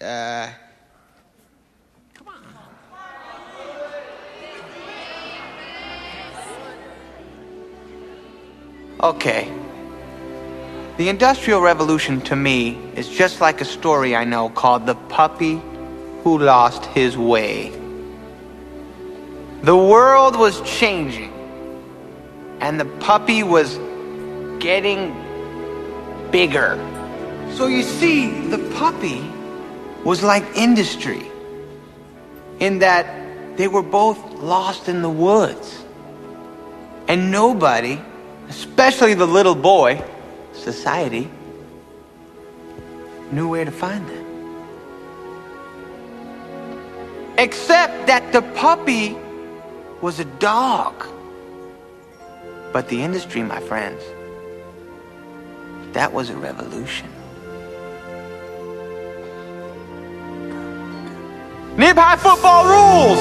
uh. Okay. The Industrial Revolution to me is just like a story I know called The Puppy Who Lost His Way. The world was changing, and the puppy was getting bigger. So you see, the puppy was like industry in that they were both lost in the woods. And nobody, especially the little boy, society, knew where to find them. Except that the puppy was a dog. But the industry, my friends, that was a revolution. Nip High football rules!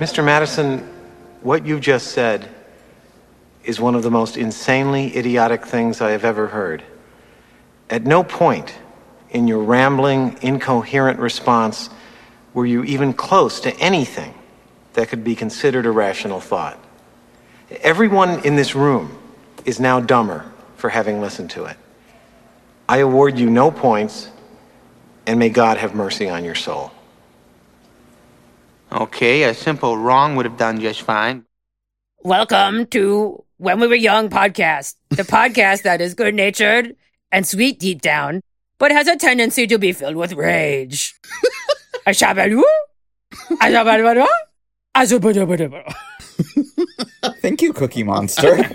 Mr. Madison, what you just said is one of the most insanely idiotic things I have ever heard. At no point in your rambling, incoherent response were you even close to anything that could be considered a rational thought. Everyone in this room is now dumber for having listened to it. I award you no points, and may God have mercy on your soul. Okay, a simple wrong would have done just fine. Welcome to When We Were Young podcast, the podcast that is good natured and sweet deep down, but has a tendency to be filled with rage. Ashabalu? Ashabalu? Ashabalu? Thank you, Cookie Monster.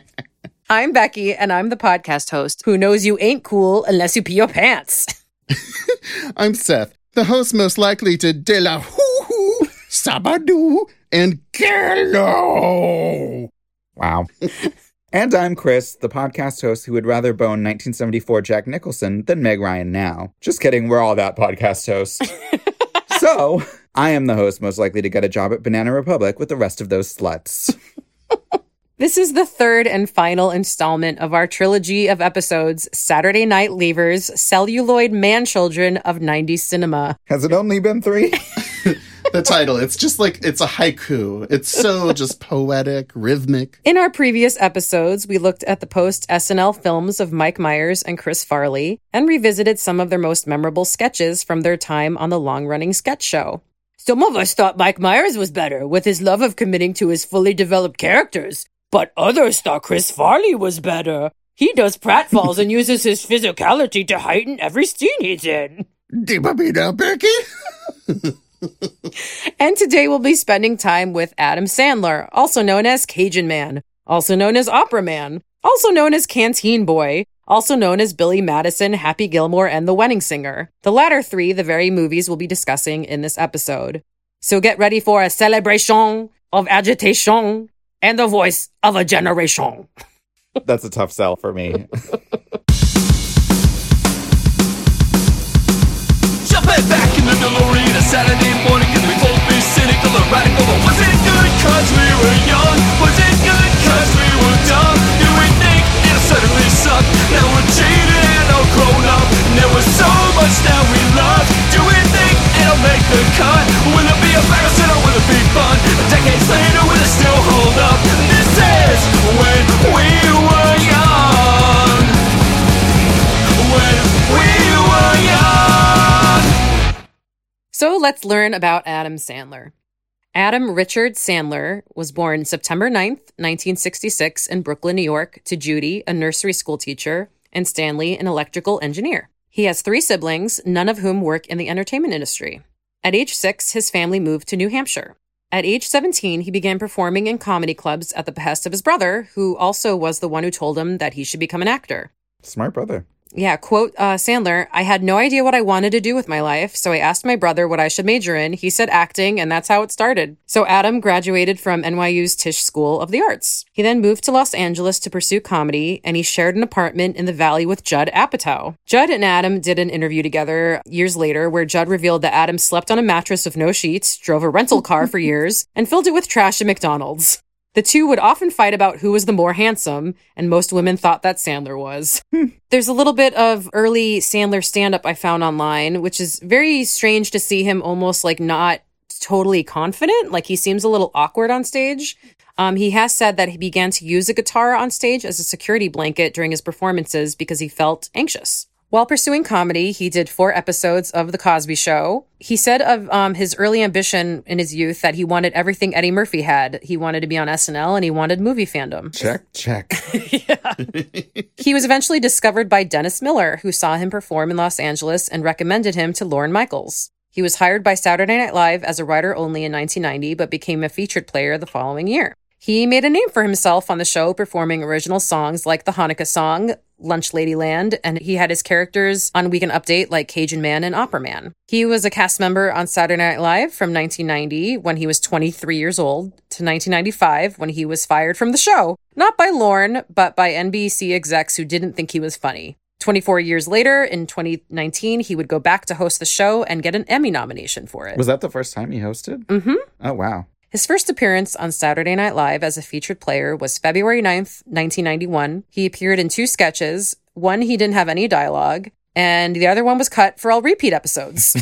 I'm Becky, and I'm the podcast host who knows you ain't cool unless you pee your pants. I'm Seth, the host most likely to de la hoo hoo, sabadoo, and hello. wow. And I'm Chris, the podcast host who would rather bone 1974 Jack Nicholson than Meg Ryan now. Just kidding, we're all that podcast host. so, I am the host most likely to get a job at Banana Republic with the rest of those sluts. This is the third and final installment of our trilogy of episodes Saturday Night Leavers, Celluloid Man Children of 90s Cinema. Has it only been three? The title, it's just like, it's a haiku. It's so just poetic, rhythmic. In our previous episodes, we looked at the post SNL films of Mike Myers and Chris Farley and revisited some of their most memorable sketches from their time on the long running sketch show. Some of us thought Mike Myers was better with his love of committing to his fully developed characters, but others thought Chris Farley was better. He does pratfalls and uses his physicality to heighten every scene he's in. Dibabida Becky? And today we'll be spending time with Adam Sandler, also known as Cajun Man, also known as Opera Man, also known as Canteen Boy, also known as Billy Madison, Happy Gilmore, and The Wedding Singer. The latter three, the very movies we'll be discussing in this episode. So get ready for a celebration of agitation and the voice of a generation. That's a tough sell for me. Back in the DeLorean a Saturday morning Can we both be cynical So let's learn about Adam Sandler. Adam Richard Sandler was born September 9th, 1966, in Brooklyn, New York, to Judy, a nursery school teacher, and Stanley, an electrical engineer. He has three siblings, none of whom work in the entertainment industry. At age six, his family moved to New Hampshire. At age 17, he began performing in comedy clubs at the behest of his brother, who also was the one who told him that he should become an actor. Smart brother. Yeah, quote uh, Sandler, I had no idea what I wanted to do with my life, so I asked my brother what I should major in. He said acting, and that's how it started. So Adam graduated from NYU's Tisch School of the Arts. He then moved to Los Angeles to pursue comedy, and he shared an apartment in the Valley with Judd Apatow. Judd and Adam did an interview together years later where Judd revealed that Adam slept on a mattress with no sheets, drove a rental car for years, and filled it with trash at McDonald's. The two would often fight about who was the more handsome, and most women thought that Sandler was. There's a little bit of early Sandler stand up I found online, which is very strange to see him almost like not totally confident. Like he seems a little awkward on stage. Um, he has said that he began to use a guitar on stage as a security blanket during his performances because he felt anxious. While pursuing comedy, he did four episodes of The Cosby Show. He said of um, his early ambition in his youth that he wanted everything Eddie Murphy had. He wanted to be on SNL and he wanted movie fandom. Check, check. He was eventually discovered by Dennis Miller, who saw him perform in Los Angeles and recommended him to Lorne Michaels. He was hired by Saturday Night Live as a writer only in 1990, but became a featured player the following year. He made a name for himself on the show, performing original songs like the Hanukkah song, Lunch Ladyland, and he had his characters on Weekend Update like Cajun Man and Opera Man. He was a cast member on Saturday Night Live from 1990 when he was 23 years old to 1995 when he was fired from the show. Not by Lorne, but by NBC execs who didn't think he was funny. 24 years later, in 2019, he would go back to host the show and get an Emmy nomination for it. Was that the first time he hosted? Mm hmm. Oh, wow. His first appearance on Saturday Night Live as a featured player was February 9th, 1991. He appeared in two sketches. One, he didn't have any dialogue, and the other one was cut for all repeat episodes.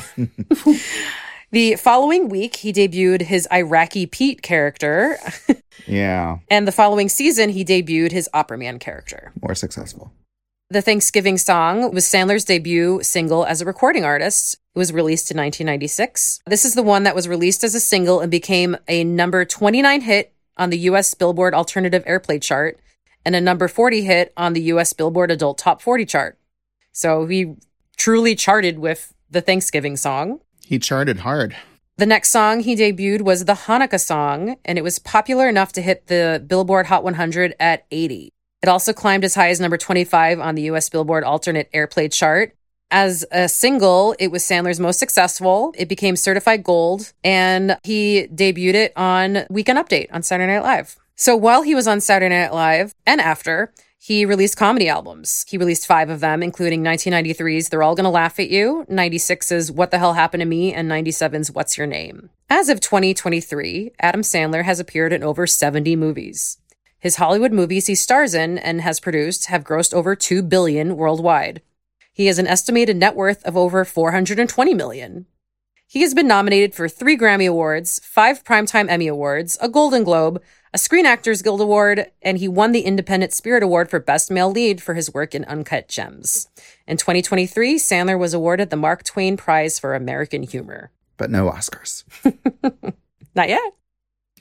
the following week, he debuted his Iraqi Pete character, Yeah. and the following season, he debuted his Opera Man character. More successful. The Thanksgiving song was Sandler's debut single as a recording artist. It was released in 1996. This is the one that was released as a single and became a number 29 hit on the US Billboard Alternative Airplay chart and a number 40 hit on the US Billboard Adult Top 40 chart. So he truly charted with the Thanksgiving song. He charted hard. The next song he debuted was the Hanukkah song, and it was popular enough to hit the Billboard Hot 100 at 80. It also climbed as high as number 25 on the US Billboard Alternate Airplay chart. As a single, it was Sandler's most successful. It became certified gold, and he debuted it on Weekend Update on Saturday Night Live. So while he was on Saturday Night Live and after, he released comedy albums. He released five of them, including 1993's They're All Gonna Laugh at You, 96's What the Hell Happened to Me, and 97's What's Your Name. As of 2023, Adam Sandler has appeared in over 70 movies. His Hollywood movies he stars in and has produced have grossed over 2 billion worldwide. He has an estimated net worth of over 420 million. He has been nominated for 3 Grammy Awards, 5 Primetime Emmy Awards, a Golden Globe, a Screen Actors Guild Award, and he won the Independent Spirit Award for Best Male Lead for his work in Uncut Gems. In 2023, Sandler was awarded the Mark Twain Prize for American Humor. But no Oscars. Not yet.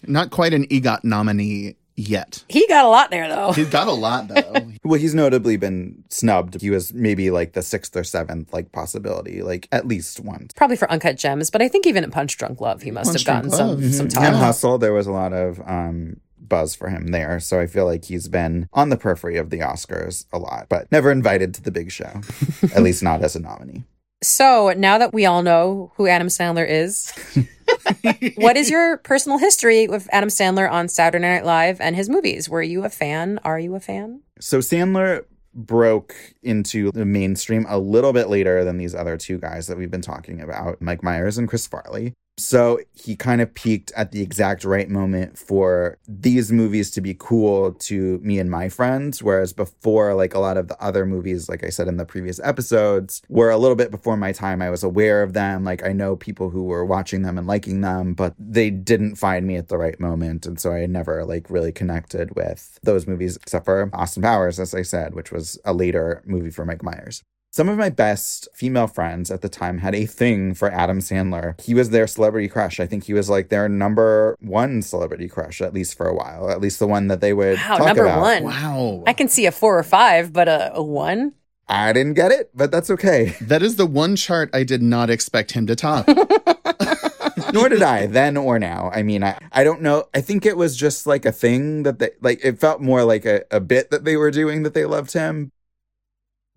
Not quite an EGOT nominee yet. He got a lot there, though. He's got a lot though. Well, he's notably been snubbed. He was maybe like the sixth or seventh, like possibility, like at least once. Probably for Uncut Gems, but I think even at Punch Drunk Love, he must Punch have gotten Drunk some, Love, some time. And Hustle, there was a lot of um, buzz for him there. So I feel like he's been on the periphery of the Oscars a lot, but never invited to the big show, at least not as a nominee. So now that we all know who Adam Sandler is, what is your personal history with Adam Sandler on Saturday Night Live and his movies? Were you a fan? Are you a fan? So Sandler broke into the mainstream a little bit later than these other two guys that we've been talking about, Mike Myers and Chris Farley. So he kind of peaked at the exact right moment for these movies to be cool to me and my friends. Whereas before, like a lot of the other movies, like I said in the previous episodes, were a little bit before my time. I was aware of them. Like I know people who were watching them and liking them, but they didn't find me at the right moment. And so I never like really connected with those movies, except for Austin Powers, as I said, which was a later movie for Mike Myers. Some of my best female friends at the time had a thing for Adam Sandler. He was their celebrity crush. I think he was like their number one celebrity crush, at least for a while, at least the one that they would Wow, talk number about. one. wow. I can see a four or five, but a, a one? I didn't get it, but that's okay. That is the one chart I did not expect him to top. Nor did I then or now. I mean, I, I don't know. I think it was just like a thing that they like. It felt more like a, a bit that they were doing that they loved him.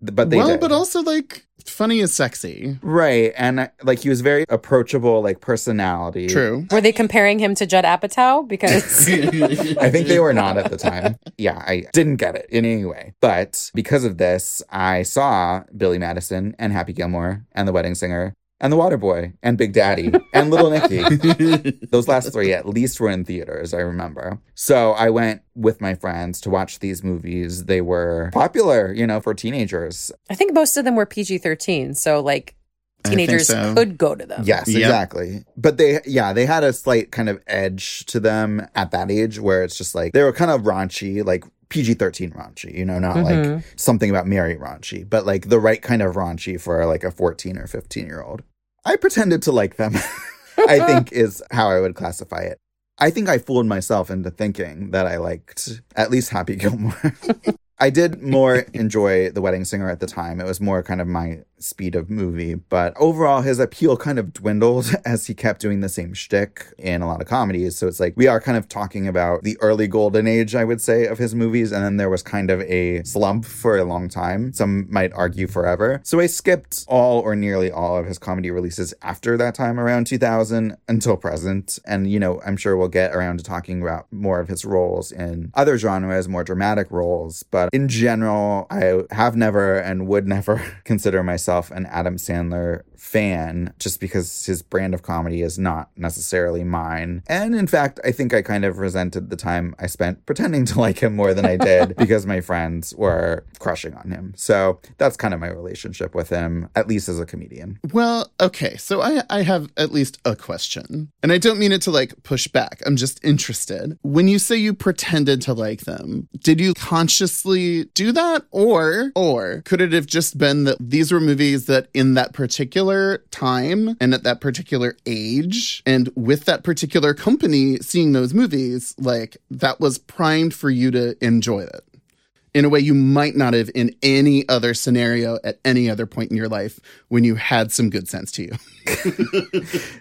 But they well, did. but also like funny is sexy. right, and uh, like he was very approachable, like personality. True. Were they comparing him to Judd Apatow? Because I think they were not at the time. Yeah, I didn't get it in any way. But because of this, I saw Billy Madison and Happy Gilmore and The Wedding Singer and The Water Boy and Big Daddy and Little Nicky. Those last three at least were in theaters, I remember. So I went with my friends to watch these movies. They were popular, you know, for teenagers. I think most of them were PG 13. So, like, teenagers so. could go to them. Yes, Yep. exactly. But they, yeah, they had a slight kind of edge to them at that age where it's just like they were kind of raunchy, like PG 13 raunchy, you know, not Mhm. like something about Mary raunchy, but like the right kind of raunchy for like a 14 or 15 year old. I pretended to like them, I think is how I would classify it. I think I fooled myself into thinking that I liked at least Happy Gilmore. I did more enjoy The Wedding Singer at the time. It was more kind of my speed of movie, but overall his appeal kind of dwindled as he kept doing the same shtick in a lot of comedies. So it's like we are kind of talking about the early golden age, I would say, of his movies, and then there was kind of a slump for a long time. Some might argue forever. So I skipped all or nearly all of his comedy releases after that time around 2000 until present. And you know, I'm sure we'll get around to talking about more of his roles in other genres, more dramatic roles. But in general, I have never and would never consider myself an Adam Sandler fan just because his brand of comedy is not necessarily mine. And in fact, I think I kind of resented the time I spent pretending to like him more than I did because my friends were crushing on him. So that's kind of my relationship with him, at least as a comedian. Well, okay. So I I have at least a question. And I don't mean it to like push back. I'm just interested. When you say you pretended to like them, did you consciously do that or or could it have just been that these were movies that in that particular time and at that particular age and with that particular company seeing those movies, like that was primed for you to enjoy it? in a way you might not have in any other scenario at any other point in your life when you had some good sense to you.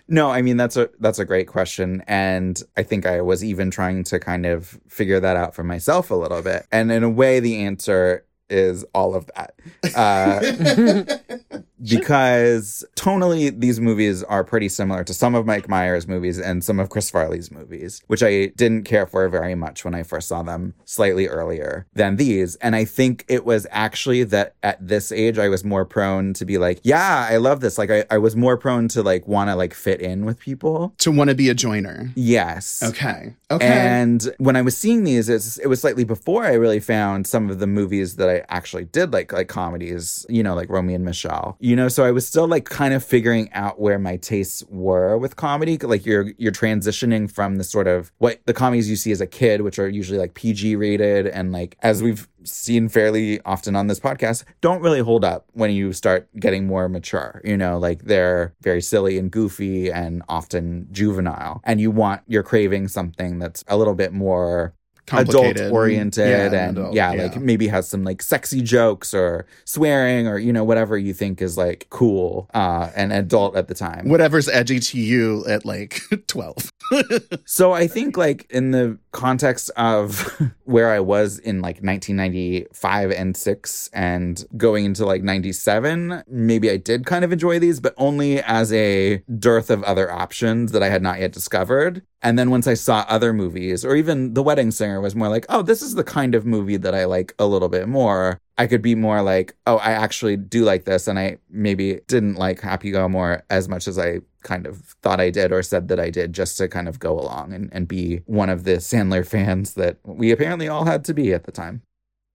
No, I mean that's a that's a great question and I think I was even trying to kind of figure that out for myself a little bit. And in a way the answer is all of that. Uh, because tonally these movies are pretty similar to some of Mike Myers movies and some of Chris Farley's movies, which I didn't care for very much when I first saw them slightly earlier than these. And I think it was actually that at this age I was more prone to be like, yeah, I love this. Like I, I was more prone to like want to like fit in with people. to want to be a joiner. Yes. Okay. Okay. And when I was seeing these, it's, it was slightly before I really found some of the movies that I actually did like, like comedies, you know, like Romy and Michele, you know, so I was still like kind of figuring out where my tastes were with comedy. Like you're, you're transitioning from the sort of what the comedies you see as a kid, which are usually like PG rated and like, as we've seen fairly often on this podcast, don't really hold up when you start getting more mature, you know, like they're very silly and goofy and often juvenile. And you want, you're craving something that's a little bit more adult oriented Yeah, and adult, yeah, yeah. like maybe has some like sexy jokes or swearing or you know whatever you think is like cool uh and adult at the time Whatever's edgy to you at like 12. so i think like in the context of where i was in like 1995 and 6 and going into like 97 maybe i did kind of enjoy these but only as a dearth of other options that i had not yet discovered and then once I saw other movies, or even The Wedding Singer was more like, oh, this is the kind of movie that I like a little bit more. I could be more like, oh, I actually do like this. And I maybe didn't like Happy Gilmore as much as I kind of thought I did or said that I did just to kind of go along and, and be one of the Sandler fans that we apparently all had to be at the time.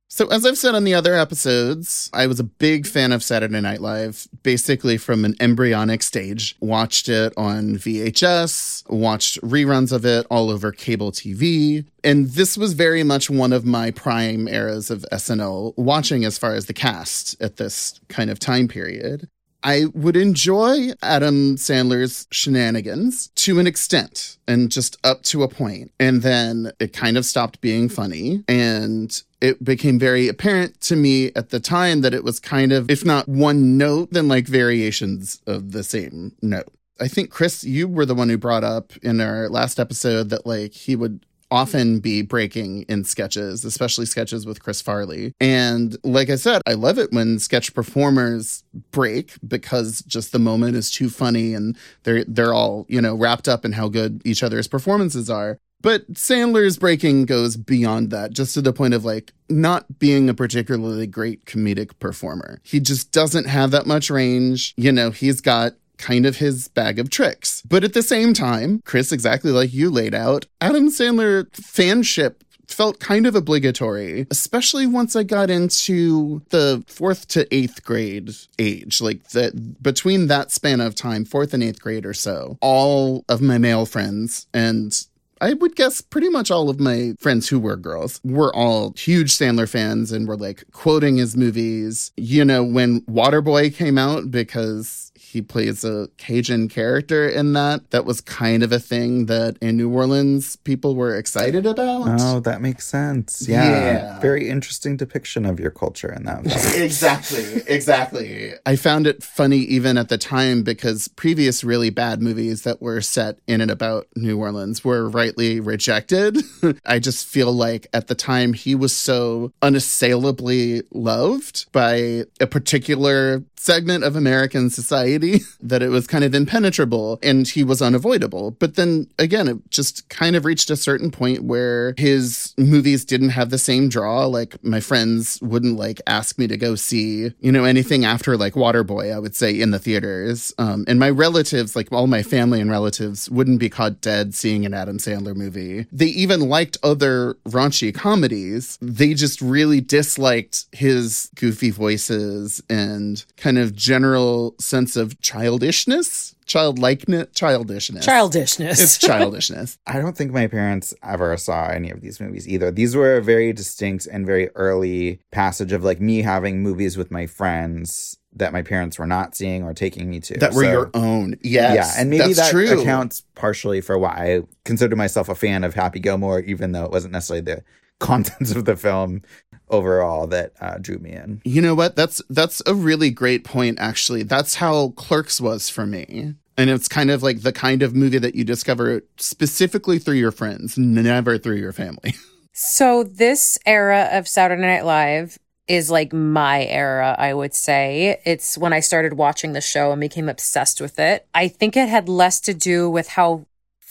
So, as I've said on the other episodes, I was a big fan of Saturday Night Live, basically from an embryonic stage. Watched it on VHS, watched reruns of it all over cable TV. And this was very much one of my prime eras of SNL watching as far as the cast at this kind of time period. I would enjoy Adam Sandler's shenanigans to an extent and just up to a point. And then it kind of stopped being funny. And it became very apparent to me at the time that it was kind of, if not one note, then like variations of the same note. I think, Chris, you were the one who brought up in our last episode that like he would often be breaking in sketches, especially sketches with Chris Farley. And like I said, I love it when sketch performers break because just the moment is too funny and they're they're all, you know, wrapped up in how good each other's performances are. But Sandler's breaking goes beyond that, just to the point of like not being a particularly great comedic performer. He just doesn't have that much range. You know, he's got kind of his bag of tricks. But at the same time, Chris, exactly like you laid out, Adam Sandler fanship felt kind of obligatory, especially once I got into the fourth to eighth grade age. Like that between that span of time, fourth and eighth grade or so, all of my male friends and I would guess pretty much all of my friends who were girls were all huge Sandler fans and were like quoting his movies. You know, when Waterboy came out, because he plays a Cajun character in that, that was kind of a thing that in New Orleans people were excited about. Oh, that makes sense. Yeah. Yeah. Very interesting depiction of your culture in that exactly, exactly. I found it funny even at the time because previous really bad movies that were set in and about New Orleans were rightly rejected. I just feel like at the time he was so unassailably loved by a particular segment of American society that it was kind of impenetrable and he was unavoidable. But then again, it just kind of reached a certain point where his movies didn't have the same draw. Like my friends wouldn't like ask me to go see, you know, anything after like Waterboy, I would say in the theaters. Um, and my relatives, like all my family and relatives, wouldn't be caught dead seeing an Adam Sandler movie. They even liked other raunchy comedies. They just really disliked his goofy voices and kind of general sense of childishness, childlikeness, childishness. Childishness. It's childishness. I don't think my parents ever saw any of these movies either. These were a very distinct and very early passage of like me having movies with my friends that my parents were not seeing or taking me to. that were So- your own. Yes. yeah, and maybe that's that true. accounts partially for why I considered myself a fan of Happy Gilmore, even though it wasn't necessarily the contents of the film overall that uh, drew me in. You know what? That's that's a really great point actually. That's how Clerks was for me. And it's kind of like the kind of movie that you discover specifically through your friends, never through your family. So this era of Saturday Night Live is like my era, I would say. It's when I started watching the show and became obsessed with it. I think it had less to do with how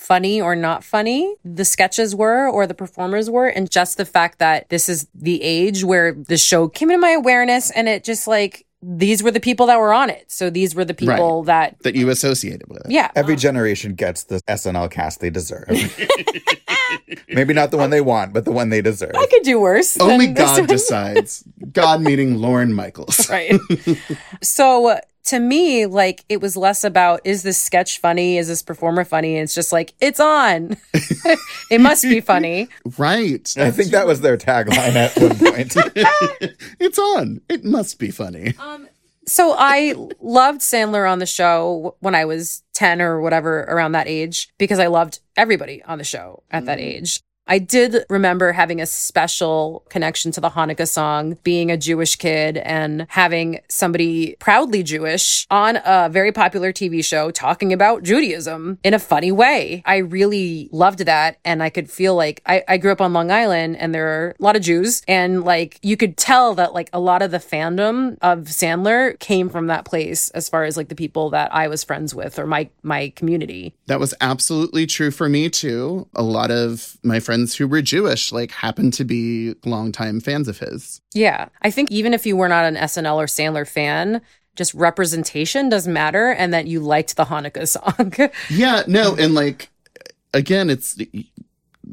funny or not funny the sketches were or the performers were and just the fact that this is the age where the show came into my awareness and it just like these were the people that were on it. So these were the people that that you associated with. yeah. Every generation gets the SNL cast they deserve. maybe not the one they want, but the one they deserve. I could do worse. Only God decides. God meaning Lorne Michaels. right. so to me, like it was less about is this sketch funny? Is this performer funny? It's just like it's on. it must be funny. Right. I think that was their tagline at one point. it's on. It must be funny. Um, so I loved Sandler on the show when I was 10 or whatever around that age because I loved everybody on the show at that mm-hmm. age. I did remember having a special connection to the Hanukkah song, being a Jewish kid and having somebody proudly Jewish on a very popular TV show talking about Judaism in a funny way. I really loved that. And I could feel like I, I grew up on Long Island and there are a lot of Jews. And like you could tell that like a lot of the fandom of Sandler came from that place as far as like the people that I was friends with or my, my community. That was absolutely true for me too. A lot of my friends who were Jewish like happened to be longtime fans of his. Yeah. I think even if you were not an SNL or Sandler fan, just representation does matter and that you liked the Hanukkah song. Yeah, no, and like again, it's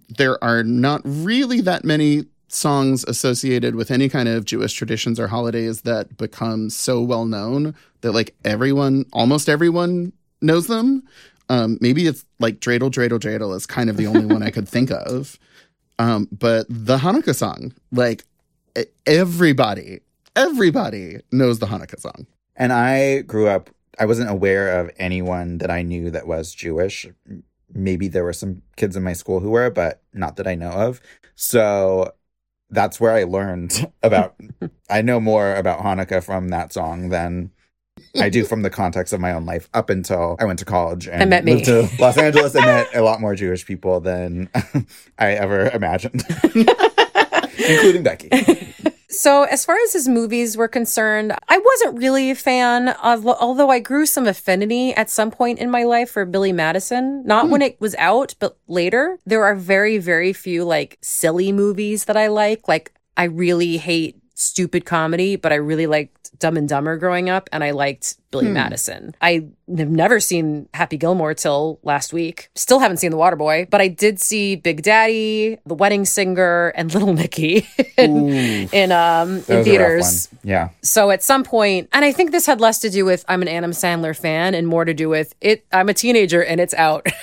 there are not really that many songs associated with any kind of Jewish traditions or holidays that become so well known that like everyone, almost everyone knows them. Um, maybe it's like Dreidel, Dreidel, Dreidel is kind of the only one I could think of. Um, but the Hanukkah song, like everybody, everybody knows the Hanukkah song. And I grew up, I wasn't aware of anyone that I knew that was Jewish. Maybe there were some kids in my school who were, but not that I know of. So that's where I learned about, I know more about Hanukkah from that song than I do from the context of my own life up until I went to college and, And met me. moved to Los Angeles and met a lot more Jewish people than I ever imagined, including Becky. So, as far as his movies were concerned, I wasn't really a fan of, although I grew some affinity at some point in my life for Billy Madison. Not when hmm. it was out, but later. There are very, very few like silly movies that I like. Like, I really hate stupid comedy, but I really liked Dumb and Dumber growing up, and I liked Billy Madison. I have never seen Happy Gilmore till last week. Still haven't seen The Waterboy, but I did see Big Daddy, The Wedding Singer, and Little Nicky in, in um in was a rough theaters. Yeah. So at some point, and I think this had less to do with I'm an Adam Sandler fan and more to do with it. I'm a teenager and it's out.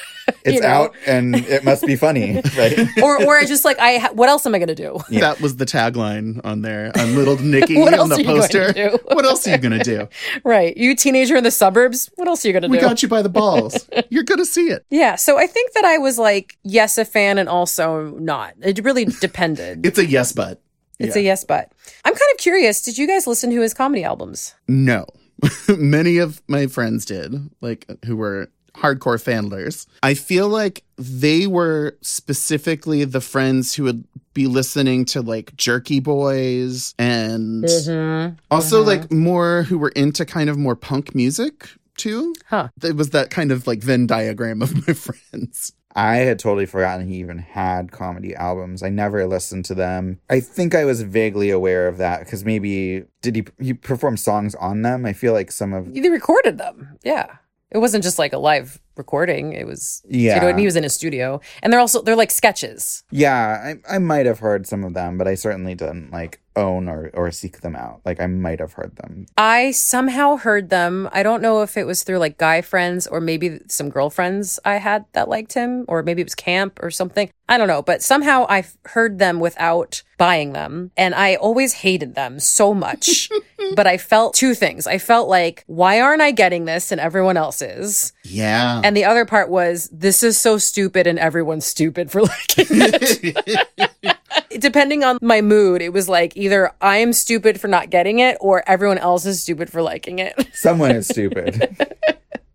It's You know? out and it must be funny, right? or or I just like I ha- what else am I gonna do? That was the tagline on there on little Nicky What on else the are you going poster. to do? What else are you gonna do? Right, you teenager in the suburbs. What else are you gonna do? We got you by the balls. You're gonna see it. Yeah, so I think that I was like yes a fan and also not. It really depended. It's a yes, but it's a yes, but I'm kind of curious. Did you guys listen to his comedy albums? no. Many of my friends did, like who were hardcore fanlers. I feel like they were specifically the friends who would be listening to like Jerky Boys and Mm-hmm. also like more who were into kind of more punk music too. Huh. It was that kind of like Venn diagram of my friends. I had totally forgotten he even had comedy albums. I never listened to them. I think I was vaguely aware of that because maybe did he he perform songs on them? I feel like some of They recorded them. Yeah. It wasn't just like a live recording. It was you know, Yeah. and he was in a studio. And they're also they're like sketches. yeah, I I might have heard some of them, but I certainly didn't like own or or seek them out. Like I might have heard them. I somehow heard them. I don't know if it was through like guy friends or maybe some girlfriends I had that liked him, or maybe it was camp or something. I don't know, but somehow I heard them without buying them. And I always hated them so much. but I felt two things. I felt like, why aren't I getting this and everyone else is? Yeah. And the other part was, this is so stupid and everyone's stupid for liking it. Depending on my mood, it was like either I am stupid for not getting it or everyone else is stupid for liking it. Someone is stupid.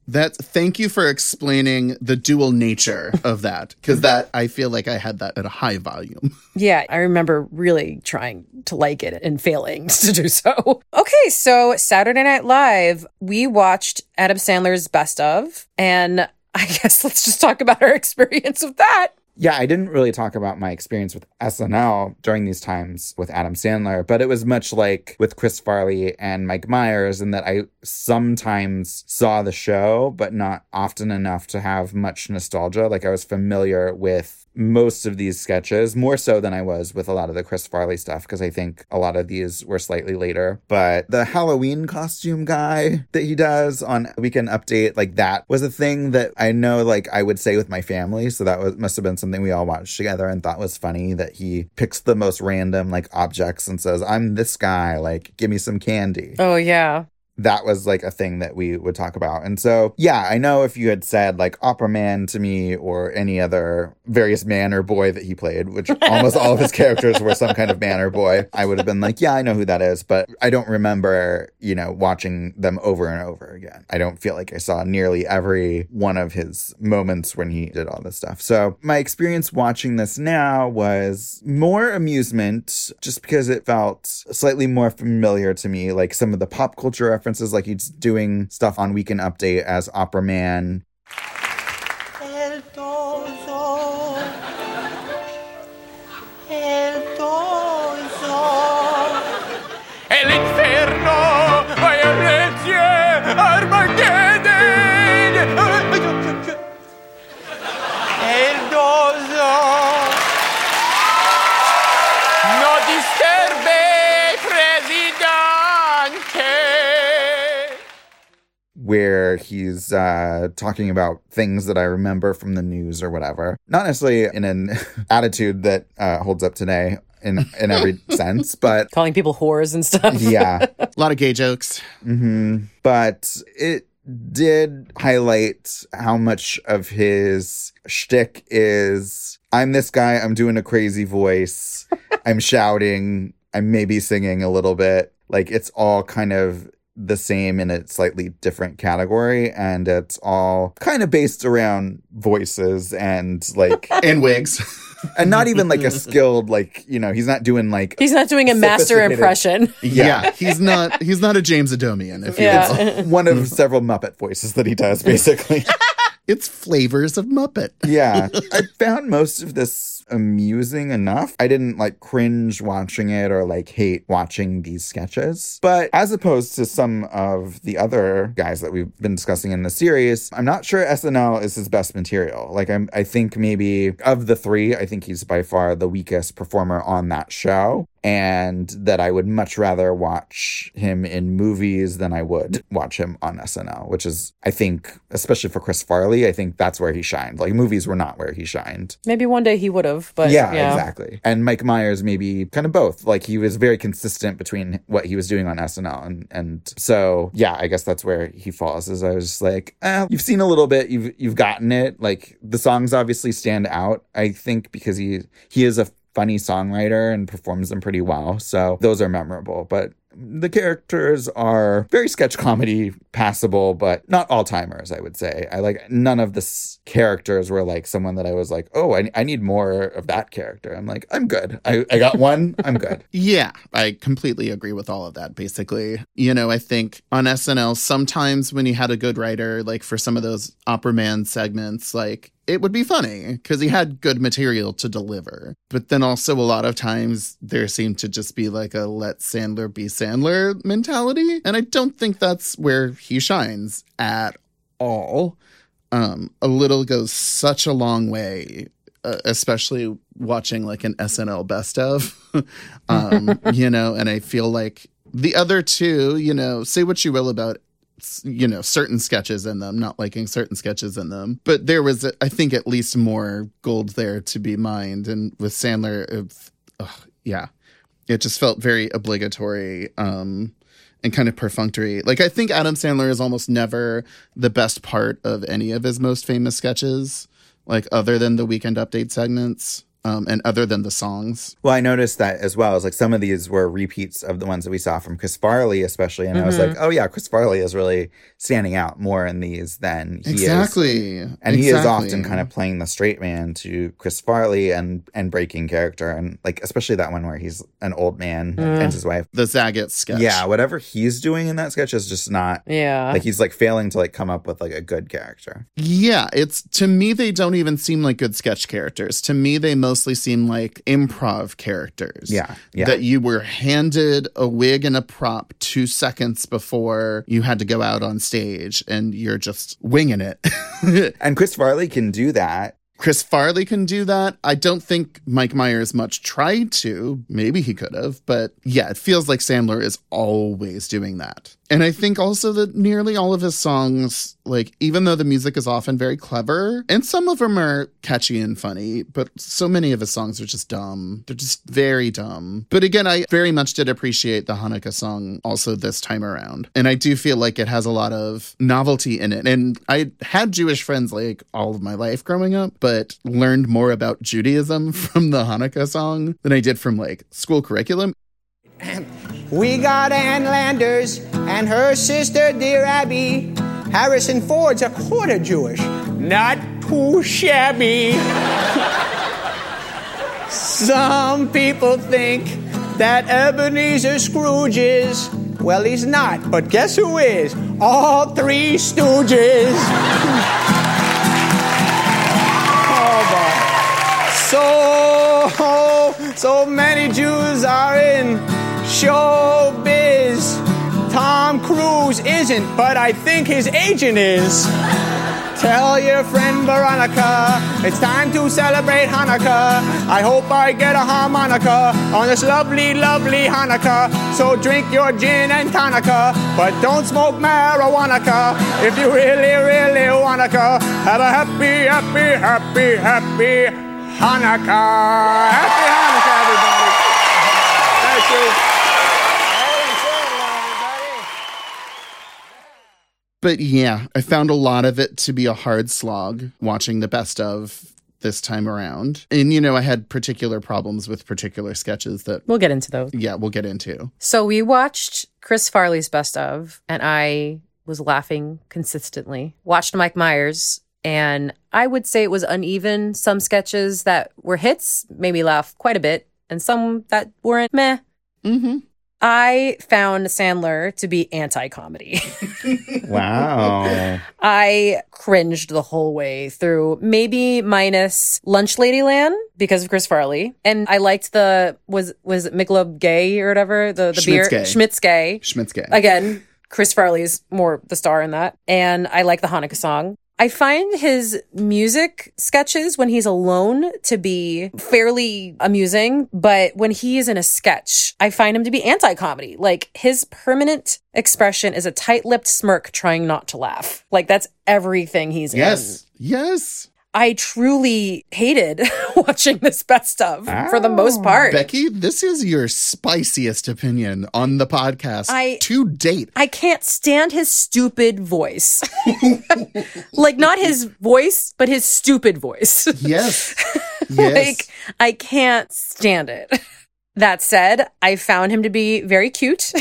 That thank you for explaining the dual nature of that because that I feel like I had that at a high volume. yeah, I remember really trying to like it and failing to do so. Okay, so Saturday Night Live, we watched Adam Sandler's Best of, and I guess let's just talk about our experience with that. Yeah, I didn't really talk about my experience with SNL during these times with Adam Sandler, but it was much like with Chris Farley and Mike Myers in that I sometimes saw the show, but not often enough to have much nostalgia. Like I was familiar with most of these sketches, more so than I was with a lot of the Chris Farley stuff, because I think a lot of these were slightly later. But the Halloween costume guy that he does on Weekend Update, like that was a thing that I know, like I would say with my family. So that was must have been something we all watched together and thought was funny that he picks the most random like objects and says, I'm this guy, like give me some candy Oh, yeah. That was like a thing that we would talk about. And so, yeah, I know if you had said like Opera Man to me or any other various man or boy that he played, which almost all of his characters were some kind of man or boy, I would have been like, yeah, I know who that is. But I don't remember, you know, watching them over and over again. I don't feel like I saw nearly every one of his moments when he did all this stuff. So my experience watching this now was more amusement just because it felt slightly more familiar to me. Like some of the pop culture references, like he's doing stuff on Weekend Update as Opera Man. Where he's uh, talking about things that I remember from the news or whatever. Not necessarily in an attitude that uh, holds up today in in every sense, but Calling people whores and stuff. yeah. A lot of gay jokes. hmm But it did highlight how much of his shtick is I'm this guy, I'm doing a crazy voice, I'm shouting, I'm maybe singing a little bit. Like it's all kind of the same in a slightly different category. And it's all kind of based around voices and like, And wigs. and not even like a skilled, like, you know, he's not doing like, He's not doing a master impression. yeah. he's not he's not a James Adomian, if you will. One of mm-hmm. several Muppet voices that he does, basically. It's flavors of Muppet. yeah. I found most of this amusing enough. I didn't like cringe watching it or like hate watching these sketches. But as opposed to some of the other guys that we've been discussing in the series, I'm not sure SNL is his best material. Like I'm I think maybe of the three, I think he's by far the weakest performer on that show. And that I would much rather watch him in movies than I would watch him on SNL, which is, I think, especially for Chris Farley, I think that's where he shined. Like movies were not where he shined. Maybe one day he would have, but yeah, yeah, exactly. And Mike Myers maybe kind of both. Like he was very consistent between what he was doing on SNL and and so yeah, I guess that's where he falls. Is I was just like, eh, you've seen a little bit, you've you've gotten it. Like the songs obviously stand out. I think because he he is a funny songwriter and performs them pretty well. So those are memorable. But the characters are very sketch comedy passable, but not all timers, I would say. I like none of the s- characters were like someone that I was like, oh, I, I need more of that character. I'm like, I'm good. I, I got one. I'm good. Yeah, I completely agree with all of that, basically. You know, I think on SNL, sometimes when you had a good writer, like for some of those Opera Man segments, like it would be funny because he had good material to deliver. But then also, a lot of times, there seemed to just be like a let Sandler be Sandler mentality. And I don't think that's where he shines at all. Um, a little goes such a long way uh, especially watching like an SNL best of, um, you know, and I feel like the other two, you know, say what you will about you know certain sketches in them not liking certain sketches in them. But there was i think at least more gold there to be mined. And with sandler it, ugh, yeah. It just felt very obligatory um and kind of perfunctory. Like i think adam sandler is almost never the best part of any of his most famous sketches like other than the weekend update segments um, and other than the songs. Well, I noticed that as well. As like some of these were repeats of the ones that we saw from Chris Farley, especially, and I was like, oh yeah, Chris Farley is really standing out more in these than he is. exactly, And he is often kind of playing the straight man to Chris Farley and and breaking character, and like especially that one where he's an old man and his wife. the Zagat sketch. Yeah, whatever he's doing in that sketch is just not yeah. like he's like failing to like come up with like a good character. Yeah, it's to me they don't even seem like good sketch characters. To me they mostly seem like improv characters. Yeah, yeah. That you were handed a wig and a prop 2 seconds before you had to go out on stage and you're just winging it. And Chris Farley can do that. Chris Farley can do that. I don't think Mike Myers much tried to. Maybe he could have, but yeah, it feels like Sandler is always doing that. And I think also that nearly all of his songs, like, even though the music is often very clever, and some of them are catchy and funny, but so many of his songs are just dumb. They're just very dumb. But again, I very much did appreciate the Hanukkah song also this time around. And I do feel like it has a lot of novelty in it. And I had Jewish friends like all of my life growing up, but learned more about Judaism from the Hanukkah song than I did from like school curriculum. We got Ann Landers and her sister, dear Abby. Harrison Ford's a quarter Jewish. Not too shabby. Some people think that Ebenezer Scrooge is. Well, he's not, but guess who is? All three stooges. oh, boy. So, so many Jews are in showbiz. Tom Cruise isn't, but I think his agent is. Tell your friend Veronica it's time to celebrate Hanukkah. I hope I get a harmonica on this lovely, lovely Hanukkah. So drink your gin and tonica, but don't smoke marijuana if you really, really wanna. Have a happy, happy, happy, happy Hanukkah. Happy Hanukkah, everybody. Thank you. But yeah, I found a lot of it to be a hard slog watching the best of this time around. And, you know, I had particular problems with particular sketches that, We'll get into those. yeah, we'll get into. So we watched Chris Farley's best of, and I was laughing consistently. Watched Mike Myers, and I would say it was uneven. Some sketches that were hits made me laugh quite a bit, and some that weren't meh. Mm-hmm. I found Sandler to be anti comedy. Wow. I cringed the whole way through, maybe minus Lunch Ladyland because of Chris Farley. And I liked the, was, was it Michelob Gay or whatever? The, the beer. Schmitzke. Schmitts Gay. Schmitzke. Again, Chris Farley's more the star in that. And I like the Hanukkah song. I find his music sketches when he's alone to be fairly amusing, but when he is in a sketch, I find him to be anti comedy. Like his permanent expression is a tight lipped smirk trying not to laugh. Like that's everything he's in. Yes. Yes. I truly hated watching this best of for the most part. Becky, this is your spiciest opinion on the podcast I- to date. I can't stand his stupid voice. like not his voice, but his stupid voice. Yes. Yes. like I can't stand it. That said, I found him to be very cute.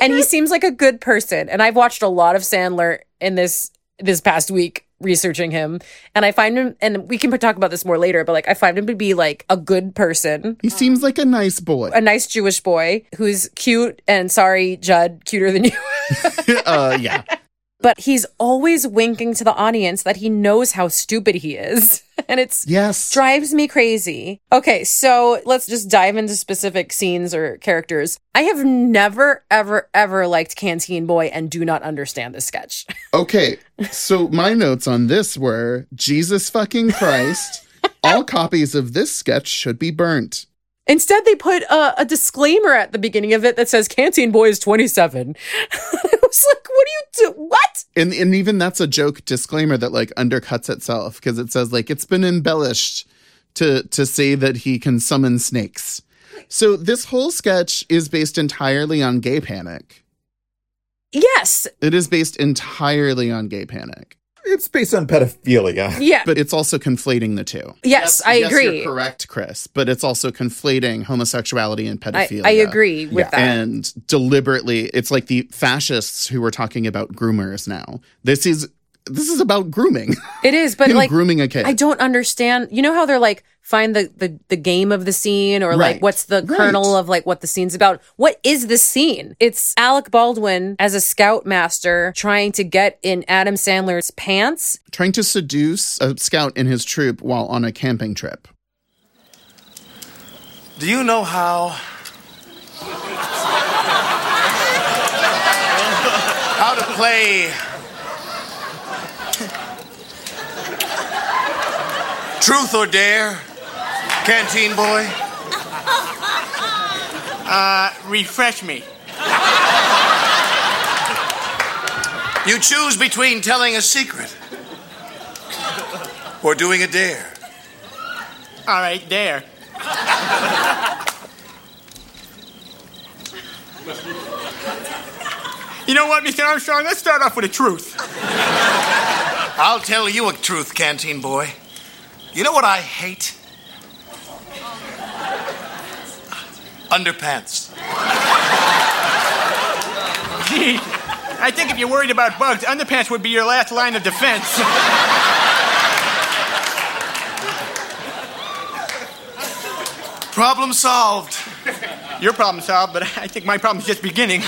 and he seems like a good person. And I've watched a lot of Sandler in this this past week researching him and I find him and we can talk about this more later but like I find him to be like a good person he seems like a nice boy. a nice Jewish boy who's cute and sorry Judd cuter than you uh, yeah. But he's always winking to the audience that he knows how stupid he is. And it's Yes. drives me crazy. Okay, so let's just dive into specific scenes or characters. I have never, ever, ever liked Canteen Boy and do not understand this sketch. Okay. So my notes on this were Jesus fucking Christ. All copies of this sketch should be burnt. Instead, they put a, a disclaimer at the beginning of it that says Canteen Boy is 27. I was like, what do you do? What? And and even that's a joke disclaimer that like undercuts itself because it says like it's been embellished to to say that he can summon snakes. So this whole sketch is based entirely on gay panic. Yes. It is based entirely on gay panic. It's based on pedophilia. Yeah. But it's also conflating the two. yes, I yes, agree. You're correct, Chris. But it's also conflating homosexuality and pedophilia. I agree with that. And deliberately, it's like the fascists who were talking about groomers now. This is this is about grooming. It is, but like grooming a kid. I don't understand. You know how they're like find the the, the game of the scene or Right. like what's the Right. kernel of like what the scene's about? What is the scene? It's Alec Baldwin as a scoutmaster trying to get in Adam Sandler's pants. Trying to seduce a scout in his troop while on a camping trip. Do you know how? how to play. Truth or dare? Canteen boy? Uh, refresh me. You choose between telling a secret or doing a dare. All right, dare. you know what, Mr. Armstrong? Let's start off with a truth. I'll tell you a truth, Canteen boy. You know what I hate? Underpants. Gee, I think if you're worried about bugs, underpants would be your last line of defense. Problem solved. Your problem solved, but I think my problem's just beginning.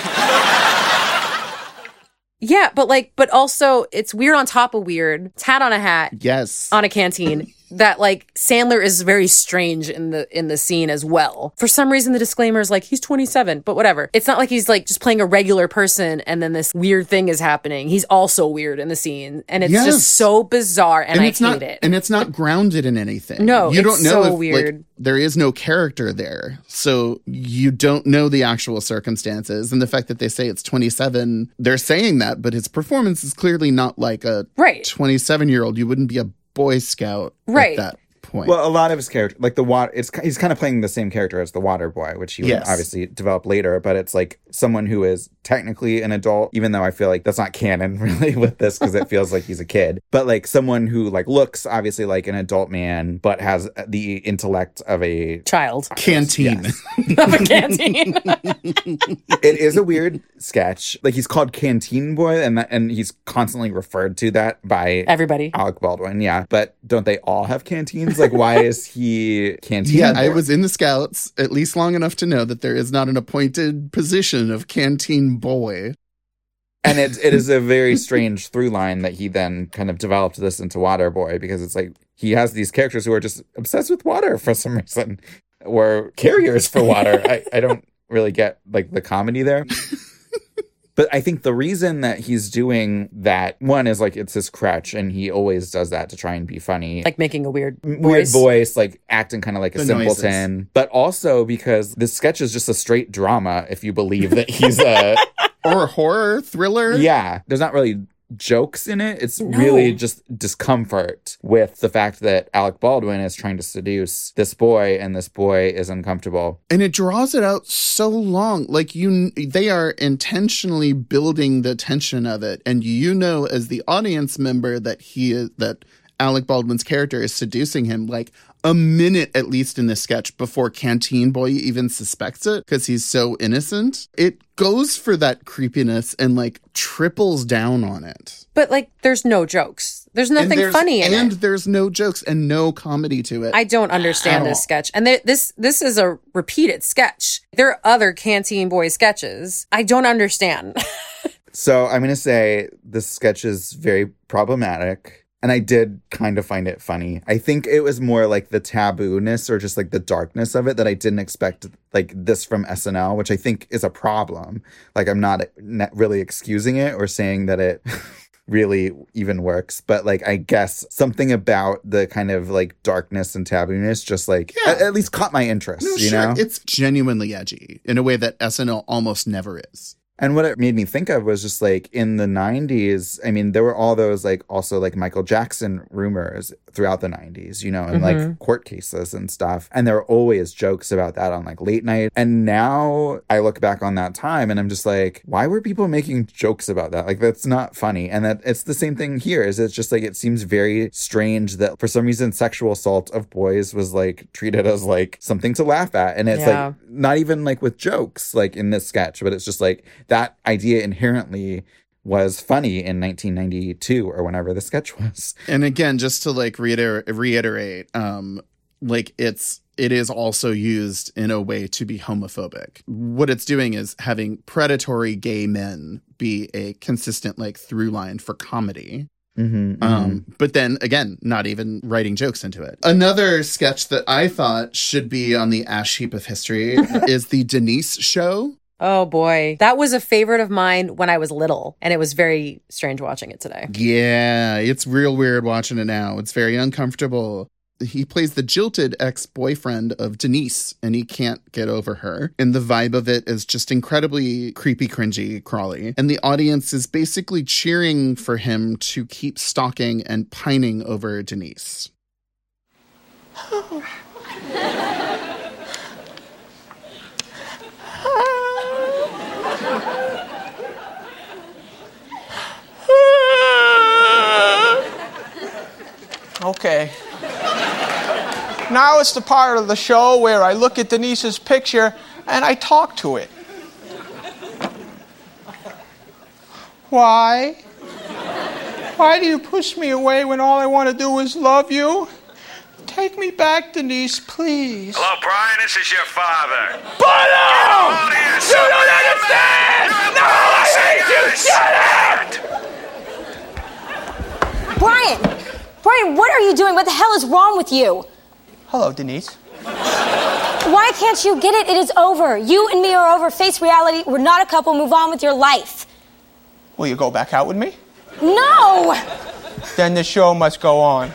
Yeah, but like, but also it's weird on top of weird. It's hat on a hat Yes. on a canteen. That like Sandler is very strange in the in the scene as well. For some reason, the disclaimer is like he's 27, but whatever. It's not like he's like just playing a regular person and then this weird thing is happening. He's also weird in the scene, and it's Yes. just so bizarre, and, and I hate not it. and it's not grounded in anything. No, you don't know so if like, there is no character there, so you don't know the actual circumstances. And the fact that they say it's 27, they're saying that, but his performance is clearly not like a Right. 27 year old. You wouldn't be a Boy Scout Right. at that point. Well, a lot of his character, like the water, it's he's kind of playing the same character as the Water Boy, which he would Yes. obviously develop later. But it's like someone who is technically an adult, even though I feel like that's not canon really with this because it feels like he's a kid. But like someone who like looks obviously like an adult man, but has the intellect of a. Child Canteen. of a canteen. It is a weird sketch. Like he's called Canteen Boy, and that, and he's constantly referred to that by Everybody. Alec Baldwin. Yeah, but don't they all have canteens? Like, why is he Canteen? Yeah, I was in the scouts at least long enough to know that there is not an appointed position of canteen boy. and it it is a very strange through line that he then kind of developed this into Water Boy because it's like he has these characters who are just obsessed with water for some reason, or carriers for water. I, I don't really get like the comedy there. But I think the reason that he's doing that one is like it's his crutch, and he always does that to try and be funny like making a weird weird voice. voice, like acting kind of like a The simpleton, but also because this sketch is just a straight drama. If you believe that he's a Or a horror thriller. yeah, there's not really jokes in it. It's No. really just discomfort with the fact that Alec Baldwin is trying to seduce this boy, and this boy is uncomfortable. and it draws it out so long like you they are intentionally building the tension of it and you know as the audience member that he is that Alec Baldwin's character is seducing him like a minute at least in the sketch before Canteen Boy even suspects it because he's so innocent. It goes for that creepiness and like triples down on it. But like, there's no jokes. There's And nothing there's- funny in and it. there's no jokes and no comedy to it. I don't understand this all. sketch. And th- this this is a repeated sketch. There are other Canteen Boy sketches. I don't understand. So I'm going to say this sketch is very problematic. And I did kind of find it funny. I think it was more like the taboo-ness or just like the darkness of it that I didn't expect like this from SNL, which I think is a problem. Like I'm not not really excusing it or saying that it really even works, but like I guess something about the kind of like darkness and taboo-ness just like Yeah. at, at least caught my interest, no, you sure. know? It's genuinely edgy in a way that SNL almost never is. And what it made me think of was just like in the 90s, I mean, there were all those like also like Michael Jackson rumors throughout the 90s, you know, and like mm-hmm. court cases and stuff. And there were always jokes about that on like late night. And now I look back on that time and I'm just like, why were people making jokes about that? Like, that's not funny. And that it's the same thing here is it's just like, it seems very strange that for some reason sexual assault of boys was like treated as like something to laugh at. And it's Yeah. like, not even like with jokes like in this sketch but it's just like that idea inherently was funny in 1992 or whenever the sketch was And again, just to like reiter- reiterate, um, like it's it is also used in a way to be homophobic. What it's doing is having predatory gay men be a consistent like through line for comedy. mm-hmm, Um, but then again, not even writing jokes into it. Another sketch that I thought should be on the ash heap of history is the Denise show. Oh boy. That was a favorite of mine when I was little. And it was very strange watching it today. Yeah, it's real weird watching it now. It's very uncomfortable. He plays the jilted ex boyfriend of Denise, and he can't get over her. And the vibe of it is just incredibly creepy, cringy, crawly. And the audience is basically cheering for him to keep stalking and pining over Denise. Okay. Now it's the part of the show where I look at Denise's picture and I talk to it. Why? Why do you push me away when all I want to do is love you? Take me back, Denise, please. Hello, Brian. This is your father. But Oh. You don't understand! No, I hate you! Shut up! Brian! Brian, what are you doing? What the hell is wrong with you? Hello, Denise. Why can't you get it? It is over. You and me are over. Face reality. We're not a couple. Move on with your life. Will you go back out with me? No! Then the show must go on.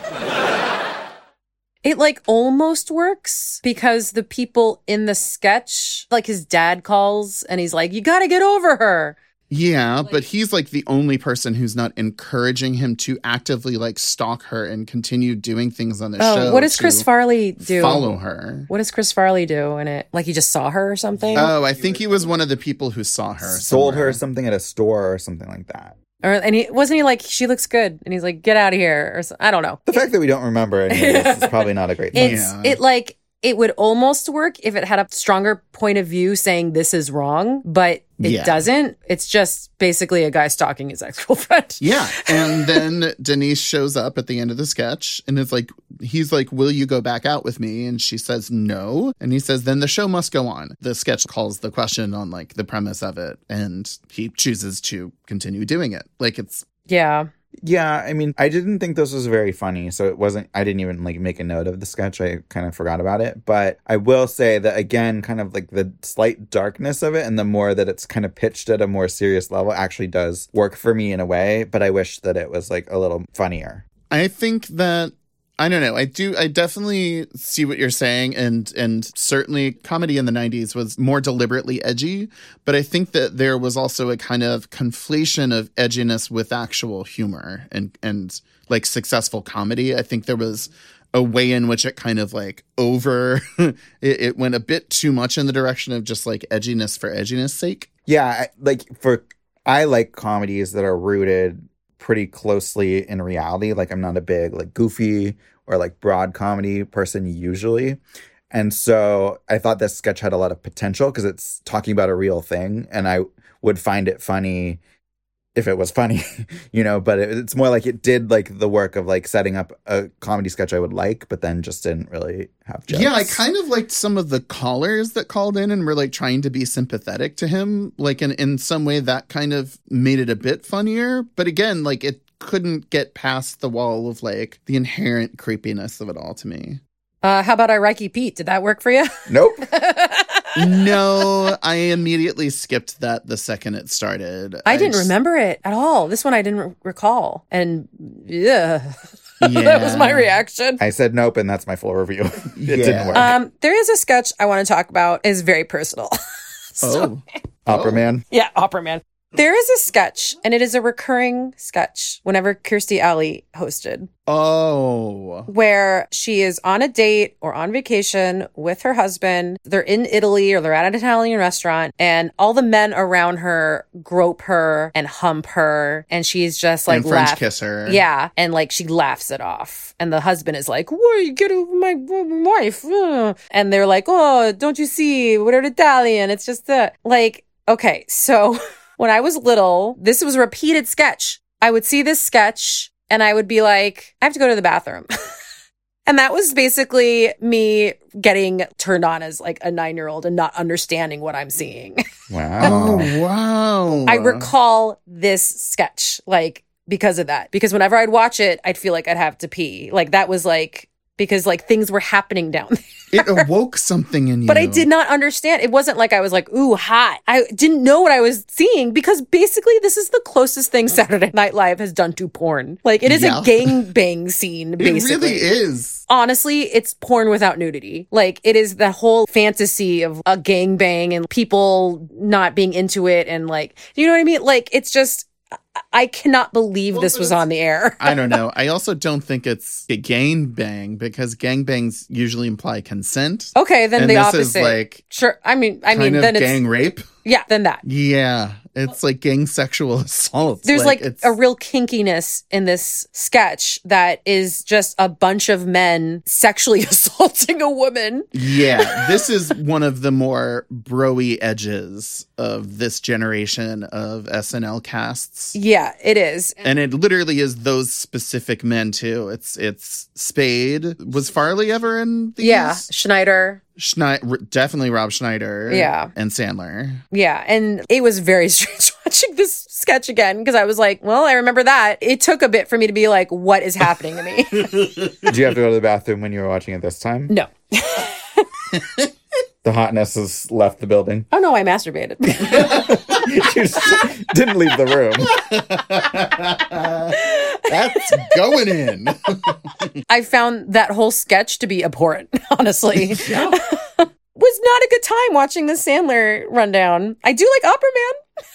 It like almost works because the people in the sketch, like his dad calls and he's like, You gotta get over her. Yeah, but he's like the only person who's not encouraging him to actively like stalk her and continue doing things on the Oh, show. what does Chris Farley do? Follow her. What does Chris Farley do in it? Like he just saw her or something? Oh, I think he was one of the people who saw her. Sold somewhere. her something at a store or something like that. Or and he wasn't he like she looks good and he's like get out of here or so, I don't know. The fact that we don't remember any of this is probably not a great thing. It's Yeah. it like it would almost work if it had a stronger point of view saying this is wrong, but it Yeah. doesn't. It's just basically a guy stalking his ex girlfriend. Yeah. And then Denise shows up at the end of the sketch and it's like, he's like, Will you go back out with me? And she says, No. And he says, Then the show must go on. The sketch calls the question on like the premise of it. And he chooses to continue doing it. Like it's, Yeah. Yeah, I mean, I didn't think this was very funny, so it wasn't. I didn't even like make a note of the sketch. I kind of forgot about it, but I will say that again, kind of like the slight darkness of it, and the more that it's kind of pitched at a more serious level, actually does work for me in a way. But I wish that it was like a little funnier. I think that I don't know. I do I definitely see what you're saying and and certainly comedy in the 90s was more deliberately edgy, but I think that there was also a kind of conflation of edginess with actual humor and and like successful comedy. I think there was a way in which it kind of like over it, it went a bit too much in the direction of just like edginess for edginess sake. Yeah, like for I like comedies that are rooted pretty closely in reality. Like I'm not a big like goofy or like broad comedy person usually. And so I thought this sketch had a lot of potential because it's talking about a real thing and I would find it funny if it was funny, you know, but it, it's more like it did like the work of like setting up a comedy sketch I would like, but then just didn't really have jokes. Yeah, I kind of liked some of the callers that called in and were like trying to be sympathetic to him. Like in in some way that kind of made it a bit funnier. But again, like it couldn't get past the wall of like the inherent creepiness of it all to me. Uh, how about Iraqi Pete? Did that work for you? Nope. no, I immediately skipped that the second it started. I didn't just- remember it at all. This one I didn't re- recall. And yeah, Yeah. that was my reaction. I said nope, and that's my full review. it Yeah. didn't work. Um, there is a sketch I want to talk about. is very personal. Oh. Opera Man. Yeah, Opera Man. There is a sketch, and it is a recurring sketch whenever Kirstie Alley hosted, Oh. where she is on a date or on vacation with her husband. They're in Italy or they're at an Italian restaurant, and all the men around her grope her and hump her, and she's just like and French laugh- kiss her. Yeah, and like she laughs it off, and the husband is like, "Why you get over my wife?" And they're like, "Oh, don't you see? We're Italian. It's just that." Like, okay, so when I was little, this was a repeated sketch. I would see this sketch, and I would be like, "I have to go to the bathroom." And that was basically me getting turned on as like a nine year old and not understanding what I'm seeing. Wow. Oh wow. I recall this sketch like because of that. Because whenever I'd watch it, I'd feel like I'd have to pee. Like that was like because like things were happening down there. it awoke something in you. But I did not understand. It wasn't like I was like, ooh, hot. I didn't know what I was seeing because basically this is the closest thing Saturday Night Live has done to porn. Like it is Yeah. a gang bang scene, It really is. honestly, it's porn without nudity. Like it is the whole fantasy of a gangbang and people not being into it and like, you know what I mean? Like it's just, I- cannot believe this was on the air. I don't know. I also don't think it's a gang bang because gang bangs usually imply consent. Okay, then And the opposite. like sure. I mean, I mean, then it's gang rape. yeah, then that. Yeah, it's like gang sexual assault. There's like, it's, a real kinkiness in this sketch that is just a bunch of men sexually assaulting a woman. yeah. This is one of the more broy edges of this generation of SNL casts. Yeah, it is. And it literally is those specific men too. It's it's Spade. Was Farley ever in these? Yeah, Schneider. Schneider, definitely Rob Schneider. Yeah. and Sandler. Yeah, and it was very strange watching this sketch again because I was like, well, I remember that. It took a bit for me to be like, what is happening to me? Do you have to go to the bathroom when you were watching it this time? no. The hotness has left the building. Oh no, I masturbated. you didn't leave the room. That's going in. I found that whole sketch to be abhorrent, honestly. was not a good time watching the Sandler rundown. I do like Opera Man.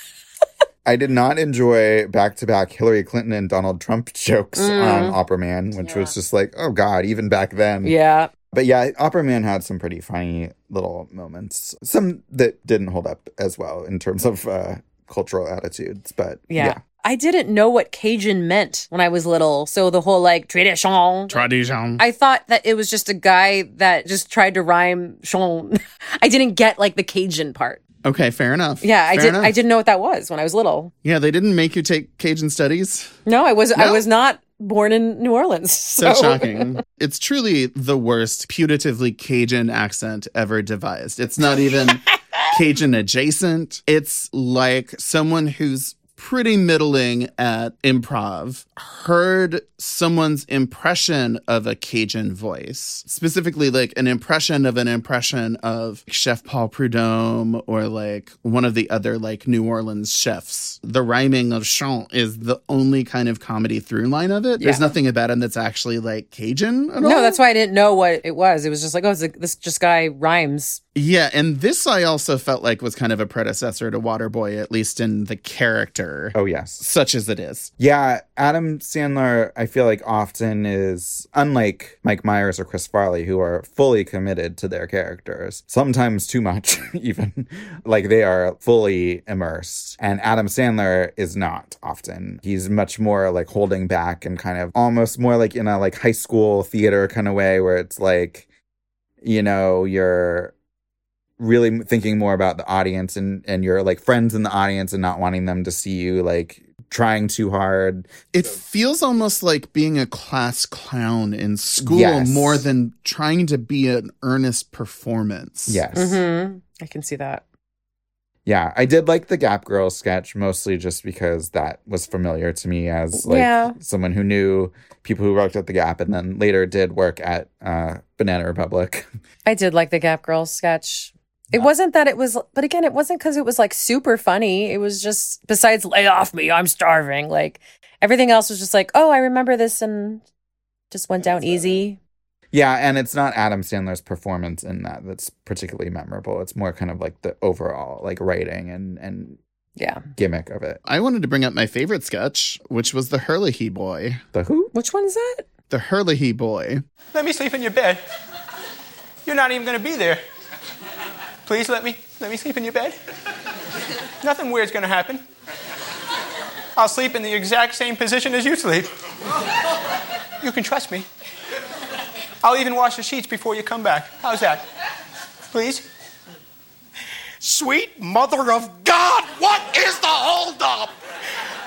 I did not enjoy back to back Hillary Clinton and Donald Trump jokes mm. on Opera Man, which was just like, oh God, even back then. Yeah. But yeah, Opera Man had some pretty funny little moments. Some that didn't hold up as well in terms of uh, cultural attitudes. But Yeah. yeah. I didn't know what Cajun meant when I was little. So the whole like tradition. Tradition. I thought that it was just a guy that just tried to rhyme chon. I didn't get like the Cajun part. Okay, fair enough. Yeah, I did enough. I didn't know what that was when I was little. Yeah, they didn't make you take Cajun studies. No, I was I was not born in New Orleans. So So, shocking. It's truly the worst putatively Cajun accent ever devised. It's not even Cajun adjacent. It's like someone who's pretty middling at improv heard someone's impression of a Cajun voice, specifically like an impression of an impression of Chef Paul Prudhomme or like one of the other like New Orleans chefs. The rhyming of chant is the only kind of comedy through line of it. There's nothing about him that's actually like Cajun at all. No, that's why I didn't know what it was. It was just like, oh, a, this just guy rhymes. Yeah, and this I also felt like was kind of a predecessor to Waterboy, at least in the character, Oh, yes. such as it is. Yeah, Adam Sandler, I feel like often is unlike Mike Myers or Chris Farley, who are fully committed to their characters, sometimes too much, even. like they are fully immersed. And Adam Sandler is not often. He's much more like holding back and kind of almost more like in a like high school theater kind of way where it's like, you know, you're really thinking more about the audience and and your like friends in the audience and not wanting them to see you like trying too hard. It feels almost like being a class clown in school Yes. more than trying to be an earnest performance. Yes. Mm-hmm. I can see that. Yeah, I did like the Gap Girl sketch mostly just because that was familiar to me as like Yeah. someone who knew people who worked at the Gap and then later did work at uh, Banana Republic. I did like the Gap Girl sketch. It wasn't that it was, but again, it wasn't because it was like super funny. It was just, besides lay off me, I'm starving. Like everything else was just like, oh, I remember this and just went down easy. yeah, and it's not Adam Sandler's performance in that that's particularly memorable. It's more kind of like the overall like writing and and Yeah. gimmick of it. I wanted to bring up my favorite sketch, which was the Herlihy boy. The who? Which one is that? The Herlihy boy. Let me sleep in your bed. You're not even gonna be there. Please let me let me sleep in your bed. Nothing weird's gonna happen. I'll sleep in the exact same position as you sleep. You can trust me. I'll even wash the sheets before you come back. How's that? Please? Sweet mother of God, what is the holdup?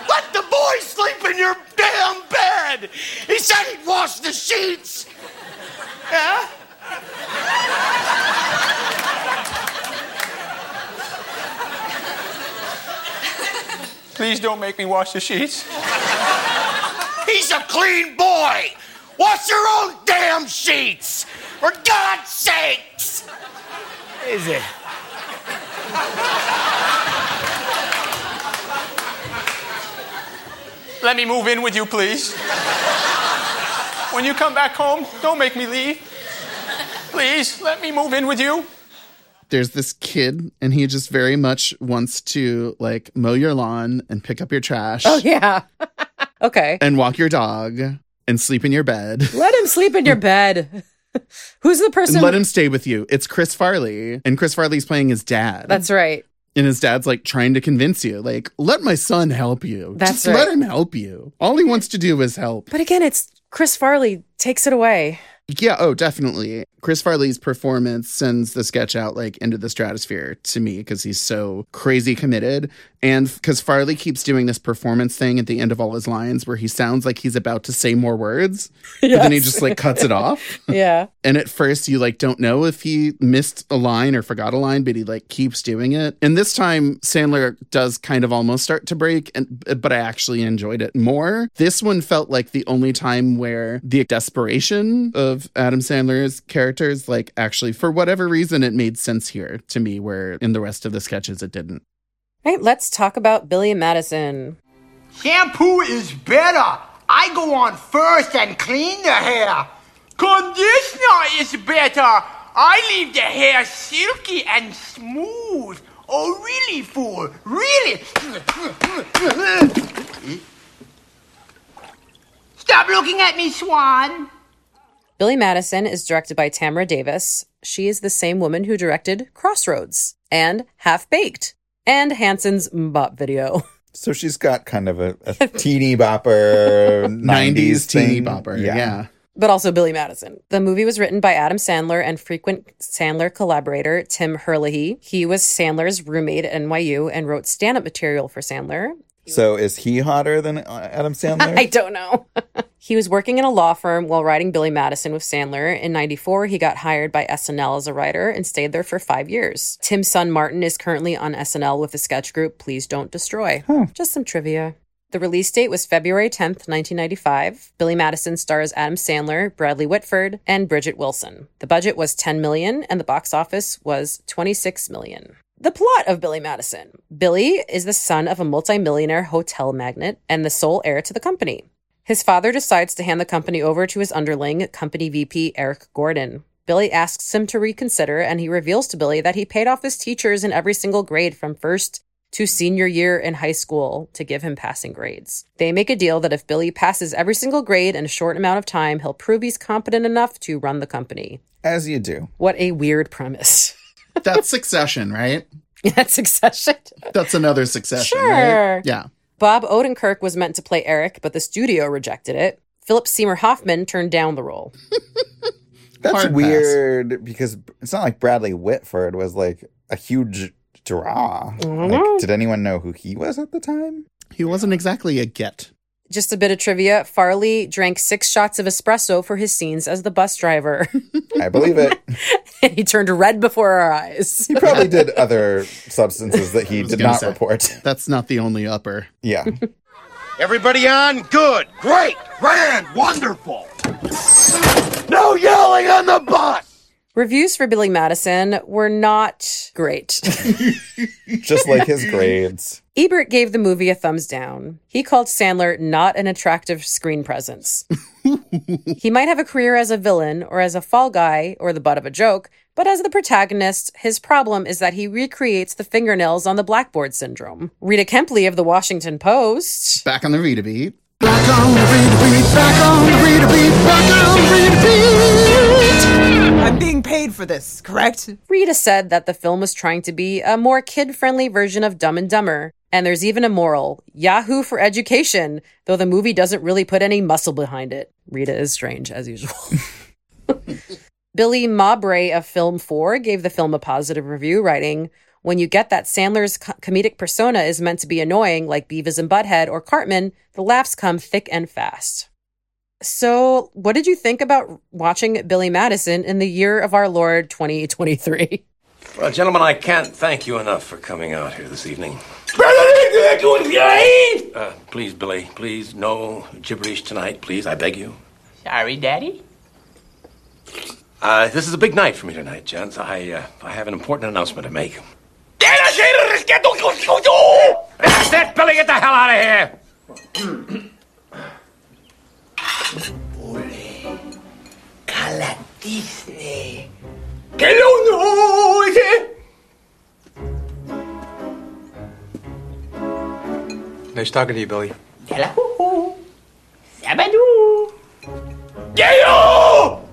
Let the boy sleep in your damn bed. He said he'd wash the sheets. Yeah? Please don't make me wash the sheets. He's a clean boy. Wash your own damn sheets. For God's sakes. Is it? Let me move in with you, please. When you come back home, don't make me leave. Please, let me move in with you. There's this kid, and he just very much wants to like mow your lawn and pick up your trash Oh, yeah. okay. and walk your dog and sleep in your bed. Let him sleep in your bed. Who's the person? And let him stay with you. It's Chris Farley, and Chris Farley's playing his dad. That's right. and his dad's like trying to convince you, like, let my son help you. That's Just right. let him help you. All he wants to do is help. But again, it's Chris Farley takes it away. Yeah, oh, definitely. Chris Farley's performance sends the sketch out like into the stratosphere to me because he's so crazy committed. And because Farley keeps doing this performance thing at the end of all his lines where he sounds like he's about to say more words, but then he just like cuts it off. Yeah. And at first, you like don't know if he missed a line or forgot a line, but he like keeps doing it. And this time, Sandler does kind of almost start to break, and but I actually enjoyed it more. This one felt like the only time where the desperation of Adam Sandler's characters, like actually for whatever reason, it made sense here to me, where in the rest of the sketches it didn't. All right, let's talk about Billy Madison. Shampoo is better. I go on first and clean the hair. Conditioner is better. I leave the hair silky and smooth. Oh, really, fool? Really? Stop looking at me, Swan. Billy Madison is directed by Tamra Davis. She is the same woman who directed Crossroads and Half Baked and Hanson's MMMBop video. So she's got kind of a, a teeny bopper 90s, 90s teeny thing. bopper. Yeah. but also Billy Madison. The movie was written by Adam Sandler and frequent Sandler collaborator Tim Herlihy. He was Sandler's roommate at NYU and wrote stand up material for Sandler. So is he hotter than uh, Adam Sandler? I don't know. he was working in a law firm while writing Billy Madison with Sandler. In 94, he got hired by SNL as a writer and stayed there for five years. Tim's son Martin is currently on SNL with the sketch group Please Don't Destroy. Just some trivia. The release date was February 10th, 1995. Billy Madison stars Adam Sandler, Bradley Whitford, and Bridget Wilson. The budget was 10 million and the box office was 26 million. The plot of Billy Madison. Billy is the son of a multimillionaire hotel magnate and the sole heir to the company. His father decides to hand the company over to his underling, company VP Eric Gordon. Billy asks him to reconsider, and he reveals to Billy that he paid off his teachers in every single grade from first to senior year in high school to give him passing grades. They make a deal that if Billy passes every single grade in a short amount of time, he'll prove he's competent enough to run the company. As you do. What a weird premise. That's Succession, right? That's succession. That's another Succession, Sure. right? Yeah. Bob Odenkirk was meant to play Eric, but the studio rejected it. Philip Seymour Hoffman turned down the role. That's Hard pass. weird because it's not like Bradley Whitford was like a huge draw. Mm-hmm. Like, did anyone know who he was at the time? He wasn't exactly a get. Just a bit of trivia Farley drank six shots of espresso for his scenes as the bus driver. I believe it. and he turned red before our eyes. He probably did other substances that he did not say. report. That's not the only upper. Yeah. Everybody on? Good. Great. Grand. Wonderful. No yelling on the bus. Reviews for Billy Madison were not great. Just like his grades. Ebert gave the movie a thumbs down. He called Sandler not an attractive screen presence. he might have a career as a villain or as a fall guy or the butt of a joke, but as the protagonist, his problem is that he recreates the fingernails on the blackboard syndrome. Rita Kempley of the Washington Post. Back on the Rita beat. Back on the Rita beat, back on the Rita beat, back on the Rita beat. I'm being paid for this, correct? Rita said that the film was trying to be a more kid friendly version of Dumb and Dumber. And there's even a moral Yahoo for education, though the movie doesn't really put any muscle behind it. Rita is strange, as usual. Billy Mabray of Film 4 gave the film a positive review, writing, When you get that Sandler's co- comedic persona is meant to be annoying, like Beavis and Butthead or Cartman, the laughs come thick and fast. So, what did you think about watching Billy Madison in the year of our Lord 2023? Well, gentlemen, I can't thank you enough for coming out here this evening. Uh, please, Billy, please, no gibberish tonight, please. I beg you. Sorry, Daddy. Uh, this is a big night for me tonight, gents. I, uh, I have an important announcement to make. That's it, Billy. Get the hell out of here. Calatissime. Que lo no, Nice talking to you, Billy. Hello. Sabadoo. Yayo!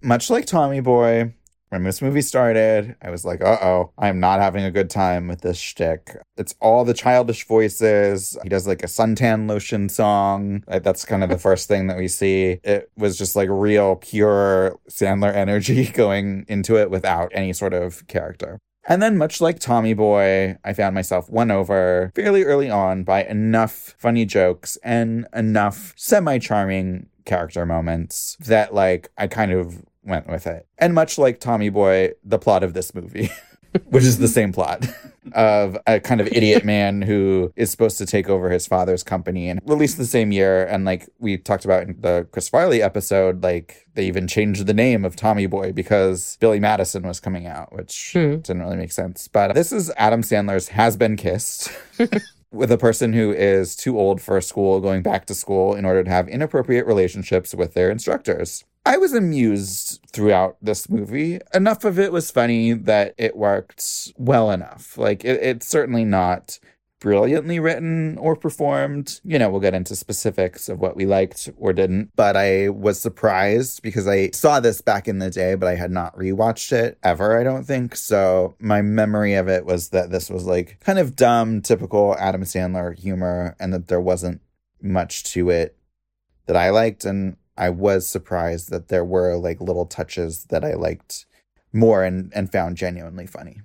Much like Tommy Boy, when this movie started, I was like, uh oh, I'm not having a good time with this shtick. It's all the childish voices. He does like a suntan lotion song. That's kind of the first thing that we see. It was just like real, pure Sandler energy going into it without any sort of character. And then, much like Tommy Boy, I found myself won over fairly early on by enough funny jokes and enough semi charming character moments that, like, I kind of went with it. And much like Tommy Boy, the plot of this movie, which is the same plot of a kind of idiot man who is supposed to take over his father's company and released the same year. And like we talked about in the Chris Farley episode, like they even changed the name of Tommy Boy because Billy Madison was coming out, which hmm. didn't really make sense. But this is Adam Sandler's Has Been Kissed. With a person who is too old for school going back to school in order to have inappropriate relationships with their instructors. I was amused throughout this movie. Enough of it was funny that it worked well enough. Like, it, it's certainly not brilliantly written or performed. You know, we'll get into specifics of what we liked or didn't, but I was surprised because I saw this back in the day, but I had not rewatched it ever, I don't think. So my memory of it was that this was like kind of dumb, typical Adam Sandler humor, and that there wasn't much to it that I liked. And I was surprised that there were like little touches that I liked more and, and found genuinely funny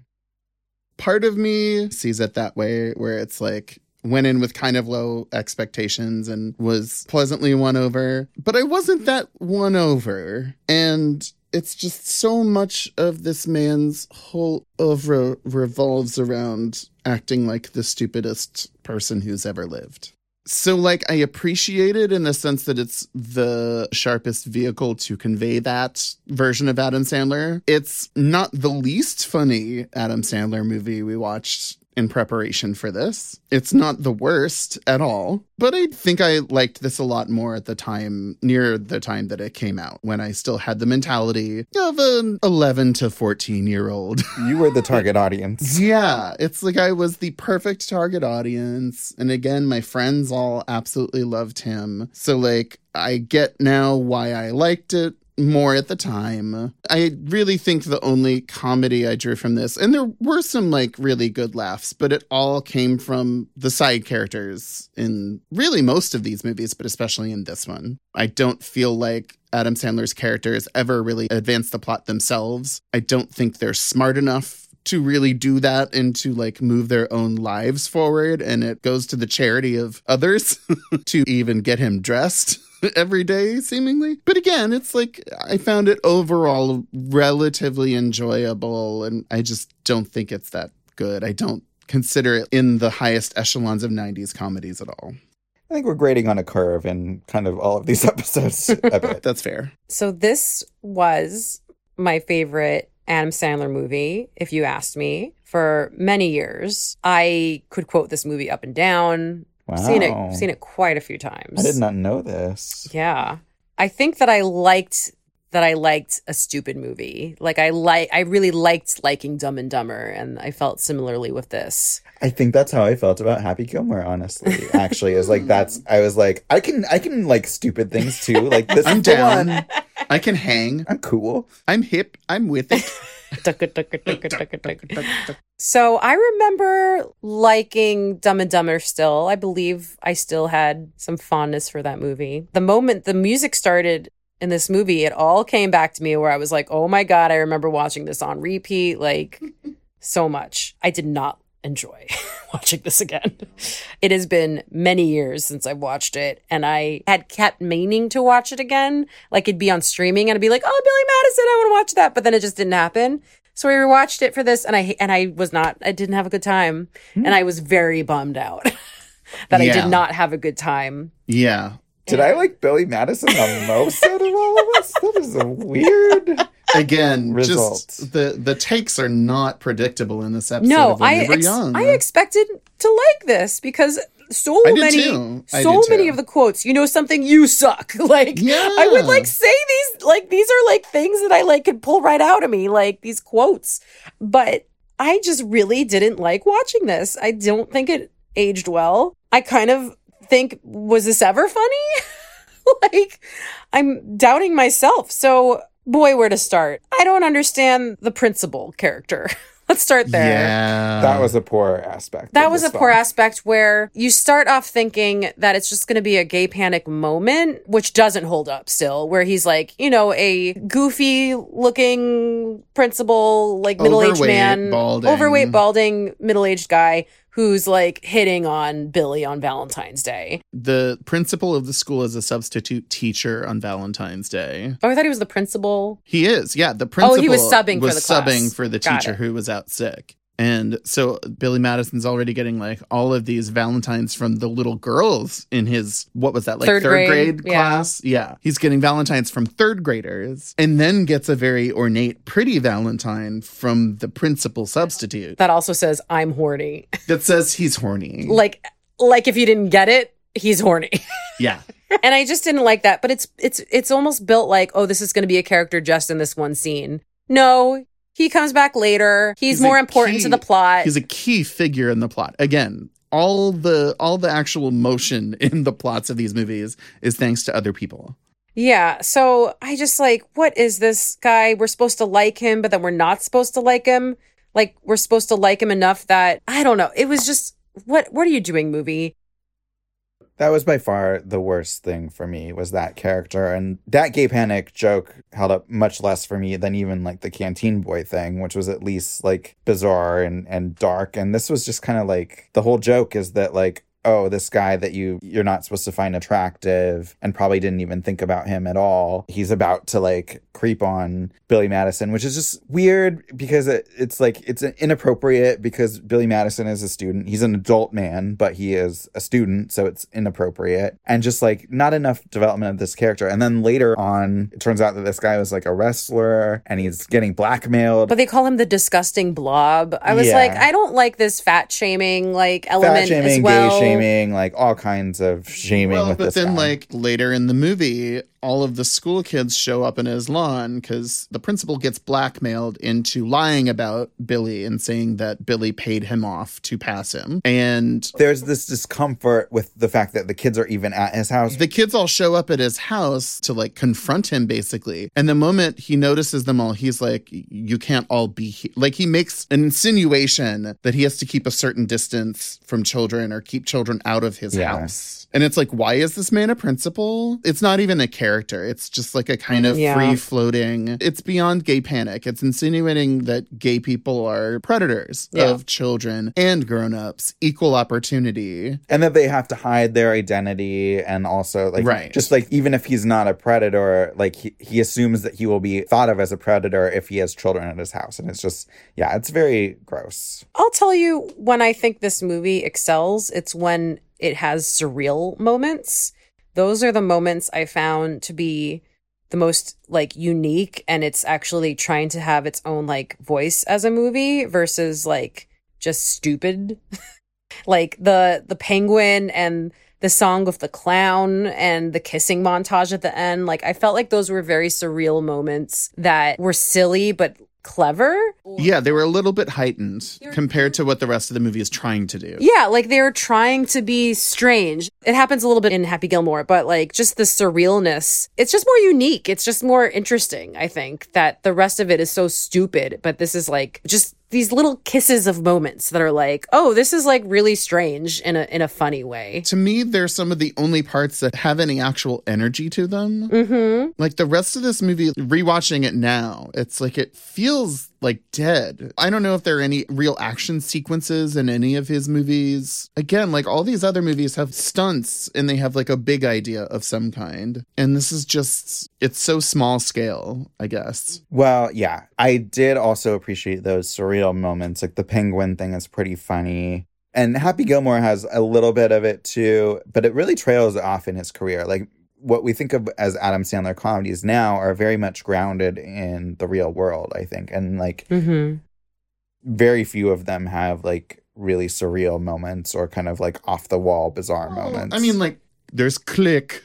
part of me sees it that way, where it's like went in with kind of low expectations and was pleasantly won over, but I wasn't that won over. And it's just so much of this man's whole oeuvre revolves around acting like the stupidest person who's ever lived. So, like, I appreciate it in the sense that it's the sharpest vehicle to convey that version of Adam Sandler. It's not the least funny Adam Sandler movie we watched in preparation for this. It's not the worst at all, but I think I liked this a lot more at the time, near the time that it came out, when I still had the mentality of an 11 to 14 year old. You were the target audience. yeah, it's like I was the perfect target audience. And again, my friends all absolutely loved him. So, like, I get now why I liked it more at the time. I really think the only comedy I drew from this, and there were some like really good laughs, but it all came from the side characters in really most of these movies, but especially in this one. I don't feel like Adam Sandler's characters ever really advance the plot themselves. I don't think they're smart enough to really do that and to like move their own lives forward. And it goes to the charity of others to even get him dressed. every day, seemingly. But again, it's like I found it overall relatively enjoyable, and I just don't think it's that good. I don't consider it in the highest echelons of 90s comedies at all. I think we're grading on a curve in kind of all of these episodes a bit. That's fair. So this was my favorite Adam Sandler movie, if you asked me, for many years. I could quote this movie up and down. Wow. Seen it seen it quite a few times. I did not know this. Yeah. I think that I liked that I liked a stupid movie. Like I like I really liked liking Dumb and Dumber and I felt similarly with this. I think that's how I felt about Happy Gilmore, honestly. Actually, is like that's I was like, I can I can like stupid things too. Like this I'm down. one. I can hang. I'm cool. I'm hip. I'm with it. So I remember liking Dumb and Dumber still. I believe I still had some fondness for that movie. The moment the music started in this movie, it all came back to me where I was like, oh my God, I remember watching this on repeat, like so much. I did not enjoy watching this again. It has been many years since I've watched it, and I had kept meaning to watch it again. Like it'd be on streaming, and I'd be like, "Oh, Billy Madison, I want to watch that," but then it just didn't happen. So I rewatched it for this, and I and I was not, I didn't have a good time, and hmm. I was very bummed out that I did not have a good time. Yeah. Did I like Billy Madison the most out of all of us? That is a weird. Again, Result. just the the takes are not predictable in this episode. No, of I ex- young. I expected to like this because so many so many of the quotes, you know something, you suck. Like I would like say these like these are like things that I like could pull right out of me, like these quotes. But I just really didn't like watching this. I don't think it aged well. I kind of think was this ever funny? like I'm doubting myself. So boy, where to start? I don't understand the principal character. Let's start there. Yeah. That was a poor aspect. That was a this poor aspect where you start off thinking that it's just going to be a gay panic moment, which doesn't hold up still, where he's like, you know, a goofy looking principal, like middle aged man, balding. overweight, balding, middle aged guy who's like hitting on Billy on Valentine's Day. the principal of the school is a substitute teacher on Valentine's Day. Oh, I thought he was the principal. He is, yeah. The principal Oh, he was subbing for was the class. for the Got teacher it. who was out sick. And so Billy Madison's already getting like all of these Valentines from the little girls in his what was that like Third third, grade, grade, yeah. class? Yeah. He's getting Valentines from third graders and then gets a very ornate pretty Valentine from the principal substitute That also says, I'm horny. that says he's horny. like, like if you didn't get it, he's horny. yeah. and I just didn't like that. But it's it's it's almost built like, oh, this is going to be a character just in this one scene. No, he comes back later. He's, He's more important key- to the plot. He's a key figure in the plot. Again, all the all the actual motion in the plots of these movies is thanks to other people. Yeah. So I just like, what is this guy? We're supposed to like him, but then we're not supposed to like him. Like we're supposed to like him enough that I don't know. It was just what what are you doing, movie? That was by far the worst thing for me was that character and that gay panic joke held up much less for me than even like the canteen boy thing, which was at least like bizarre and and dark. And this was just kind of like the whole joke is that like oh this guy that you you're not supposed to find attractive and probably didn't even think about him at all he's about to like creep on billy madison which is just weird because it, it's like it's inappropriate because billy madison is a student he's an adult man but he is a student so it's inappropriate and just like not enough development of this character and then later on it turns out that this guy was like a wrestler and he's getting blackmailed But they call him the disgusting blob. I was Yeah. like, I don't like this fat shaming like element shaming as well. Shaming like all kinds of shaming Well, but then, guy. like later in the movie, all of the school kids show up in his lawn because the principal gets blackmailed into lying about Billy and saying that Billy paid him off to pass him. And there's this discomfort with the fact that the kids are even at his house. the kids all show up at his house to like confront him basically. And the moment he notices them all, he's like, You can't all be here. Like he makes an insinuation that he has to keep a certain distance from children or keep children out of his Yeah. house. And it's like, why is this man a principal? It's not even a character. It's just like a kind of Yeah. free floating. It's beyond gay panic. It's insinuating that gay people are predators Yeah. of children and grown ups, equal opportunity. and that they have to hide their identity and also like Right. just like even if he's not a predator like he, he assumes that he will be thought of as a predator if he has children at his house and it's just yeah it's very gross I'll tell you when I think this movie excels, it's when it has surreal moments. Those are the moments I found to be the most like unique and it's actually trying to have its own like voice as a movie versus like just stupid. like the the penguin and the song of the clown and the kissing montage at the end. Like I felt like those were very surreal moments that were silly but clever. Yeah, they were a little bit heightened compared to what the rest of the movie is trying to do. Yeah, like they were trying to be strange. It happens a little bit in Happy Gilmore, but like just the surrealness, it's just more unique. It's just more interesting, I think, that the rest of it is so stupid, but this is like just these little kisses of moments that are like, oh, this is like really strange in a in a funny way. To me, they're some of the only parts that have any actual energy to them. Mm-hmm. Like the rest of this movie, rewatching it now, it's like it feels like dead. I don't know if there are any real action sequences in any of his movies. Again, like all these other movies have stunts and they have like a big idea of some kind. And this is just, it's so small scale, I guess. well yeah i did also appreciate those surreal moments like the penguin thing is pretty funny and happy gilmore has a little bit of it too but it really trails off in his career like what we think of as Adam Sandler comedies now are very much grounded in the real world, I think. And like Mm-hmm. very few of them have like really surreal moments or kind of like off the wall bizarre moments. I mean, like, there's Click.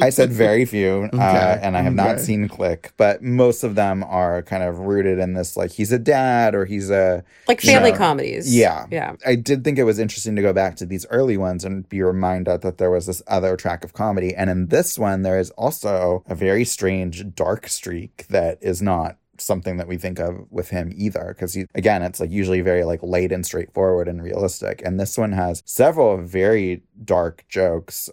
I said very few, uh, and I have not okay. seen Click, but most of them are kind of rooted in this like he's a dad or he's a Like family Sure. comedies. Yeah. Yeah. I did think it was interesting to go back to these early ones and be reminded that there was this other track of comedy. And in this one, there is also a very strange dark streak that is not something that we think of with him either because he again it's like usually very like laid and straightforward and realistic and this one has several very dark jokes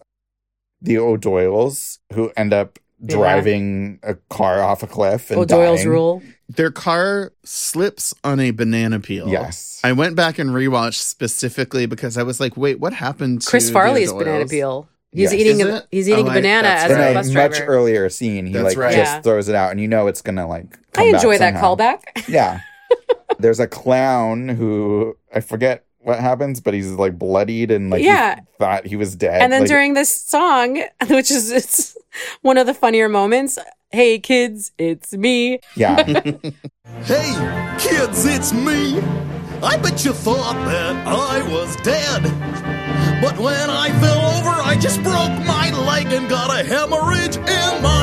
the o'doyles who end up Yeah. driving a car off a cliff and O'Doyle's dying. rule. Their car slips on a banana peel. yes I went back and rewatched specifically because I was like, wait, what happened to Chris Farley's O'Doyles? banana peel. He's Yes. eating a he's eating Oh, a I- banana as in a a bus much earlier scene, he That's like right. just Yeah. throws it out, and you know it's gonna like. I come back enjoy that somehow. callback. Yeah, there's a clown who I forget what happens, but he's like bloodied and like he Yeah. thought he was dead. And then Like, during this song, which is it's one of the funnier moments, hey kids, it's me. yeah, Hey, kids, it's me. I bet you thought that I was dead. But when I fell over, I just broke my leg and got a hemorrhage in my head.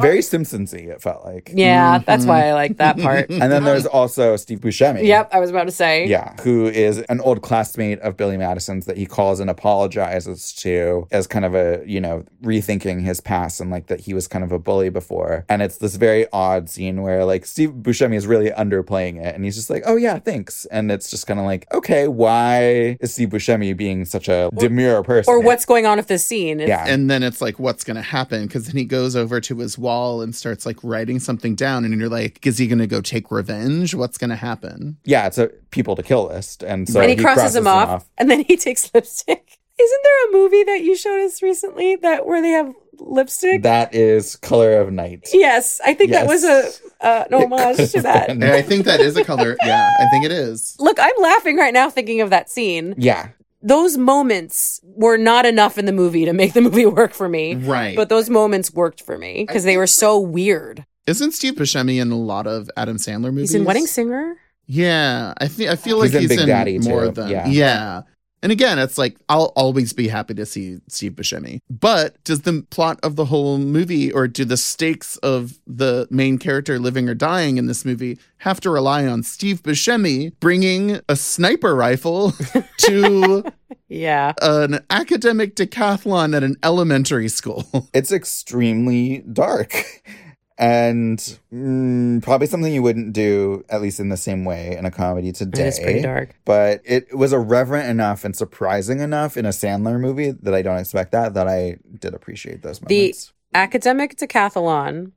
Very Simpsonsy, it felt like. Yeah, mm-hmm. that's why I like that part. And then there's also Steve Buscemi. Yep, I was about to say. Yeah, who is an old classmate of Billy Madison's that he calls and apologizes to as kind of a, you know, rethinking his past and like that he was kind of a bully before. And it's this very odd scene where like Steve Buscemi is really underplaying it and he's just like, oh yeah, thanks. And it's just kind of like, okay, why is Steve Buscemi being such a demure person? Or what's going on with this scene? Yeah. And then it's like, what's going to happen? Because then he goes over to his wall and starts like writing something down. And you're like, is he going to go take revenge? What's going to happen? yeah, it's a people to kill list. And so and he, crosses, him off, and then he takes lipstick. Isn't there a movie that you showed us recently that where they have lipstick? That is Color of Night. yes, I think that was a Yes. uh, an homage to that. And I think that is a color. Yeah, I think it is. Look, I'm laughing right now thinking of that scene. Yeah. Those moments were not enough in the movie to make the movie work for me. Right. But those moments worked for me because they were so weird. Isn't Steve Buscemi in a lot of Adam Sandler movies? He's in Wedding Singer. Yeah, I think I feel like He's in he's, Big in Daddy, more too. than Yeah. yeah. And again, it's like I'll always be happy to see Steve Buscemi. But does the plot of the whole movie, or do the stakes of the main character living or dying in this movie, have to rely on Steve Buscemi bringing a sniper rifle to Yeah. an academic decathlon at an elementary school? It's extremely dark. And mm, probably something you wouldn't do, at least in the same way, in a comedy today. It's pretty dark. But it was irreverent enough and surprising enough in a Sandler movie that I don't expect that, that I did appreciate those moments. The academic decathlon,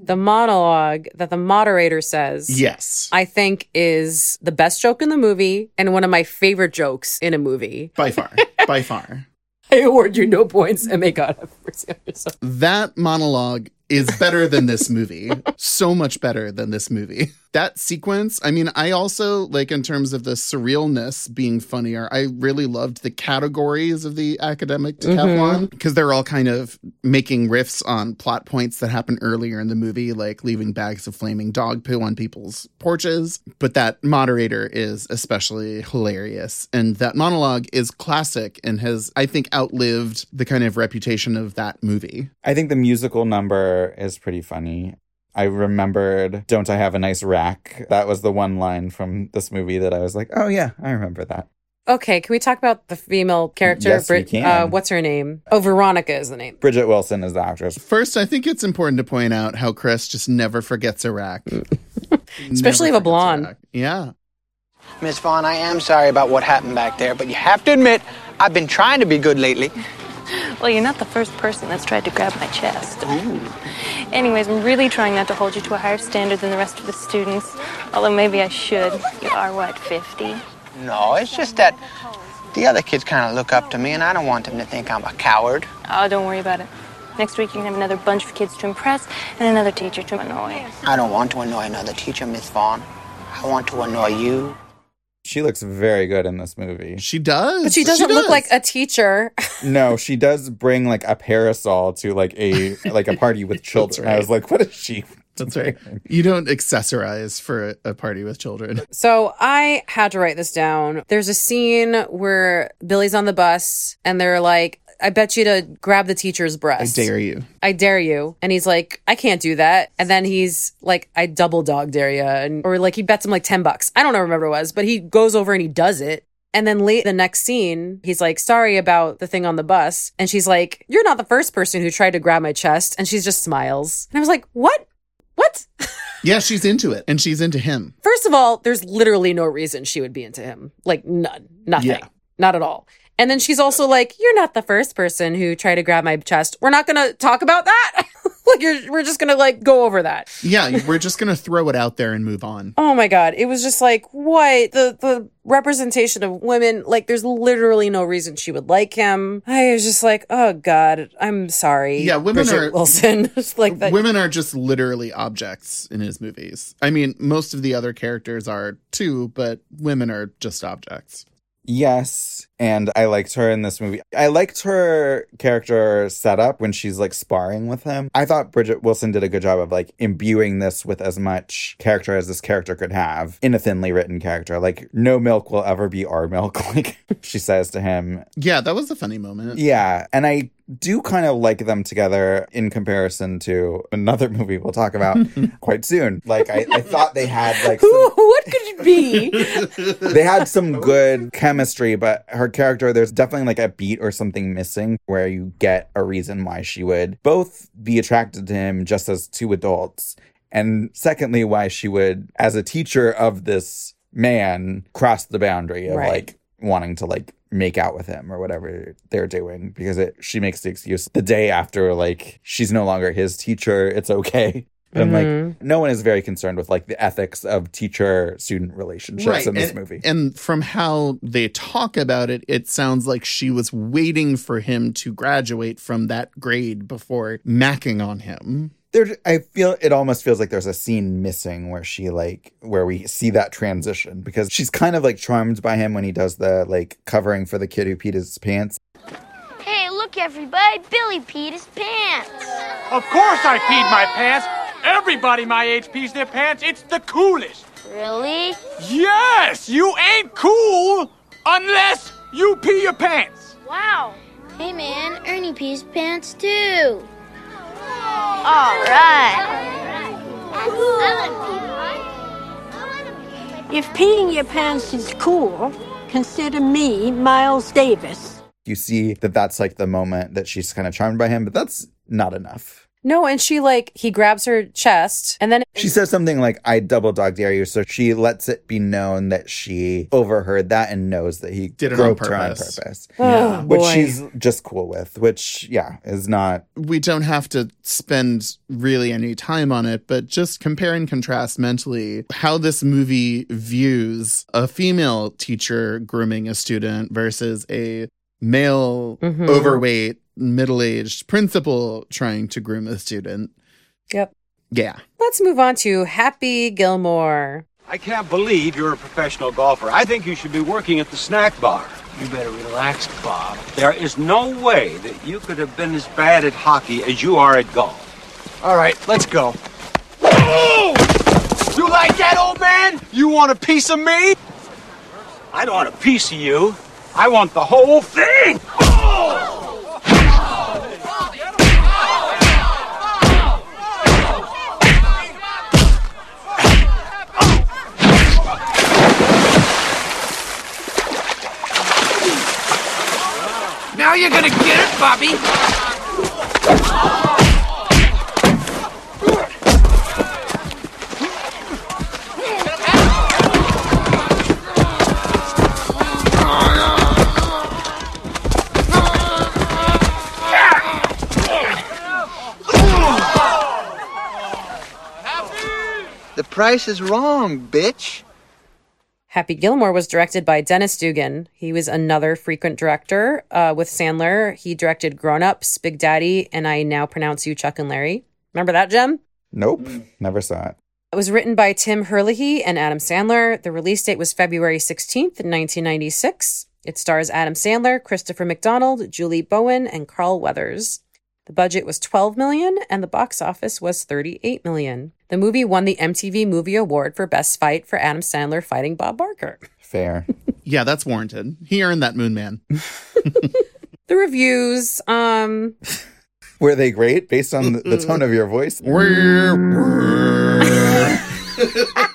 the monologue that the moderator says. yes, I think is the best joke in the movie and one of my favorite jokes in a movie. by far, by far. I award you no points and may God have mercy on yourself. that monologue is better than this movie. so much better than this movie. That sequence, I mean, I also like in terms of the surrealness being funnier, I really loved the categories of the academic decathlon mm-hmm. because they're all kind of making riffs on plot points that happen earlier in the movie, like leaving bags of flaming dog poo on people's porches. But that moderator is especially hilarious. And that monologue is classic and has, I think, outlived the kind of reputation of that movie. I think the musical number is pretty funny. I remembered Don't I Have a Nice Rack? That was the one line from this movie that I was like, oh yeah, I remember that. Okay, can we talk about the female character? Yes, we can. Uh, what's her name? Oh, Veronica is the name. Bridget Wilson is the actress. First, I think it's important to point out how Chris just never forgets Iraq. Especially of a blonde. forgets Iraq. Yeah. Miss Vaughn, I am sorry about what happened back there, but you have to admit, I've been trying to be good lately. Well, you're not the first person that's tried to grab my chest. Anyways, I'm really trying not to hold you to a higher standard than the rest of the students. Although maybe I should. You are what, 50? No, it's just that the other kids kind of look up to me, and I don't want them to think I'm a coward. Oh, don't worry about it. Next week, you can have another bunch of kids to impress and another teacher to annoy. I don't want to annoy another teacher, Miss Vaughn. I want to annoy you. She looks very good in this movie. She does. But she doesn't look like a teacher. No, she does bring like a parasol to like a like a party with children. I was like, what is she? That's right. You don't accessorize for a, a party with children. So I had to write this down. There's a scene where Billy's on the bus and they're like, I bet you to grab the teacher's breast. I dare you. I dare you. And he's like, I can't do that. And then he's like, I double dog dare you. And, or like he bets him like 10 bucks. I don't know, remember what it was, but he goes over and he does it. And then late the next scene, he's like, sorry about the thing on the bus. And she's like, you're not the first person who tried to grab my chest. And she's just smiles. And I was like, what? What? Yeah, she's into it, and she's into him. First of all, there's literally no reason she would be into him. Like none. Nothing. Yeah. Not at all. And then she's also like, "You're not the first person who tried to grab my chest. We're not going to talk about that. like you're we're just going to like go over that." Yeah, we're just gonna throw it out there and move on. Oh my god, it was just like, what? The the representation of women, like there's literally no reason she would like him. I was just like, "Oh god, I'm sorry." Yeah, women Bridget are- Wilson. Just like that. Women are just literally objects in his movies. I mean, most of the other characters are too, but women are just objects. Yes. And I liked her in this movie. I liked her character setup when she's like sparring with him. I thought Bridget Wilson did a good job of like imbuing this with as much character as this character could have in a thinly written character. Like, no milk will ever be our milk, like she says to him. Yeah, that was a funny moment. Yeah. And I do kind of like them together in comparison to another movie we'll talk about quite soon. Like, I, I thought they had like some, what could it be? they had some good chemistry, but her character, there's definitely like a beat or something missing where you get a reason why she would both be attracted to him just as two adults. And secondly, why she would, as a teacher of this man, cross the boundary of Right. like wanting to like make out with him or whatever they're doing because it she makes the excuse the day after like she's no longer his teacher it's okay and Mhm. like no one is very concerned with like the ethics of teacher student relationships in this and, movie And from how they talk about it, it sounds like she was waiting for him to graduate from that grade before macking on him. There i feel it almost feels like there's a scene missing where she like where we see that transition because she's kind of like charmed by him when he does the like covering for the kid who peed his pants Hey, look, everybody. Billy peed his pants. Of course I peed my pants. Everybody my age pees their pants. It's the coolest. Really? Yes, you ain't cool unless you pee your pants. Wow. Hey, man. Ernie pees pants, too. All right. If peeing your pants is cool, consider me Miles Davis. you see that that's like the moment that she's kind of charmed by him but that's not enough No, and she like he grabs her chest and then She says something like, I double dog dare you. So she lets it be known that she overheard that and knows that he Did it on groped her on purpose. purpose. Oh, which boy. she's just cool with, which, yeah, is not. We don't have to spend really any time on it, but just compare and contrast mentally how this movie views a female teacher grooming a student versus a male, Mhm. overweight, middle aged principal trying to groom a student. Yep. Yeah. Let's move on to Happy Gilmore. I can't believe you're a professional golfer. I think you should be working at the snack bar. You better relax, Bob. There is no way that you could have been as bad at hockey as you are at golf. All right, let's go. Oh! You like that, old man? You want a piece of me? I don't want a piece of you. I want the whole thing. Oh! Now you're gonna get it, Bobby. Price is wrong, bitch. Happy Gilmore was directed by Dennis Dugan. He was another frequent director uh, with Sandler. He directed Grown Ups, Big Daddy, and I Now Pronounce You Chuck and Larry. Remember that, Jem? Nope. Never saw it. It was written by Tim Herlihy and Adam Sandler. The release date was February 16th, 1996. It stars Adam Sandler, Christopher McDonald, Julie Bowen, and Carl Weathers. The budget was 12 million and the box office was 38 million. The movie won the MTV Movie Award for Best Fight for Adam Sandler fighting Bob Barker. Fair. Yeah, that's warranted. He earned that Moon Man. The reviews, um, Were they great based on the, the tone of your voice?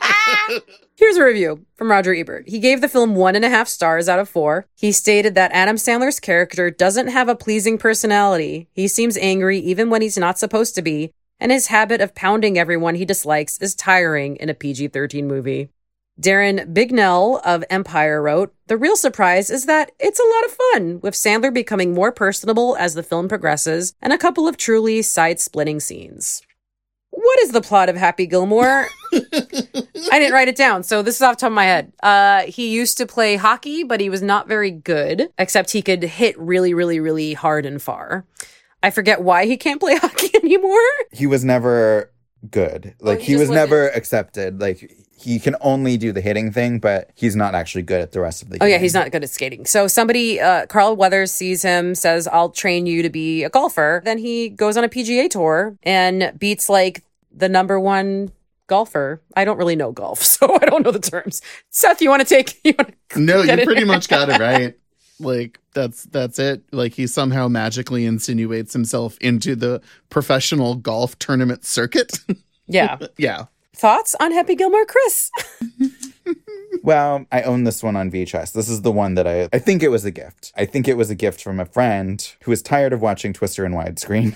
Here's a review from Roger Ebert. He gave the film one and a half stars out of four. He stated that Adam Sandler's character doesn't have a pleasing personality. He seems angry even when he's not supposed to be, and his habit of pounding everyone he dislikes is tiring in a PG 13 movie. Darren Bignell of Empire wrote, The real surprise is that it's a lot of fun, with Sandler becoming more personable as the film progresses, and a couple of truly side splitting scenes. What is the plot of Happy Gilmore? I didn't write it down, so this is off the top of my head. Uh, he used to play hockey, but he was not very good, except he could hit really, really, really hard and far. I forget why he can't play hockey anymore. He was never good. Like he he, was never accepted. Like he can only do the hitting thing, but he's not actually good at the rest of the game. Oh game. yeah, he's not good at skating. So somebody, uh, Carl Weathers sees him, says, "I'll train you to be a golfer." Then he goes on a PGA tour and beats like the number one golfer. I don't really know golf, so I don't know the terms. Seth, you want to take? You wanna No, you pretty here? much got it right. Like that's that's it. Like he somehow magically insinuates himself into the professional golf tournament circuit. Yeah. yeah. Thoughts on Happy Gilmore, Chris? Well, I own this one on VHS. This is the one that I I think it was a gift. I think it was a gift from a friend who was tired of watching Twister in widescreen.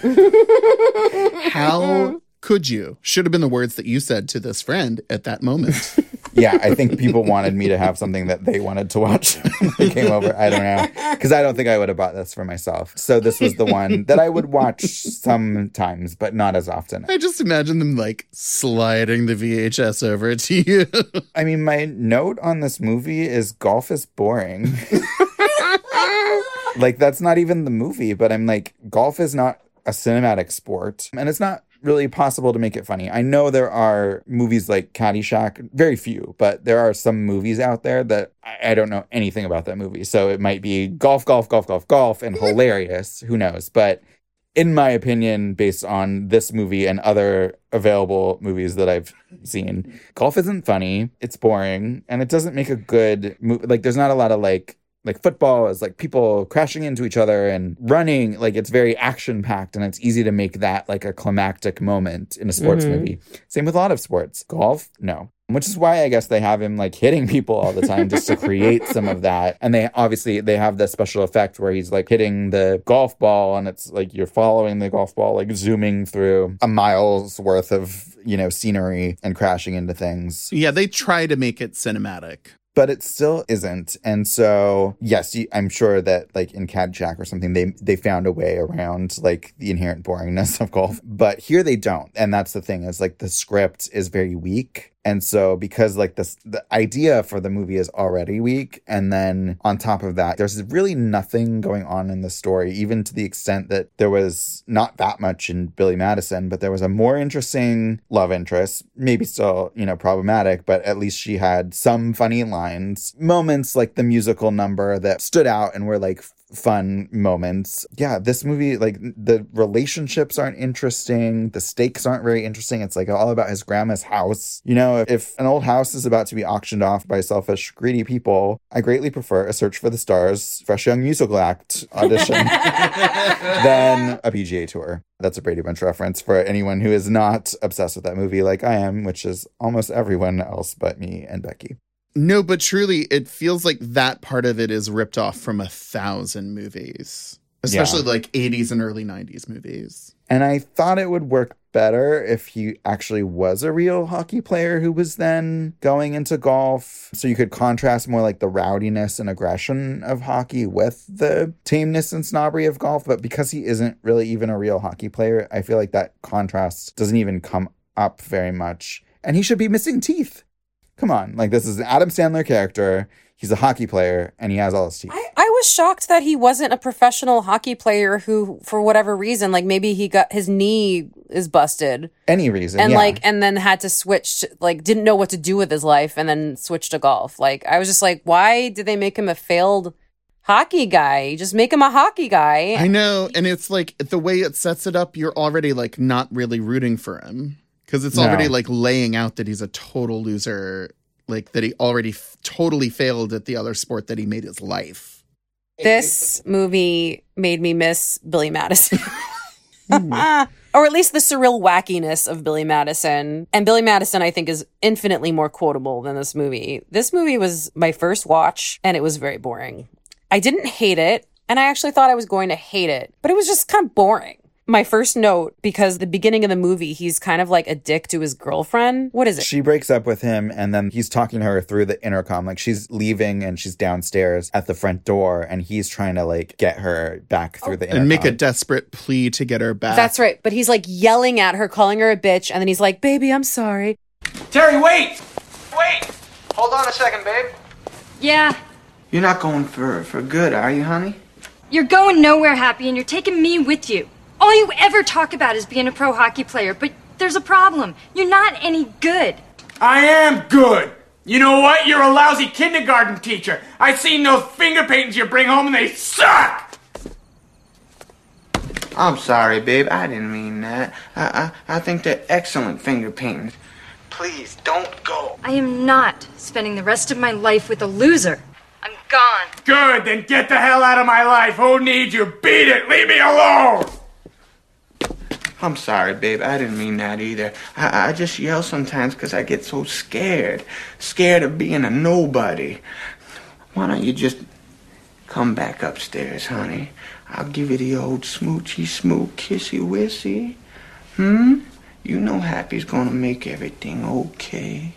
How could you? Should have been the words that you said to this friend at that moment. yeah, I think people wanted me to have something that they wanted to watch when they came over. I don't know. Because I don't think I would have bought this for myself. So this was the one that I would watch sometimes, but not as often. I just imagine them like sliding the VHS over to you. I mean, my note on this movie is golf is boring. like, that's not even the movie, but I'm like, golf is not a cinematic sport, and it's not really possible to make it funny. I know there are movies like Caddyshack, very few, but there are some movies out there that I, I don't know anything about that movie. So it might be golf, golf, golf, golf, golf, and mm-hmm. hilarious. Who knows? But in my opinion, based on this movie and other available movies that I've seen, mm-hmm. golf isn't funny. It's boring, and it doesn't make a good movie. Like, there's not a lot of like like football is like people crashing into each other and running. Like, it's very action packed, and it's easy to make that like a climactic moment in a sports Mhm. movie. Same with a lot of sports. Golf, no. Which is why I guess they have him like hitting people all the time just to create some of that. And they obviously they have the special effect where he's like hitting the golf ball and it's like you're following the golf ball, like zooming through a mile's worth of, you know, scenery and crashing into things yeah, they try to make it cinematic. But it still isn't. And so, yes, I'm sure that like in Caddyshack or something, they they found a way around like the inherent boringness of golf. But here they don't, and that's the thing is like the script is very weak. And so, because like this, the idea for the movie is already weak, and then on top of that, there's really nothing going on in the story, even to the extent that there was not that much in Billy Madison, but there was a more interesting love interest, maybe still, you know, problematic, but at least she had some funny lines, moments like the musical number that stood out and were like fun moments. Yeah, this movie, like the relationships aren't interesting, the stakes aren't very interesting. It's like all about his grandma's house. You know, if an old house is about to be auctioned off by selfish, greedy people, I greatly prefer a search for the stars, fresh young musical act audition than a PGA tour. That's a Brady Bunch reference for anyone who is not obsessed with that movie like I am, which is almost everyone else but me and Becky. No, but truly, it feels like that part of it is ripped off from a thousand movies, especially Yeah. like 80s and early 90s movies. And I thought it would work better if he actually was a real hockey player who was then going into golf. So you could contrast more like the rowdiness and aggression of hockey with the tameness and snobbery of golf. But because he isn't really even a real hockey player, I feel like that contrast doesn't even come up very much. And he should be missing teeth. Come on. Like, this is an Adam Sandler character. He's a hockey player and he has all his teeth. I was shocked that he wasn't a professional hockey player who, for whatever reason, like maybe he got his knee is busted Any reason. and yeah. like, and then had to switch, to, like, didn't know what to do with his life and then switched to golf. Like, I was just like, why did they make him a failed hockey guy? Just make him a hockey guy. I know. And it's like the way it sets it up, you're already like not really rooting for him because it's No. already like laying out that he's a total loser, like that he already f- totally failed at the other sport that he made his life. This movie made me miss Billy Madison. Hmm. or at least the surreal wackiness of Billy Madison. And Billy Madison, I think, is infinitely more quotable than this movie. This movie was my first watch, and it was very boring. I didn't hate it, and I actually thought I was going to hate it, but it was just kind of boring. My first note, because the beginning of the movie, he's kind of like a dick to his girlfriend. What is it? She breaks up with him and then he's talking to her through the intercom. Like she's leaving and she's downstairs at the front door and he's trying to like get her back through the intercom. And make a desperate plea to get her back. That's right. But he's like yelling at her, calling her a bitch, and then he's like, baby, I'm sorry. Terry, wait! Wait! Hold on a second, babe. Yeah, You're not going for for good, are you, honey? you're going nowhere, Happy, and you're taking me with you. All you ever talk about is being a pro hockey player, but there's a problem. You're not any good. I am good. You know what? You're a lousy kindergarten teacher. I've seen those finger paintings you bring home and they suck! I'm sorry, babe. I didn't mean that. I, I, I think they're excellent finger paintings. Please, don't go. I am not spending the rest of my life with a loser. I'm gone. Good, then get the hell out of my life. Who needs you? Beat it. Leave me alone. I'm sorry, babe. I didn't mean that either. I, I just yell sometimes because I get so scared. Scared of being a nobody. Why don't you just come back upstairs, honey? I'll give you the old smoochy smoot kissy wissy. Hmm? You know Happy's gonna make everything okay.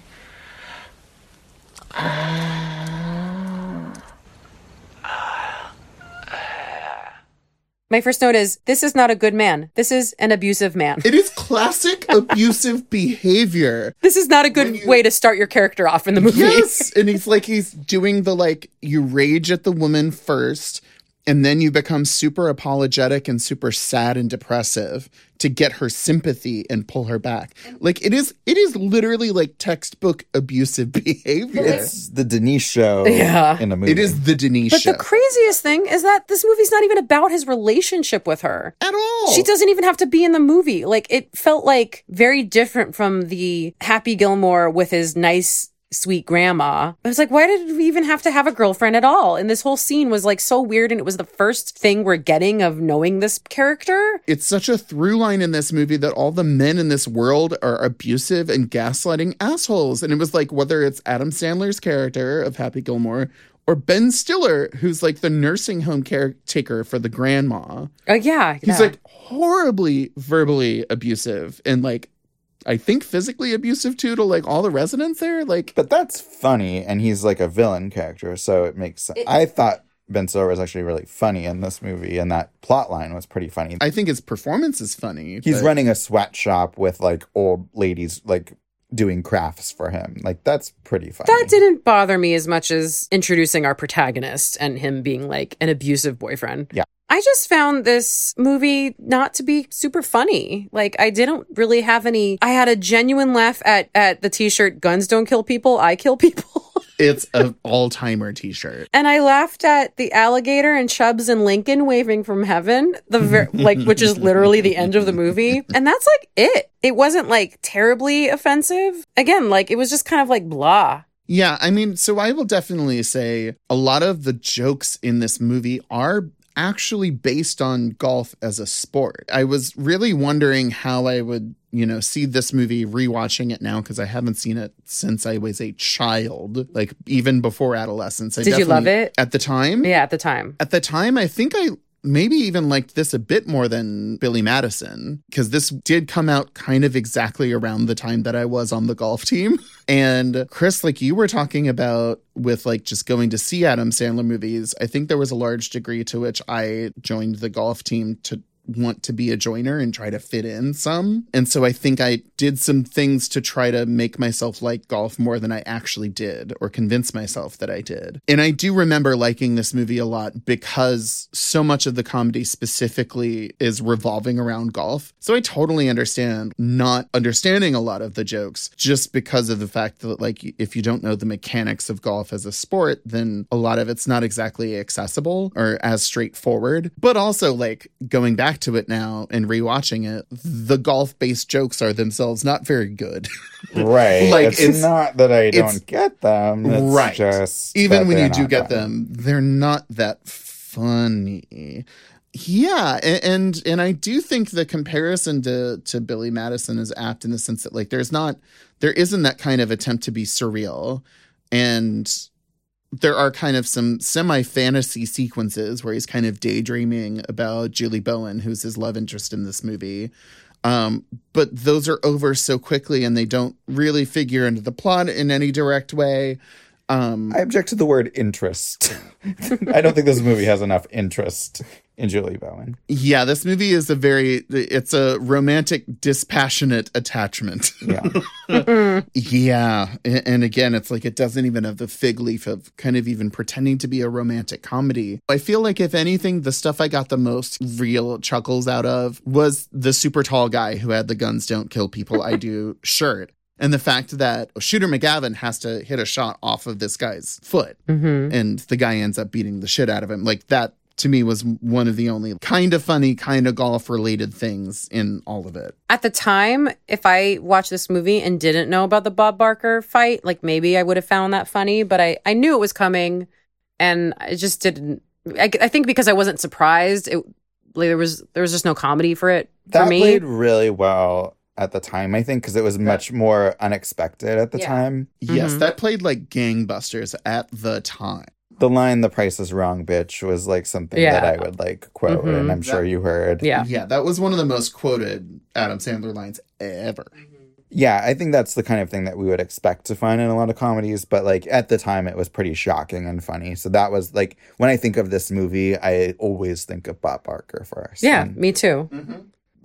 My first note is this is not a good man. This is an abusive man. It is classic abusive behavior. This is not a good way to start your character off in the movie. Yes, and he's like he's doing the like you rage at the woman first and then you become super apologetic and super sad and depressive to get her sympathy and pull her back. Like it is it is literally like textbook abusive behavior. It's the Denise show Yeah. in a movie. It is the Denise But show. the craziest thing is that this movie's not even about his relationship with her at all. She doesn't even have to be in the movie. Like it felt like very different from the Happy Gilmore with his nice sweet grandma. I was like, why did we even have to have a girlfriend at all? And this whole scene was like so weird and it was the first thing we're getting of knowing this character. It's such a through line in this movie that all the men in this world are abusive and gaslighting assholes. And it was like whether it's Adam Sandler's character of Happy Gilmore or Ben Stiller, who's like the nursing home caretaker for the grandma. Uh, yeah. He's yeah. like horribly verbally abusive and like I think physically abusive too to like all the residents there. Like But that's funny, and he's like a villain character, so it makes sense. I thought Ben Stiller was actually really funny in this movie, and that plot line was pretty funny. I think his performance is funny. He's but- running a sweatshop with like old ladies like doing crafts for him. Like that's pretty funny. that didn't bother me as much as introducing our protagonist and him being like an abusive boyfriend. Yeah. I just found this movie not to be super funny. Like I didn't really have any I had a genuine laugh at at the t-shirt guns don't kill people, I kill people. It's an all timer t shirt. And I laughed at the alligator and Chubbs and Lincoln waving from heaven, the ver- like which is literally the end of the movie. And that's like it. It wasn't like terribly offensive. Again, like it was just kind of like blah. Yeah, I mean, so I will definitely say a lot of the jokes in this movie are actually based on golf as a sport. I was really wondering how I would, you know, see this movie rewatching it now because I haven't seen it since I was a child, like even before adolescence. I Did you love it? At the time? Yeah, at the time. At the time, I think I maybe even liked this a bit more than Billy Madison because this did come out kind of exactly around the time that I was on the golf team. And Chris, like you were talking about with like just going to see Adam Sandler movies, I think there was a large degree to which I joined the golf team to want to be a joiner and try to fit in some. And so I think I did some things to try to make myself like golf more than I actually did or convince myself that I did. And I do remember liking this movie a lot because so much of the comedy specifically is revolving around golf. So I totally understand not understanding a lot of the jokes just because of the fact that like if you don't know the mechanics of golf as a sport, then a lot of it's not exactly accessible or as straightforward. But also like going back to it now and rewatching it, the golf based jokes are themselves not very good. right. like it's, not that I don't get them. It's right. Just Even when you do get them, they're not that funny. Yeah, a- and and I do think the comparison to to Billy Madison is apt in the sense that like there's not there isn't that kind of attempt to be surreal and there are kind of some semi fantasy sequences where he's kind of daydreaming about Julie Bowen, who's his love interest in this movie. Um, but those are over so quickly and they don't really figure into the plot in any direct way. Um, I object to the word interest. I don't think this movie has enough interest in Julie Bowen. yeah, this movie is a very it's a romantic dispassionate attachment. Yeah. yeah, and again, it's like it doesn't even have the fig leaf of kind of even pretending to be a romantic comedy. I feel like if anything, the stuff I got the most real chuckles out of was the super tall guy who had the guns don't kill people I do shirt. And the fact that Shooter McGavin has to hit a shot off of this guy's foot Mhm. and the guy ends up beating the shit out of him. Like that to me was one of the only kind of funny, kind of golf related things in all of it. At the time, if I watched this movie and didn't know about the Bob Barker fight, like maybe I would have found that funny, but I, I knew it was coming and I just didn't. I, I think because I wasn't surprised, it like, there was there was just no comedy for it for That me. played really well at the time, I think, because it was much more unexpected at the Yeah. time. Yes, Mm-hmm. that played like gangbusters at the time. The line "The price is wrong, bitch" was like something Yeah. that I would like quote, Mm-hmm. and I'm sure you heard. Yeah, yeah that was one of the most quoted Adam Sandler lines ever. Yeah, I think that's the kind of thing that we would expect to find in a lot of comedies, but like at the time it was pretty shocking and funny. So that was like when I think of this movie, I always think of Bob Barker first. yeah, And me too.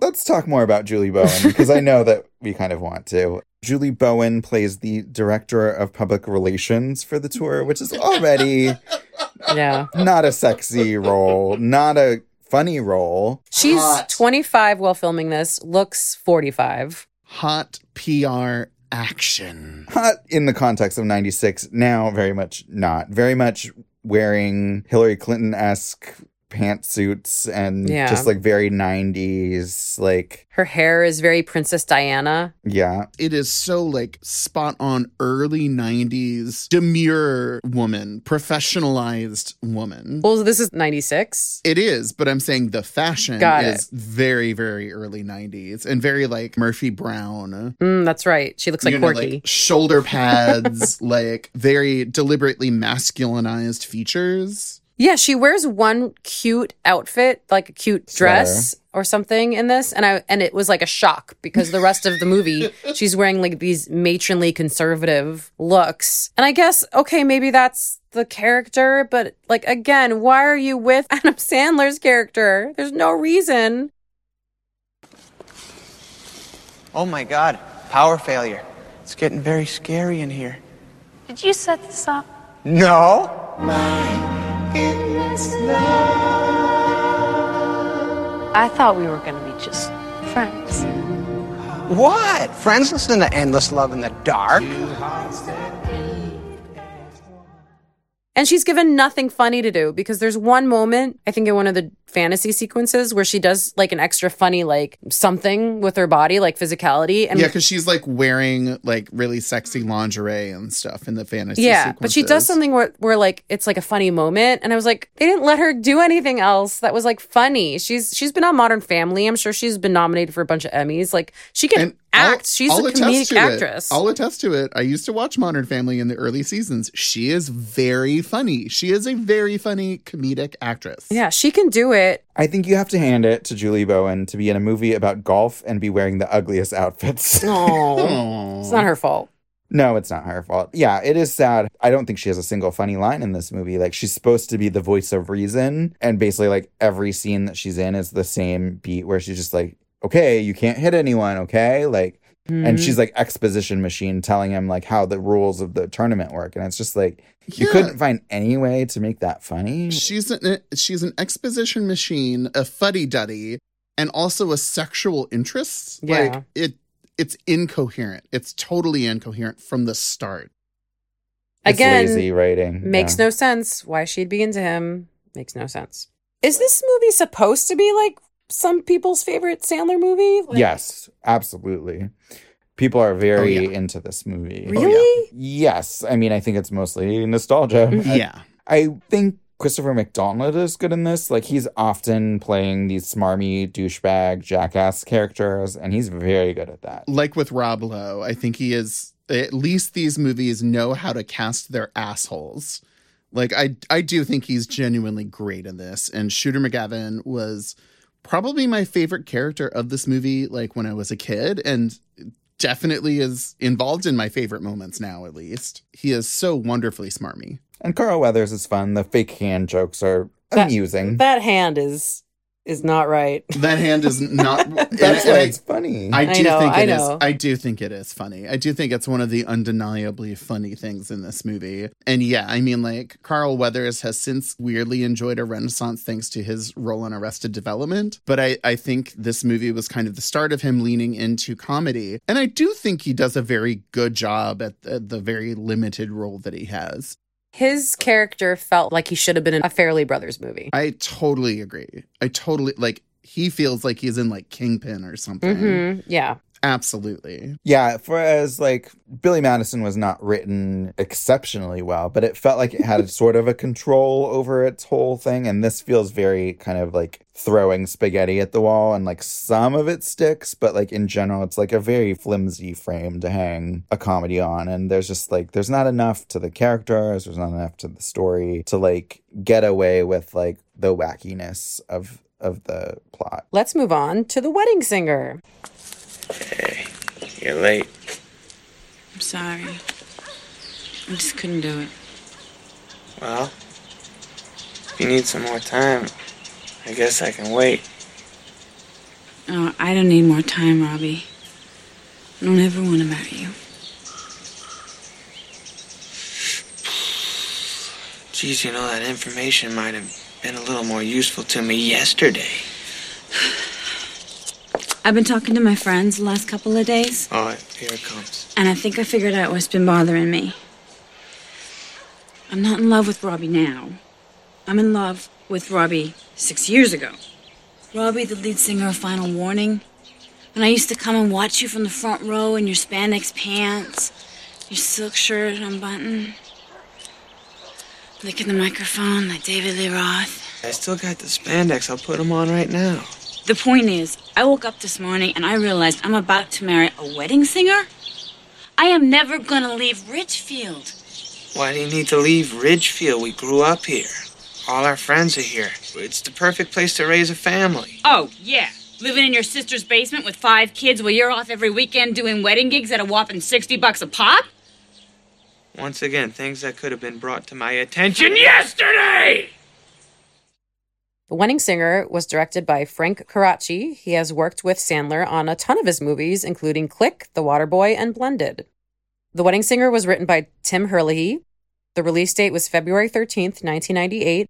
let's talk more about Julie Bowen because I know that we kind of want to. Julie Bowen plays the director of public relations for the tour, which is already Yeah. not a sexy role, not a funny role. She's 25 while filming this, looks 45. Hot PR action. Hot in the context of 96, now very much not. Very much wearing Hillary Clinton esque pantsuits and Yeah. just like very 90s, like, Her hair is very Princess Diana. yeah. It is so like spot on early 90s demure woman, professionalized woman. Well, this is 96. It is, but I'm saying the fashion Got is very, very early 90s and very like Murphy Brown. Mm, that's right. She looks like You know, Corky. shoulder pads, like very deliberately masculinized features. Yeah, she wears one cute outfit, like a cute dress or something in this, and I and it was like a shock because the rest of the movie she's wearing like these matronly conservative looks. And I guess okay, maybe that's the character, but like again, why are you with Adam Sandler's character? There's no reason. Oh my god, power failure. It's getting very scary in here. Did you set this up? No? I thought we were going to be just friends. What? Friends listen to Endless Love in the Dark? And she's given nothing funny to do because there's one moment, I think in one of the fantasy sequences where she does like an extra funny like something with her body, like physicality. And yeah, because she's like wearing like really sexy lingerie and stuff in the fantasy. yeah, but she does something where, where like it's like a funny moment, and I was like, they didn't let her do anything else that was like funny. She's she's been on Modern Family. I'm sure she's been nominated for a bunch of Emmys. Like she can act. she's I'll a comedic to it. actress. I'll attest to it. I used to watch Modern Family in the early seasons. She is very funny. She is a very funny comedic actress. yeah, she can do it. I think you have to hand it to Julie Bowen to be in a movie about golf and be wearing the ugliest outfits. No, it's not her fault. No, it's not her fault. Yeah, it is sad. I don't think she has a single funny line in this movie. Like she's supposed to be the voice of reason, and basically like every scene that she's in is the same beat where she's just like, "Okay, you can't hit anyone, okay?" Like and Mhm. she's like exposition machine telling him like how the rules of the tournament work and it's just like you Yeah. couldn't find any way to make that funny. She's an she's an exposition machine, a fuddy duddy, and also a sexual interest. Yeah. Like it it's incoherent. It's totally incoherent from the start. It's Again, lazy writing. Makes yeah. no sense. Why she'd be into him makes no sense. Is this movie supposed to be like some people's favorite Sandler movie? Like, Yes, absolutely. People are very Oh, yeah. into this movie. Oh, really? Yes. I mean, I think it's mostly nostalgia. Mm-hmm. I- Yeah. I think Christopher McDonald is good in this. Like, he's often playing these smarmy, douchebag, jackass characters, and he's very good at that. Like with Rob Lowe, I think he is at least these movies know how to cast their assholes. Like I I do think he's genuinely great in this. And Shooter McGavin was probably my favorite character of this movie like when I was a kid and definitely is involved in my favorite moments now at least. He is so wonderfully smarmy. And Carl Weathers is fun. The fake hand jokes are That- amusing. That hand is is not right. That hand is not. That's and why it's funny. I do I know, think I it is. know. I do think it is funny. I do think it's one of the undeniably funny things in this movie. And yeah, I mean, like Carl Weathers has since weirdly enjoyed a renaissance thanks to his role on Arrested Development. But I, I think this movie was kind of the start of him leaning into comedy. And I do think he does a very good job at the, the very limited role that he has. His character felt like he should have been in a Farrelly Brothers movie. I totally agree. I totally like. He feels like he's in like Kingpin or something. hmm Yeah. Absolutely. Yeah, for as like Billy Madison was not written exceptionally well, but it felt like it had sort of a control over its whole thing. And this feels very kind of like throwing spaghetti at the wall, and like some of it sticks, but like in general, it's like a very flimsy frame to hang a comedy on. And there's just like there's not enough to the characters, there's not enough to the story to like get away with like the wackiness of of the plot. Let's move on to The Wedding Singer. Hey, you're late. I'm sorry. I just couldn't do it. Well, if you need some more time, I guess I can wait. Oh, I don't need more time, Robbie. I don't ever want to marry you. Geez, you know, that information might have been a little more useful to me yesterday. I've been talking to my friends the last couple of days, All right, here it comes. and I think I figured out what's been bothering me. I'm not in love with Robbie now. I'm in love with Robbie six years ago. Robbie, the lead singer of Final Warning. When I used to come and watch you from the front row in your spandex pants, your silk shirt unbuttoned, licking the microphone like David Lee Roth. I still got the spandex. I'll put them on right now. The point is, I woke up this morning and I realized I'm about to marry a wedding singer. I am never gonna leave Ridgefield. Why do you need to leave Ridgefield? We grew up here. All our friends are here. It's the perfect place to raise a family. Oh, yeah. Living in your sister's basement with five kids while you're off every weekend doing wedding gigs at a whopping 60 bucks a pop? Once again, things that could have been brought to my attention yesterday! The Wedding Singer was directed by Frank Coraci. He has worked with Sandler on a ton of his movies, including Click, The Waterboy, and Blended. The Wedding Singer was written by Tim Herlihy. The release date was February 13th, 1998.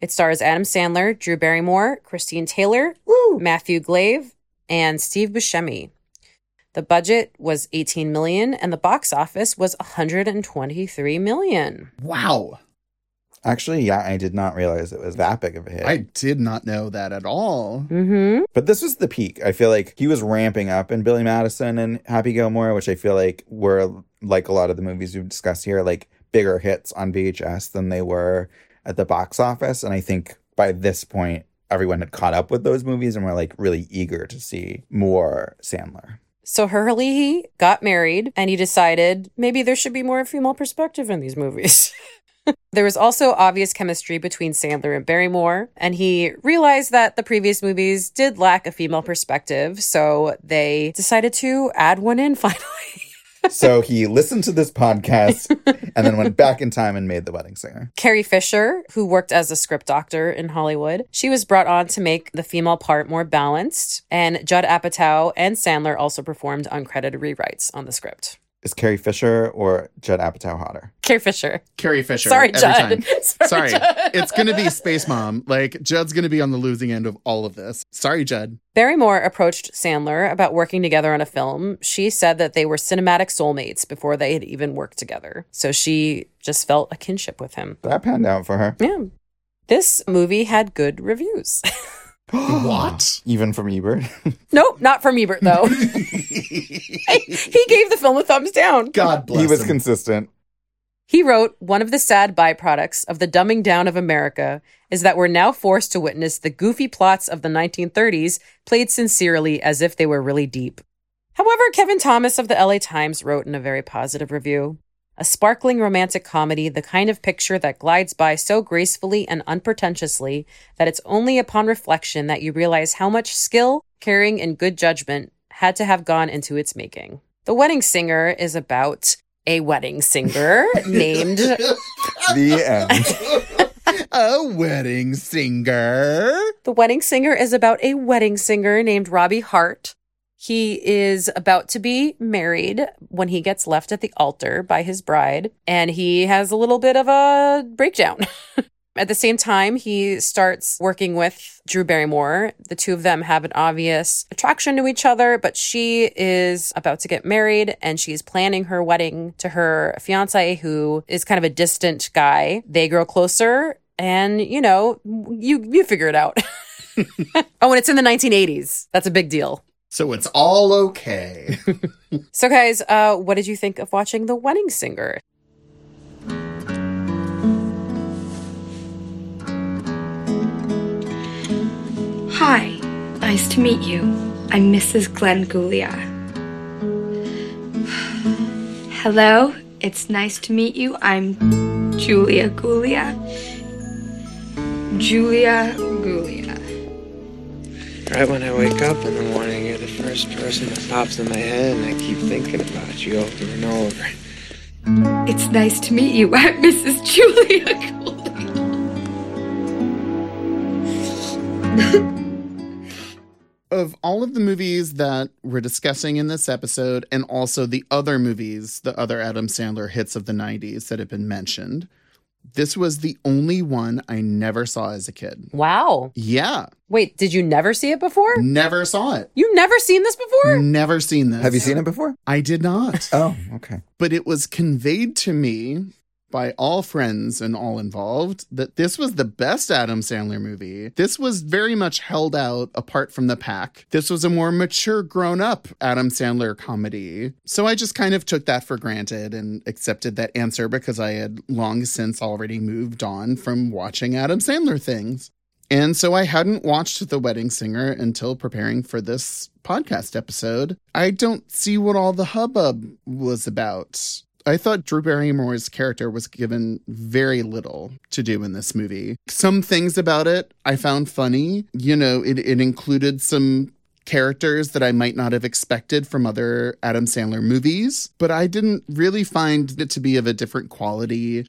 It stars Adam Sandler, Drew Barrymore, Christine Taylor, Matthew Glave, and Steve Buscemi. The budget was 18 million and the box office was 123 million. Wow. Actually, yeah, I did not realize it was that big of a hit. I did not know that at all. Mm-hmm. But this was the peak. I feel like he was ramping up in Billy Madison and Happy Gilmore, which I feel like were like a lot of the movies we've discussed here, like bigger hits on VHS than they were at the box office. And I think by this point, everyone had caught up with those movies and were like really eager to see more Sandler. So Herlihy got married and he decided maybe there should be more female perspective in these movies. there was also obvious chemistry between Sandler and Barrymore, and he realized that the previous movies did lack a female perspective, so they decided to add one in finally. so he listened to this podcast and then went back in time and made The Wedding Singer. Carrie Fisher, who worked as a script doctor in Hollywood, she was brought on to make the female part more balanced, and Judd Apatow and Sandler also performed uncredited rewrites on the script. Is Carrie Fisher or Judd Apatow hotter? Carrie Fisher. Carrie Fisher. Sorry, every Judd. time. Sorry, Sorry. Judd. It's going to be Space Mom. Like, Judd's going to be on the losing end of all of this. Sorry, Judd. Barrymore approached Sandler about working together on a film. She said that they were cinematic soulmates before they had even worked together. So she just felt a kinship with him. That panned out for her. Yeah. This movie had good reviews. what? Even from Ebert? nope, not from Ebert, though. he gave the film a thumbs down. God bless he was him. consistent. He wrote, One of the sad byproducts of the dumbing down of America is that we're now forced to witness the goofy plots of the 1930s played sincerely as if they were really deep. However, Kevin Thomas of the LA Times wrote in a very positive review a sparkling romantic comedy, the kind of picture that glides by so gracefully and unpretentiously that it's only upon reflection that you realize how much skill, caring, and good judgment had to have gone into its making. The Wedding Singer is about a wedding singer named The end. a wedding singer. The Wedding Singer is about a wedding singer named Robbie Hart. He is about to be married when he gets left at the altar by his bride, and he has a little bit of a breakdown. At the same time, he starts working with Drew Barrymore. The two of them have an obvious attraction to each other, but she is about to get married and she's planning her wedding to her fiance, who is kind of a distant guy. They grow closer, and you know, you you figure it out. oh, and it's in the 1980s. That's a big deal. So it's all okay. So, guys, uh, what did you think of watching The Wedding Singer? Hi, nice to meet you. I'm Mrs. Glenn Gulia. Hello, it's nice to meet you. I'm Julia Gulia. Julia Gulia. Right when I wake up in the morning, you're the first person that pops in my head, and I keep thinking about you over and over. It's nice to meet you. I'm Mrs. Julia Gulia. of all of the movies that we're discussing in this episode, and also the other movies, the other Adam Sandler hits of the 90s that have been mentioned, this was the only one I never saw as a kid. Wow. Yeah. Wait, did you never see it before? Never saw it. You've never seen this before? Never seen this. Have you seen it before? I did not. Oh, okay. but it was conveyed to me by all friends and all involved that this was the best Adam Sandler movie. This was very much held out apart from the pack. This was a more mature, grown up Adam Sandler comedy. So I just kind of took that for granted and accepted that answer because I had long since already moved on from watching Adam Sandler things. And so I hadn't watched The Wedding Singer until preparing for this podcast episode. I don't see what all the hubbub was about. I thought Drew Barrymore's character was given very little to do in this movie. Some things about it I found funny. You know, it, it included some characters that I might not have expected from other Adam Sandler movies, but I didn't really find it to be of a different quality.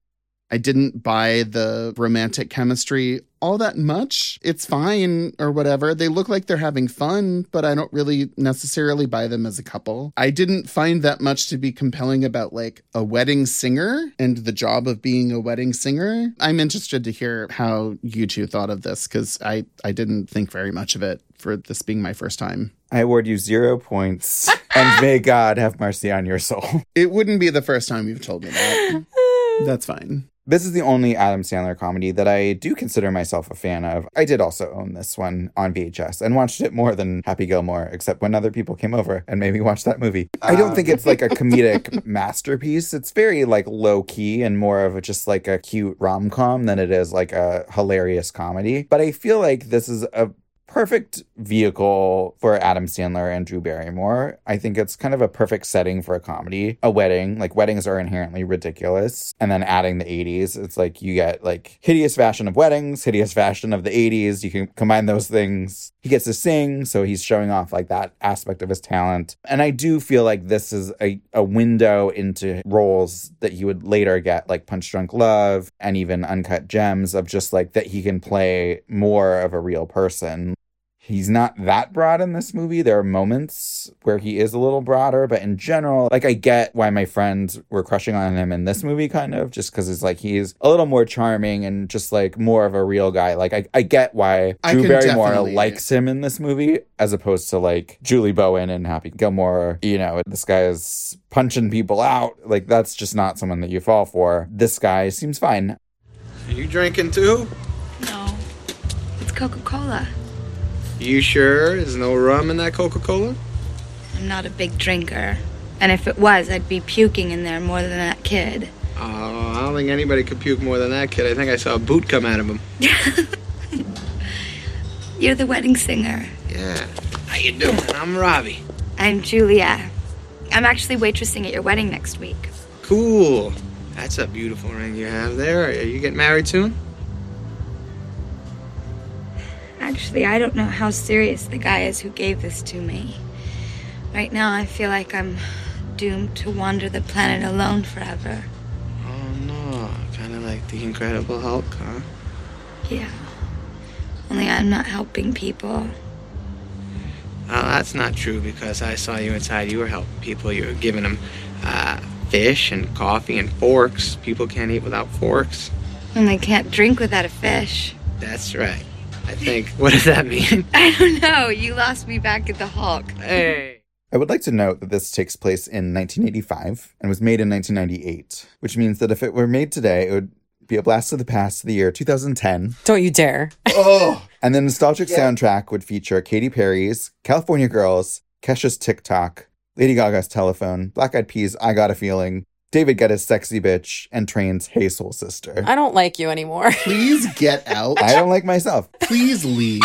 I didn't buy the romantic chemistry all that much. It's fine or whatever. They look like they're having fun, but I don't really necessarily buy them as a couple. I didn't find that much to be compelling about like a wedding singer and the job of being a wedding singer. I'm interested to hear how you two thought of this because I, I didn't think very much of it for this being my first time. I award you zero points, and may God have mercy on your soul. It wouldn't be the first time you've told me that. That's fine. This is the only Adam Sandler comedy that I do consider myself a fan of. I did also own this one on VHS and watched it more than Happy Gilmore, except when other people came over and made me watch that movie. I don't think it's like a comedic masterpiece. It's very like low key and more of a, just like a cute rom com than it is like a hilarious comedy. But I feel like this is a perfect vehicle for Adam Sandler and Drew Barrymore. I think it's kind of a perfect setting for a comedy. A wedding, like weddings are inherently ridiculous. And then adding the 80s, it's like you get like hideous fashion of weddings, hideous fashion of the 80s. You can combine those things. He gets to sing, so he's showing off like that aspect of his talent. And I do feel like this is a, a window into roles that he would later get, like Punch Drunk Love and even Uncut Gems, of just like that he can play more of a real person. He's not that broad in this movie. There are moments where he is a little broader, but in general, like I get why my friends were crushing on him in this movie, kind of, just because it's like he's a little more charming and just like more of a real guy. Like I, I get why I Drew can Barrymore likes him in this movie as opposed to like Julie Bowen and Happy Gilmore. You know, this guy is punching people out. Like that's just not someone that you fall for. This guy seems fine. Are you drinking too? No, it's Coca Cola. You sure there's no rum in that Coca Cola? I'm not a big drinker. And if it was, I'd be puking in there more than that kid. Oh, I don't think anybody could puke more than that kid. I think I saw a boot come out of him. You're the wedding singer. Yeah. How you doing? I'm Robbie. I'm Julia. I'm actually waitressing at your wedding next week. Cool. That's a beautiful ring you have there. Are you getting married soon? Actually, I don't know how serious the guy is who gave this to me. Right now, I feel like I'm doomed to wander the planet alone forever. Oh no, kind of like the Incredible Hulk, huh? Yeah. Only I'm not helping people. Oh, that's not true because I saw you inside. You were helping people. You were giving them uh, fish and coffee and forks. People can't eat without forks. And they can't drink without a fish. That's right. I think. What does that mean? I don't know. You lost me back at the Hulk. Hey. I would like to note that this takes place in 1985 and was made in 1998, which means that if it were made today, it would be a blast of the past to the year 2010. Don't you dare. Oh! and the nostalgic soundtrack would feature Katy Perry's California Girls, Kesha's TikTok, Lady Gaga's Telephone, Black Eyed Peas' I Got a Feeling, David Guetta's Sexy Bitch, and Train's Hey Soul Sister. I don't like you anymore. Please get out. I don't like myself. Please leave.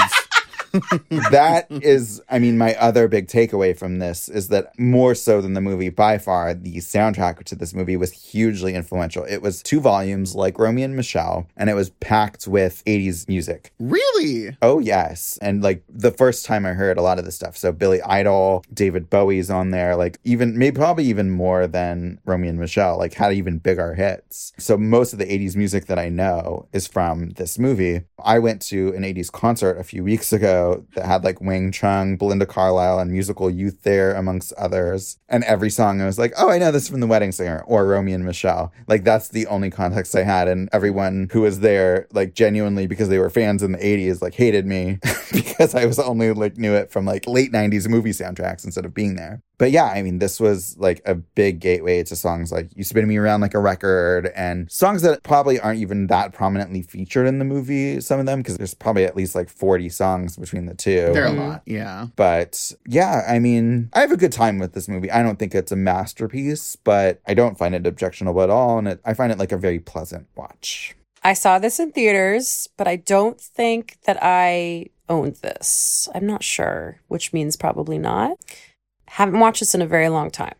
That is, I mean, my other big takeaway from this is that more so than the movie, by far, the soundtrack to this movie was hugely influential. It was two volumes like Romy and Michele, and it was packed with 80s music. Really? Oh, yes. And like the first time I heard a lot of this stuff. So Billy Idol, David Bowie's on there, like even, maybe probably even more than Romy and Michele, like had even bigger hits. So most of the 80s music that I know is from this movie. I went to an 80s concert a few weeks ago that had like Wang Chung, Belinda Carlisle, and musical youth there, amongst others. And every song I was like, oh, I know this from The Wedding Singer or Romy and Michele. Like that's the only context I had. And everyone who was there, like genuinely because they were fans in the 80s, like hated me because I was only like knew it from like late 90s movie soundtracks instead of being there. But yeah, I mean, this was like a big gateway to songs like You Spin Me Around Like a Record and songs that probably aren't even that prominently featured in the movie, some of them, because there's probably at least like 40 songs between the two. There are a mm-hmm. lot, yeah. But yeah, I mean, I have a good time with this movie. I don't think it's a masterpiece, but I don't find it objectionable at all. And it, I find it like a very pleasant watch. I saw this in theaters, but I don't think that I owned this. I'm not sure, which means probably not. Haven't watched this in a very long time.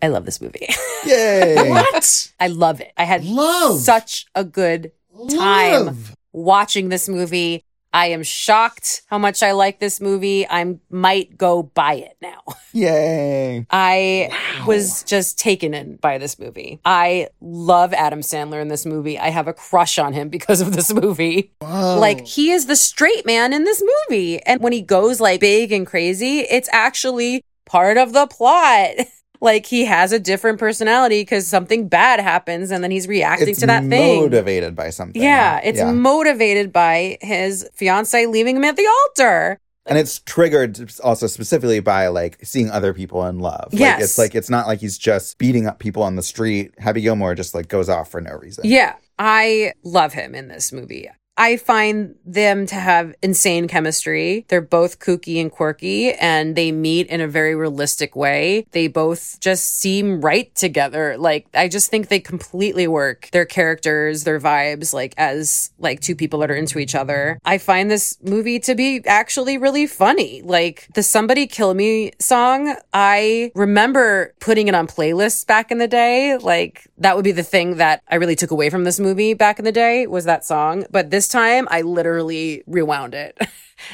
I love this movie. Yay! what? I love it. I had Love. such a good time Love. watching this movie. I am shocked how much I like this movie. I might go buy it now. Yay! I was just taken in by this movie. I love Adam Sandler in this movie. I have a crush on him because of this movie. Whoa. Like he is the straight man in this movie. And when he goes like big and crazy, it's actually part of the plot. like he has a different personality because something bad happens and then he's reacting It's to that thing. motivated by something. Yeah, it's Yeah. motivated by his fiance leaving him at the altar. and it's triggered also specifically by like seeing other people in love. Like, Yes. it's like it's not like he's just beating up people on the street. Happy Gilmore just like goes off for no reason. Yeah, I love him in this movie. I find them to have insane chemistry. They're both kooky and quirky, and they meet in a very realistic way. They both just seem right together. Like, I just think they completely work their characters, their vibes, like as like two people that are into each other. I find this movie to be actually really funny. Like the Somebody Kill Me song, I remember putting it on playlists back in the day. Like that would be the thing that I really took away from this movie back in the day was that song. But this time I literally rewound it.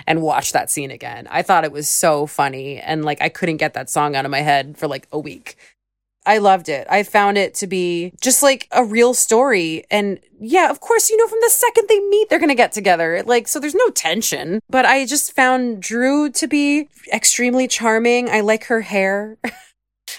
And watched that scene again. I thought it was so funny. And like, I couldn't get that song out of my head for like a week. I loved it. I found it to be just like a real story. And yeah, of course, you know, from the second they meet, they're going to get together. Like, so there's no tension. But I just found Drew to be extremely charming. I like her hair.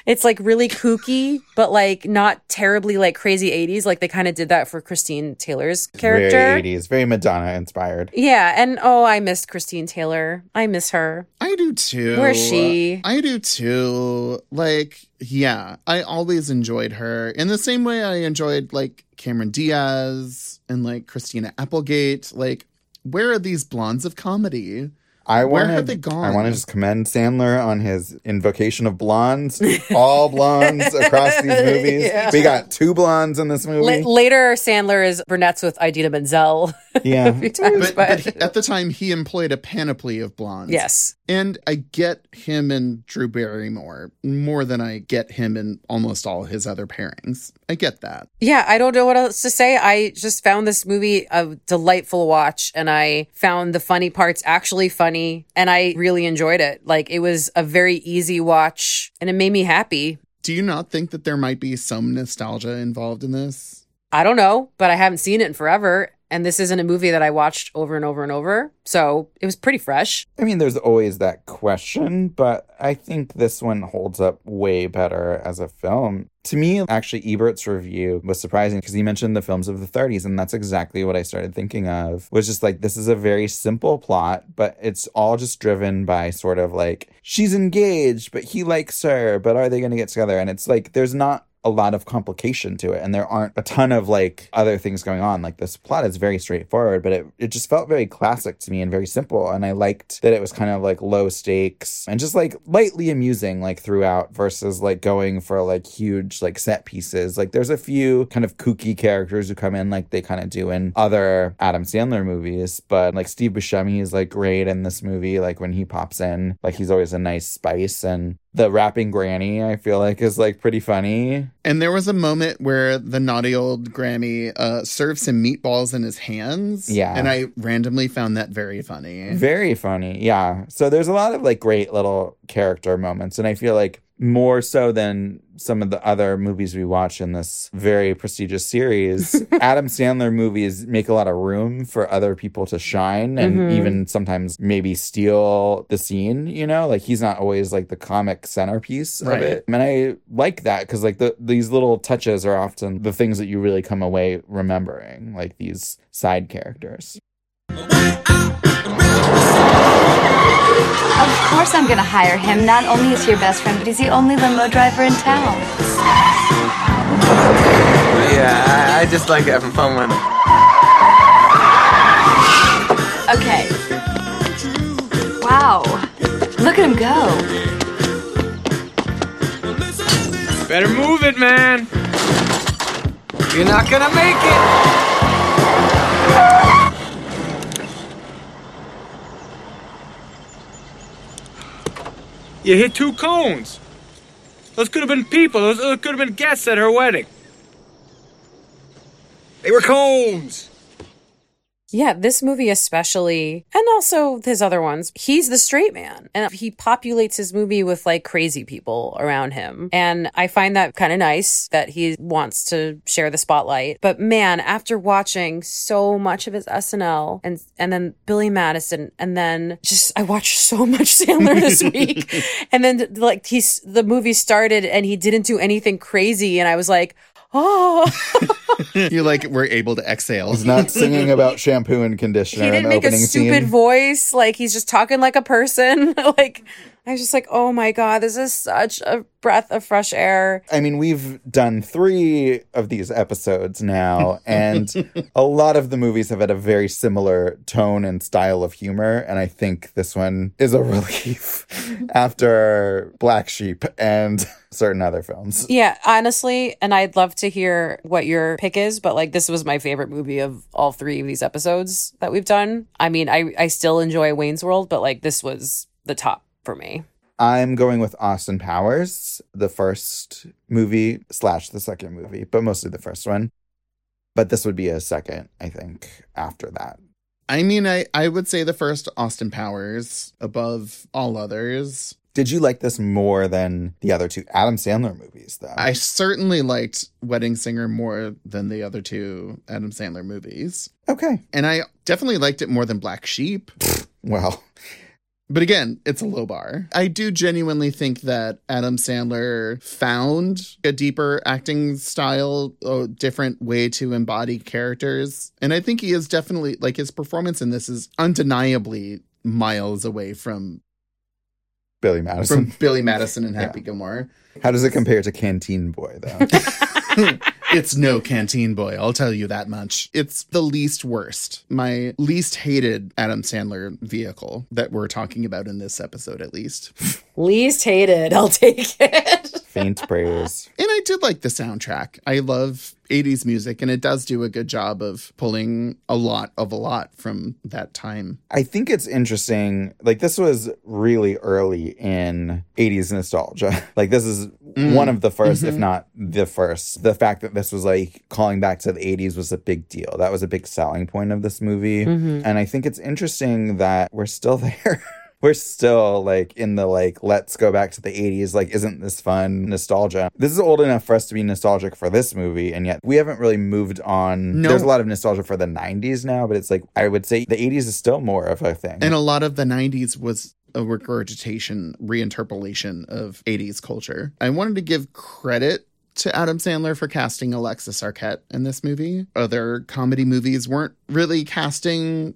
It's like really kooky, but like not terribly like crazy 80s. Like they kind of did that for Christine Taylor's character. Very 80s, very Madonna inspired. Yeah. And oh, I missed Christine Taylor. I miss her. I do too. Where's she? I do too. Like, yeah, I always enjoyed her in the same way I enjoyed like Cameron Diaz and like Christina Applegate. Like, where are these blondes of comedy? I Where want have to. they gone? I want to just commend Sandler on his invocation of blondes. All blondes across these movies. Yeah. We got two blondes in this movie. La- later, Sandler is brunettes with Idina Menzel. Yeah. a few times, But, but he- at the time, he employed a panoply of blondes. Yes. And I get him and Drew Barrymore more than I get him in almost all his other pairings. I get that. Yeah, I don't know what else to say. I just found this movie a delightful watch and I found the funny parts actually funny and I really enjoyed it. Like it was a very easy watch and it made me happy. Do you not think that there might be some nostalgia involved in this? I don't know, but I haven't seen it in forever And this isn't a movie that I watched over and over and over. So it was pretty fresh. I mean, there's always that question, but I think this one holds up way better as a film. To me, actually, Ebert's review was surprising because he mentioned the films of the 30s, and that's exactly what I started thinking of. Was just like, this is a very simple plot, but it's all just driven by sort of like, she's engaged, but he likes her, but are they going to get together? And it's like, there's not a lot of complication to it and there aren't a ton of like other things going on. Like this plot is very straightforward but it, it just felt very classic to me and very simple and i liked that it was kind of like low stakes and just like lightly amusing like throughout versus like going for like huge like set pieces. Like there's a few kind of kooky characters who come in like they kind of do in other adam sandler movies but like steve buscemi is like great in this movie like when he pops in like he's always a nice spice and the rapping granny i feel like is like pretty funny And there was a moment where the naughty old Grammy uh, serves him meatballs in his hands. Yeah. And I randomly found that very funny. Very funny. Yeah. So there's a lot of like great little character moments. And I feel like more so than some of the other movies we watch in this very prestigious series, Adam Sandler movies make a lot of room for other people to shine and Mhm. even sometimes maybe steal the scene, you know? Like he's not always like the comic centerpiece Right. of it. And I like that because like the these little touches are often the things that you really come away remembering, like these side characters. Of course I'm gonna hire him. Not only is he your best friend, but he's the only limo driver in town. Yeah, I, I just like having fun with it. Okay. Wow. Look at him go. Better move it, man. You're not gonna make it. You hit two cones. Those could have been people. Those, could have been guests at her wedding. They were cones. Yeah, this movie especially, and also his other ones, he's the straight man. And he populates his movie with like crazy people around him. And I find that kind of nice that he wants to share the spotlight. But man, after watching so much of his SNL and and then Billy Madison, and then just I watched so much Sandler this week. and then like he's the movie started and he didn't do anything crazy. And I was like, oh you like were able to exhale. He's not singing about shampoo and conditioner he didn't make a stupid scene. voice like he's just talking like a person like i was just like oh my god this is such a breath of fresh air I mean, we've done three of these episodes now, and a lot of the movies have had a very similar tone and style of humor. And I think this one is a relief after Black Sheep and certain other films. yeah honestly and i'd love to hear what your pick is but like this was my favorite movie of all three of these episodes that we've done i mean i i still enjoy wayne's world but like this was the top for me I'm going with Austin Powers, the first movie slash the second movie, but mostly the first one. But this would be a second, I think, after that. I mean, I, I would say the first Austin Powers above all others. Did you like this more than the other two Adam Sandler movies, though? I certainly liked Wedding Singer more than the other two Adam Sandler movies. Okay. And I definitely liked it more than Black Sheep. Well, But again, it's a low bar. I do genuinely think that Adam Sandler found a deeper acting style, a different way to embody characters. And I think he is definitely, like, his performance in this is undeniably miles away from Billy Madison. from Billy Madison and Happy Yeah. Gilmore. How does it compare to Canteen Boy, though? it's no canteen boy, I'll tell you that much. It's the least worst. My least hated Adam Sandler vehicle that we're talking about in this episode, at least. least hated i'll take it Faint praise. And I did like the soundtrack. I love 80s music, and it does do a good job of pulling a lot of a lot from that time. I think it's interesting. Like, this was really early in 80s nostalgia. Like, this is Mm. one of the 1st if Mhm. not the first. The fact that this was like calling back to the 80s was a big deal. That was a big selling point of this movie. Mhm. And I think it's interesting that we're still there. We're still like in the like let's go back to the 80s like isn't this fun nostalgia this is old enough for us to be nostalgic for this movie and yet we haven't really moved on No. there's a lot of nostalgia for the 90s now but it's like i would say the 80s is still more of a thing And a lot of the 90s was a regurgitation, reinterpolation of 80s culture. I wanted to give credit to Adam Sandler for casting Alexis Arquette in this movie. Other comedy movies weren't really casting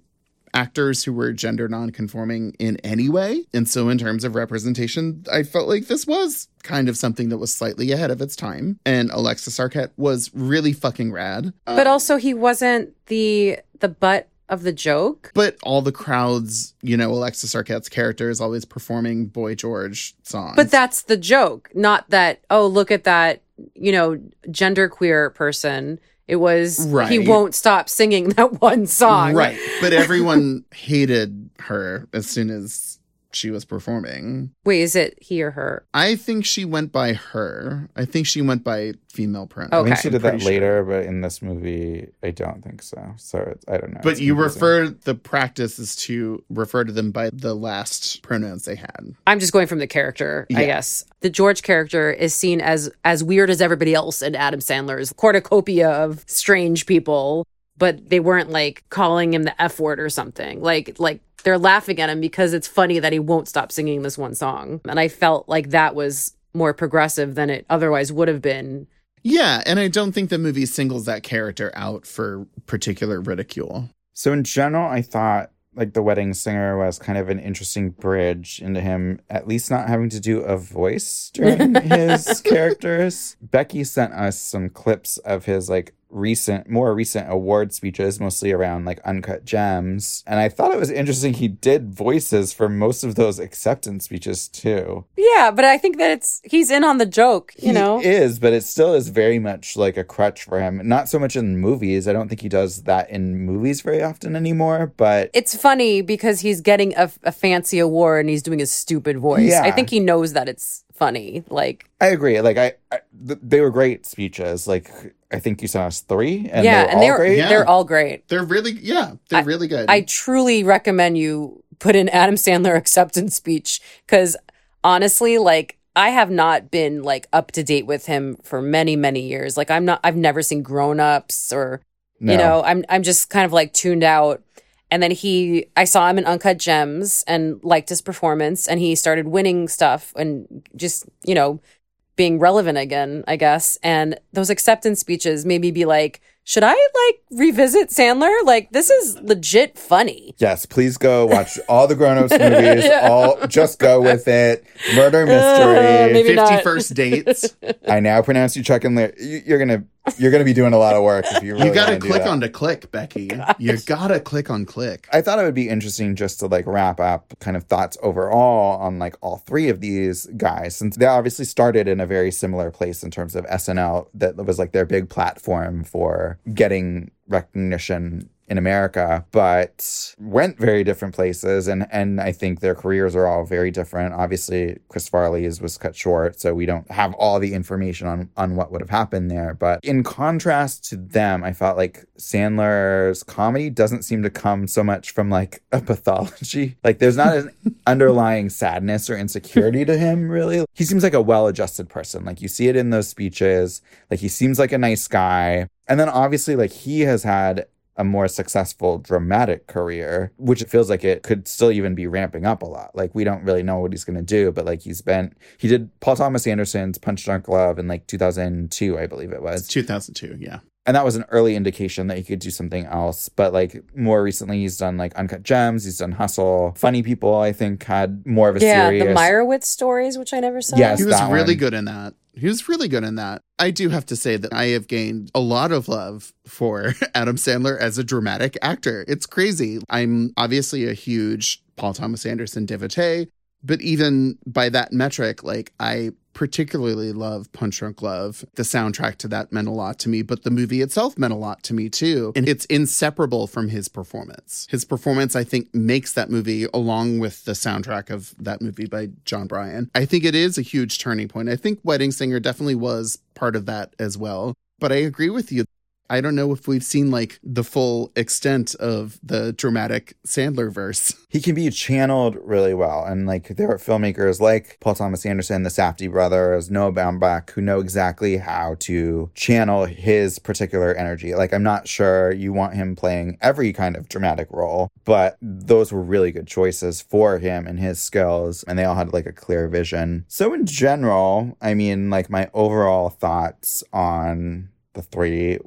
actors who were gender nonconforming in any way. And so, in terms of representation, I felt like this was kind of something that was slightly ahead of its time. And Alexis Arquette was really fucking rad. But um, also, he wasn't the the butt of the joke. But all the crowds, you know, Alexis Arquette's character is always performing Boy George songs. But that's the joke, not that, oh, look at that, you know, genderqueer person. It was, right. he won't stop singing that one song. Right. But everyone hated her as soon as she was performing. Wait, is it he or her? I think she went by her. I think she went by female pronouns. i think she did that Pretty sure. later but in this movie i don't think so so it's, i don't know But It's you confusing. refer the practice is to refer to them by the last pronouns they had. I'm just going from the character, I guess. The George character is seen as as weird as everybody else in Adam Sandler's cornucopia of strange people, but they weren't like calling him the F word or something. Like like they're laughing at him because it's funny that he won't stop singing this one song. And I felt like that was more progressive than it otherwise would have been. Yeah, and I don't think the movie singles that character out for particular ridicule. So in general, I thought like the wedding singer was kind of an interesting bridge into him at least not having to do a voice during his characters. Becky sent us some clips of his like recent more recent award speeches mostly around like uncut gems and i thought it was interesting he did voices for most of those acceptance speeches too Yeah, but I think that it's he's in on the joke, you he know. is but it still is very much like a crutch for him not so much in movies i don't think he does that in movies very often anymore but it's funny because he's getting a, a fancy award and he's doing a stupid voice. Yeah. I think he knows that it's funny. Like, I agree. Like I, I th- they were great speeches. Like I think you saw us three, and yeah, they and they're great. they're all great. They're really yeah, they're really good. I truly recommend you put in Adam Sandler acceptance speech because honestly, like I have not been like up to date with him for many many years. Like I'm not. I've never seen Grown Ups or No. you know. I'm I'm just kind of like tuned out. And then he, I saw him in Uncut Gems and liked his performance, and he started winning stuff and just you know being relevant again, I guess. And those acceptance speeches made me be like, should I like revisit Sandler? Like, this is legit funny. Yes, please go watch all the Grown Ups movies. Yeah. All just go with it. Murder Uh, mystery. maybe not. first dates. I now pronounce you Chuck and Larry. You're gonna you're gonna be doing a lot of work if you really you gotta click on to click, Becky. You gotta click on click. I thought it would be interesting just to like wrap up kind of thoughts overall on like all three of these guys, since they obviously started in a very similar place in terms of SNL, that was like their big platform for getting recognition in America, but went very different places. And and I think their careers are all very different. Obviously, Chris Farley's was cut short, so we don't have all the information on on what would have happened there. But in contrast to them, I felt like Sandler's comedy doesn't seem to come so much from like a pathology. Like there's not an underlying sadness or insecurity to him, really. He seems like a well adjusted person. Like you see it in those speeches. Like he seems like a nice guy. And then obviously, like he has had a more successful dramatic career, which it feels like it could still even be ramping up a lot. Like we don't really know what he's going to do, but like he's been, he did Paul Thomas Anderson's Punch Drunk Love in like 2002, I believe it was. 2002, yeah. And that was an early indication that he could do something else. But like more recently, he's done like Uncut Gems, he's done Hustle. Funny People, I think, had more of a yeah, serious. the Meyerowitz stories, which I never saw. Yes. He was that really one. good in that. He was really good in that. I do have to say that I have gained a lot of love for Adam Sandler as a dramatic actor. It's crazy. I'm obviously a huge Paul Thomas Anderson devotee, but even by that metric, like I particularly love Punch Drunk Love. The soundtrack to that meant a lot to me, but the movie itself meant a lot to me too. And it's inseparable from his performance. His performance, I think, makes that movie along with the soundtrack of that movie by Jon Brion. I think it is a huge turning point. I think Wedding Singer definitely was part of that as well. But I agree with you. I don't know if we've seen like the full extent of the dramatic Sandler verse. He can be channeled really well. And like there are filmmakers like Paul Thomas Anderson, the Safdie brothers, Noah Baumbach, who know exactly how to channel his particular energy. Like I'm not sure you want him playing every kind of dramatic role, but those were really good choices for him and his skills. And they all had like a clear vision. So in general, I mean, like my overall thoughts on the three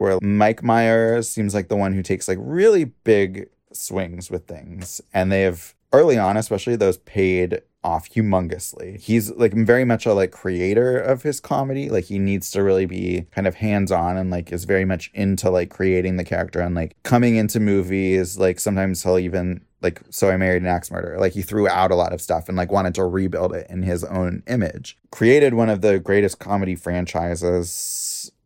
where Mike Myers seems like the one who takes like really big swings with things. And they have early on, especially those paid off humongously. He's like very much a like creator of his comedy. Like he needs to really be kind of hands-on and like is very much into like creating the character and like coming into movies. Like sometimes he'll even like so I married an axe murderer. Like he threw out a lot of stuff and like wanted to rebuild it in his own image. Created one of the greatest comedy franchises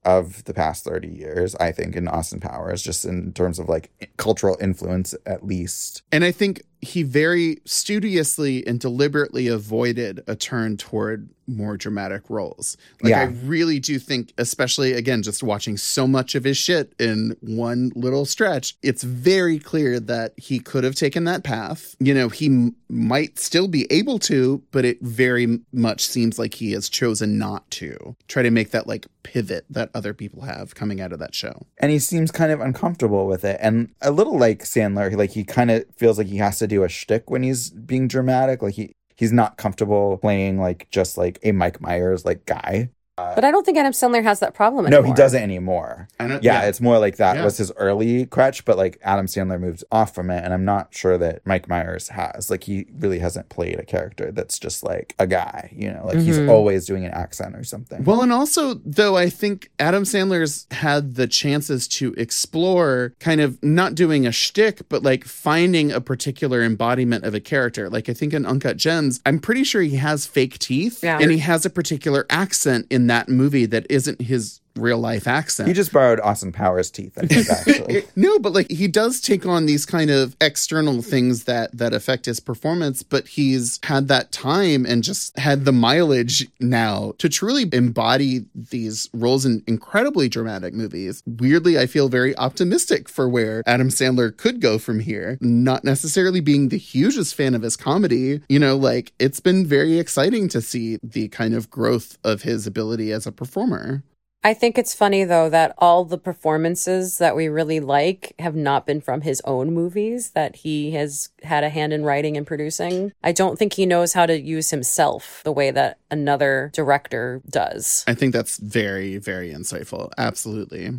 of the past 30 years, I think, in Austin Powers, just in terms of like cultural influence, at least. And I think he very studiously and deliberately avoided a turn toward more dramatic roles. Like Yeah. I really do think, especially again, just watching so much of his shit in one little stretch, it's very clear that he could have taken that path. You know, he m- might still be able to, but it very much seems like he has chosen not to. Try to make that like pivot that other people have coming out of that show. and he seems kind of uncomfortable with it and a little like sandler like he kind of feels like he has to do a shtick when he's being dramatic. Like he he's not comfortable playing like just like a mike myers like guy But I don't think Adam Sandler has that problem anymore. no he doesn't anymore I don't- yeah, yeah. it's more like that Yeah. was his early crutch but like adam sandler moved off from it and i'm not sure that mike myers has like he really hasn't played a character that's just like a guy you know like he's Mhm. always doing an accent or something Well, and also, though, I think Adam Sandler's had the chances to explore kind of not doing a shtick, but like finding a particular embodiment of a character. Like, I think in Uncut Gems, I'm pretty sure he has fake teeth Yeah. and he has a particular accent in that movie that isn't his real life accent. he just borrowed austin powers teeth i think actually no, but like he does take on these kind of external things that that affect his performance, but he's had that time and just had the mileage now to truly embody these roles in incredibly dramatic movies. Weirdly, I feel very optimistic for where Adam Sandler could go from here. Not necessarily being the hugest fan of his comedy, you know, like it's been very exciting to see the kind of growth of his ability as a performer. I think it's funny though that all the performances that we really like have not been from his own movies that he has had a hand in writing and producing. I don't think he knows how to use himself the way that another director does. I think that's very, very insightful. Absolutely.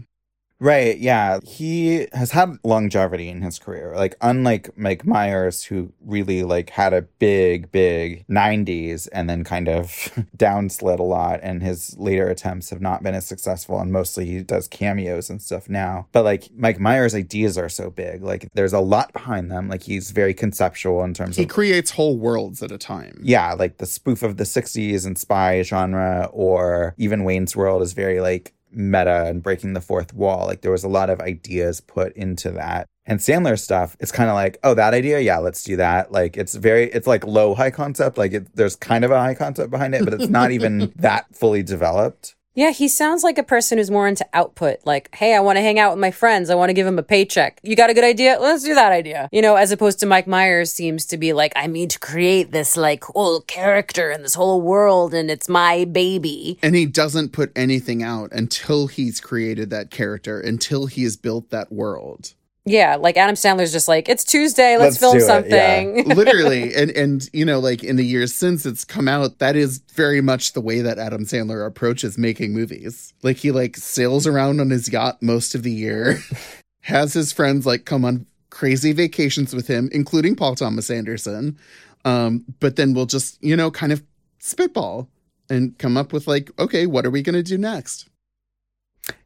Right, yeah. He has had longevity in his career. Like unlike Mike Myers who really like had a big big 90s and then kind of downslid a lot and his later attempts have not been as successful and mostly he does cameos and stuff now. But like Mike Myers ideas are so big. Like there's a lot behind them. Like he's very conceptual in terms He of He creates whole worlds at a time. yeah, like the spoof of the 60s and spy genre, or even Wayne's World is very like meta and breaking the fourth wall. Like there was a lot of ideas put into that. And Sandler stuff, it's kind of like, oh, that idea, yeah, let's do that. Like it's very, it's like low high concept. Like it, there's kind of a high concept behind it, but it's not even that fully developed. Yeah, he sounds like a person who's more into output. Like, hey, I want to hang out with my friends. I want to give him a paycheck. You got a good idea? Let's do that idea. You know, as opposed to Mike Myers seems to be like, I need to create this like whole character and this whole world and it's my baby. And he doesn't put anything out until he's created that character, until he has built that world. Yeah, like Adam Sandler's just like, it's Tuesday, let's, Let's film do it, something. Literally. And and you know, like in the years since it's come out, that is very much the way that Adam Sandler approaches making movies. Like he like sails around on his yacht most of the year, has his friends like come on crazy vacations with him, including Paul Thomas Anderson. Um, but then we'll just, you know, kind of spitball and come up with like, okay, what are we gonna do next?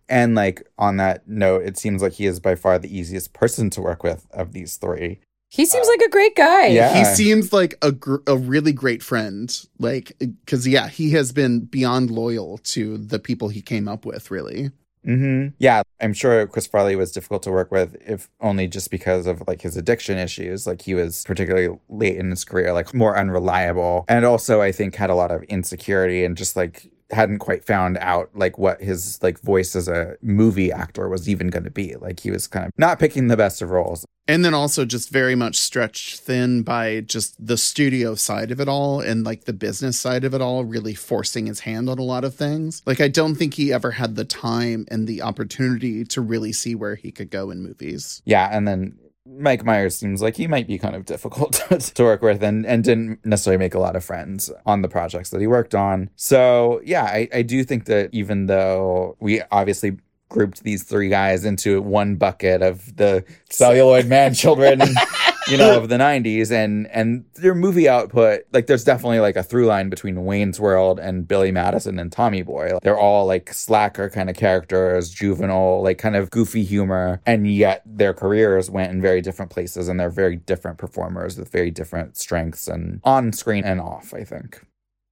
And like on that note, it seems like he is by far the easiest person to work with of these three. he seems like a great guy. Yeah. He seems like a gr- a really great friend. Like, because yeah, he has been beyond loyal to the people he came up with. Really, hmm Yeah, I'm sure Chris Farley was difficult to work with, if only just because of like his addiction issues. Like he was particularly late in his career, like more unreliable, and also I think had a lot of insecurity and just like hadn't quite found out like what his like voice as a movie actor was even going to be. Like he was kind of not picking the best of roles. And then also just very much stretched thin by just the studio side of it all and like the business side of it all, really forcing his hand on a lot of things. Like, I don't think he ever had the time and the opportunity to really see where he could go in movies. Yeah, and then Mike Myers seems like he might be kind of difficult to work with and, and didn't necessarily make a lot of friends on the projects that he worked on. So, yeah, I, I do think that even though we obviously grouped these three guys into one bucket of the celluloid man children you know of the 90s and and their movie output like there's definitely like a through line between Wayne's World and Billy Madison and Tommy Boy they're all like slacker kind of characters juvenile like kind of goofy humor and yet their careers went in very different places and they're very different performers with very different strengths and on screen and off I think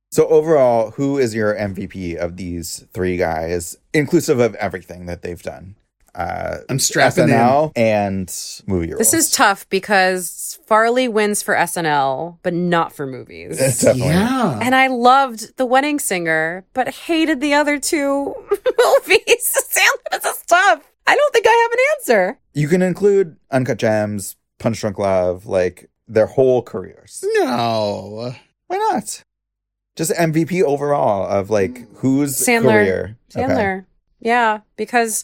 so overall, who is your MVP of these three guys, inclusive of everything that they've done? Uh, I'm strapping SNL and movie roles. This is tough because Farley wins for SNL, but not for movies. Definitely. Yeah. And I loved The Wedding Singer, but hated the other two movies. Sam, this is tough. I don't think I have an answer. You can include Uncut Gems, Punch Drunk Love, like their whole careers. No. Why not? Just MVP overall of like whose Sandler. career. Sandler. Yeah, because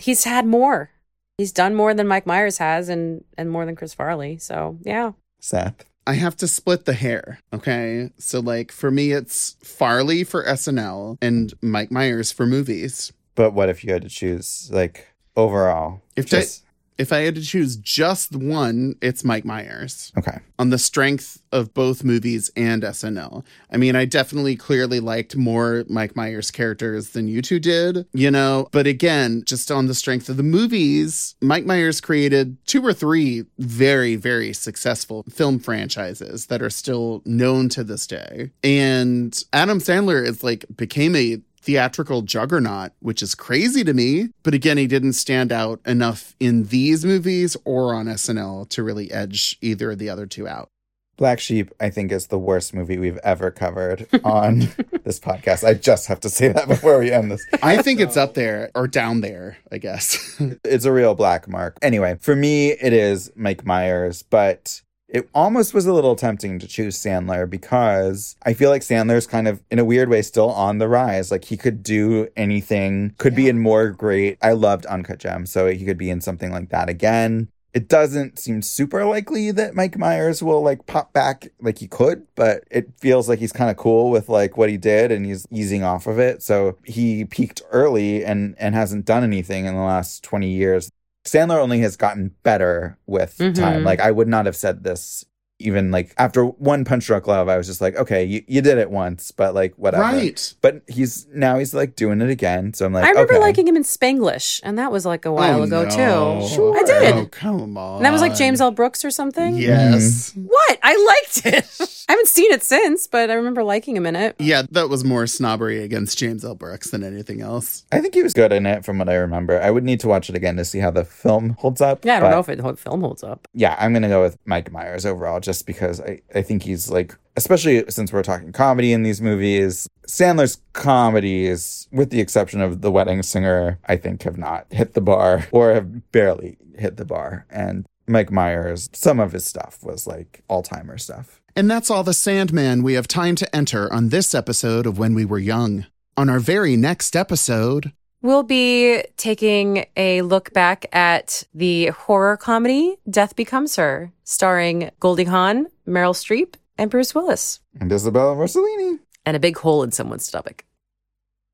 he's had more. He's done more than Mike Myers has and and more than Chris Farley. So, yeah. Seth. I have to split the hair. Okay. So, like, for me, it's Farley for SNL and Mike Myers for movies. But what if you had to choose like overall? If Just- I, if I had to choose just one, it's Mike Myers. Okay. On the strength of both movies and SNL. I mean, I definitely clearly liked more Mike Myers characters than you two did, you know, but again, just on the strength of the movies, Mike Myers created two or three very, very successful film franchises that are still known to this day. And Adam Sandler is like became a theatrical juggernaut, which is crazy to me. But again, he didn't stand out enough in these movies or on SNL to really edge either of the other two out. Black Sheep, I think, is the worst movie we've ever covered on this podcast. I just have to say that before we end this. I think it's up there or down there, I guess. It's a real black mark. Anyway, for me, it is Mike Myers, but it almost was a little tempting to choose Sandler because I feel like Sandler's kind of, in a weird way, still on the rise. Like he could do anything, could be in more great. I loved Uncut Gems, so he could be in something like that again. It doesn't seem super likely that Mike Myers will like pop back like he could, but it feels like he's kind of cool with like what he did and he's easing off of it. So he peaked early and and hasn't done anything in the last 20 years. Sandler only has gotten better with Mhm. time. Like I would not have said this even like after one punch drunk love, I was just like, okay, you, you did it once, but like whatever. Right. But he's now he's like doing it again. So I'm like, I remember okay. liking him in Spanglish, and that was like a while Oh, ago no. too. I did. Oh, come on. And that was like James L. Brooks or something. Yes. Mm-hmm. What? I liked it. I haven't seen it since, but I remember liking him in it. Yeah, that was more snobbery against James L. Brooks than anything else. I think he was good in it from what I remember. I would need to watch it again to see how the film holds up. Yeah, I don't but- know if it, the film holds up. yeah, I'm gonna go with Mike Myers overall, just because I, I think he's like, especially since we're talking comedy in these movies, Sandler's comedies, with the exception of The Wedding Singer, I think have not hit the bar or have barely hit the bar. And Mike Myers, some of his stuff was like all timer stuff. And that's all the Sandman we have time to enter on this episode of When We Were Young. On our very next episode, We'll be taking a look back at the horror comedy Death Becomes Her, starring Goldie Hawn, Meryl Streep, and Bruce Willis, And Isabella Rossellini. and a big hole in someone's stomach.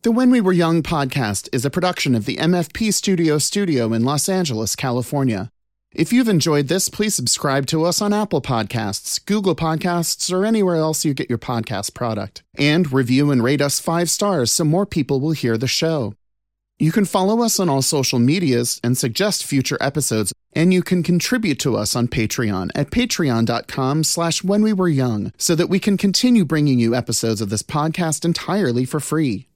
the When We Were Young podcast is a production of the MFP Studio Studio in Los Angeles, California. If you've enjoyed this, please subscribe to us on Apple Podcasts, Google Podcasts, or anywhere else you get your podcast product. And review and rate us five stars so more people will hear the show. You can follow us on all social medias and suggest future episodes, and you can contribute to us on Patreon at patreon.com slash when we were young so that we can continue bringing you episodes of this podcast entirely for free.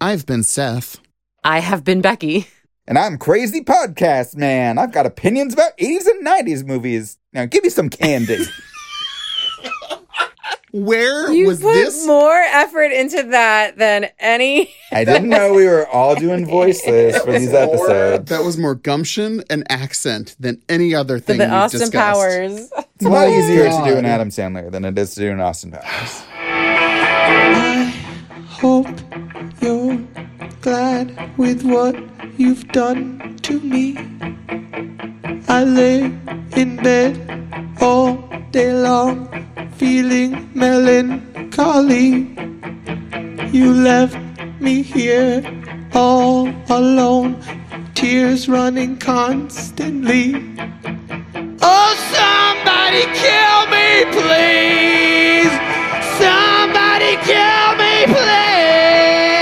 I've been Seth. I have been Becky. And I'm Crazy Podcast Man. I've got opinions about 80s and 90s movies. Now give me some candy. Where You was put this? more effort into that than any. I didn't know we were all doing voices for these episodes. That was more gumption and accent than any other thing the we've Austin discussed. Powers. It's a lot easier to do an Adam Sandler than it is to do an Austin Powers. I Hope you're glad with what you've done to me. I lay in bed all day long, feeling melancholy. You left me here all alone, tears running constantly. Oh, somebody kill me, please! Somebody kill me, please!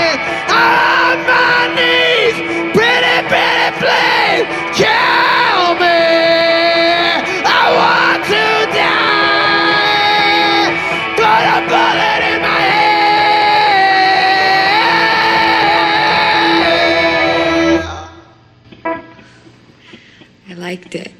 liked it.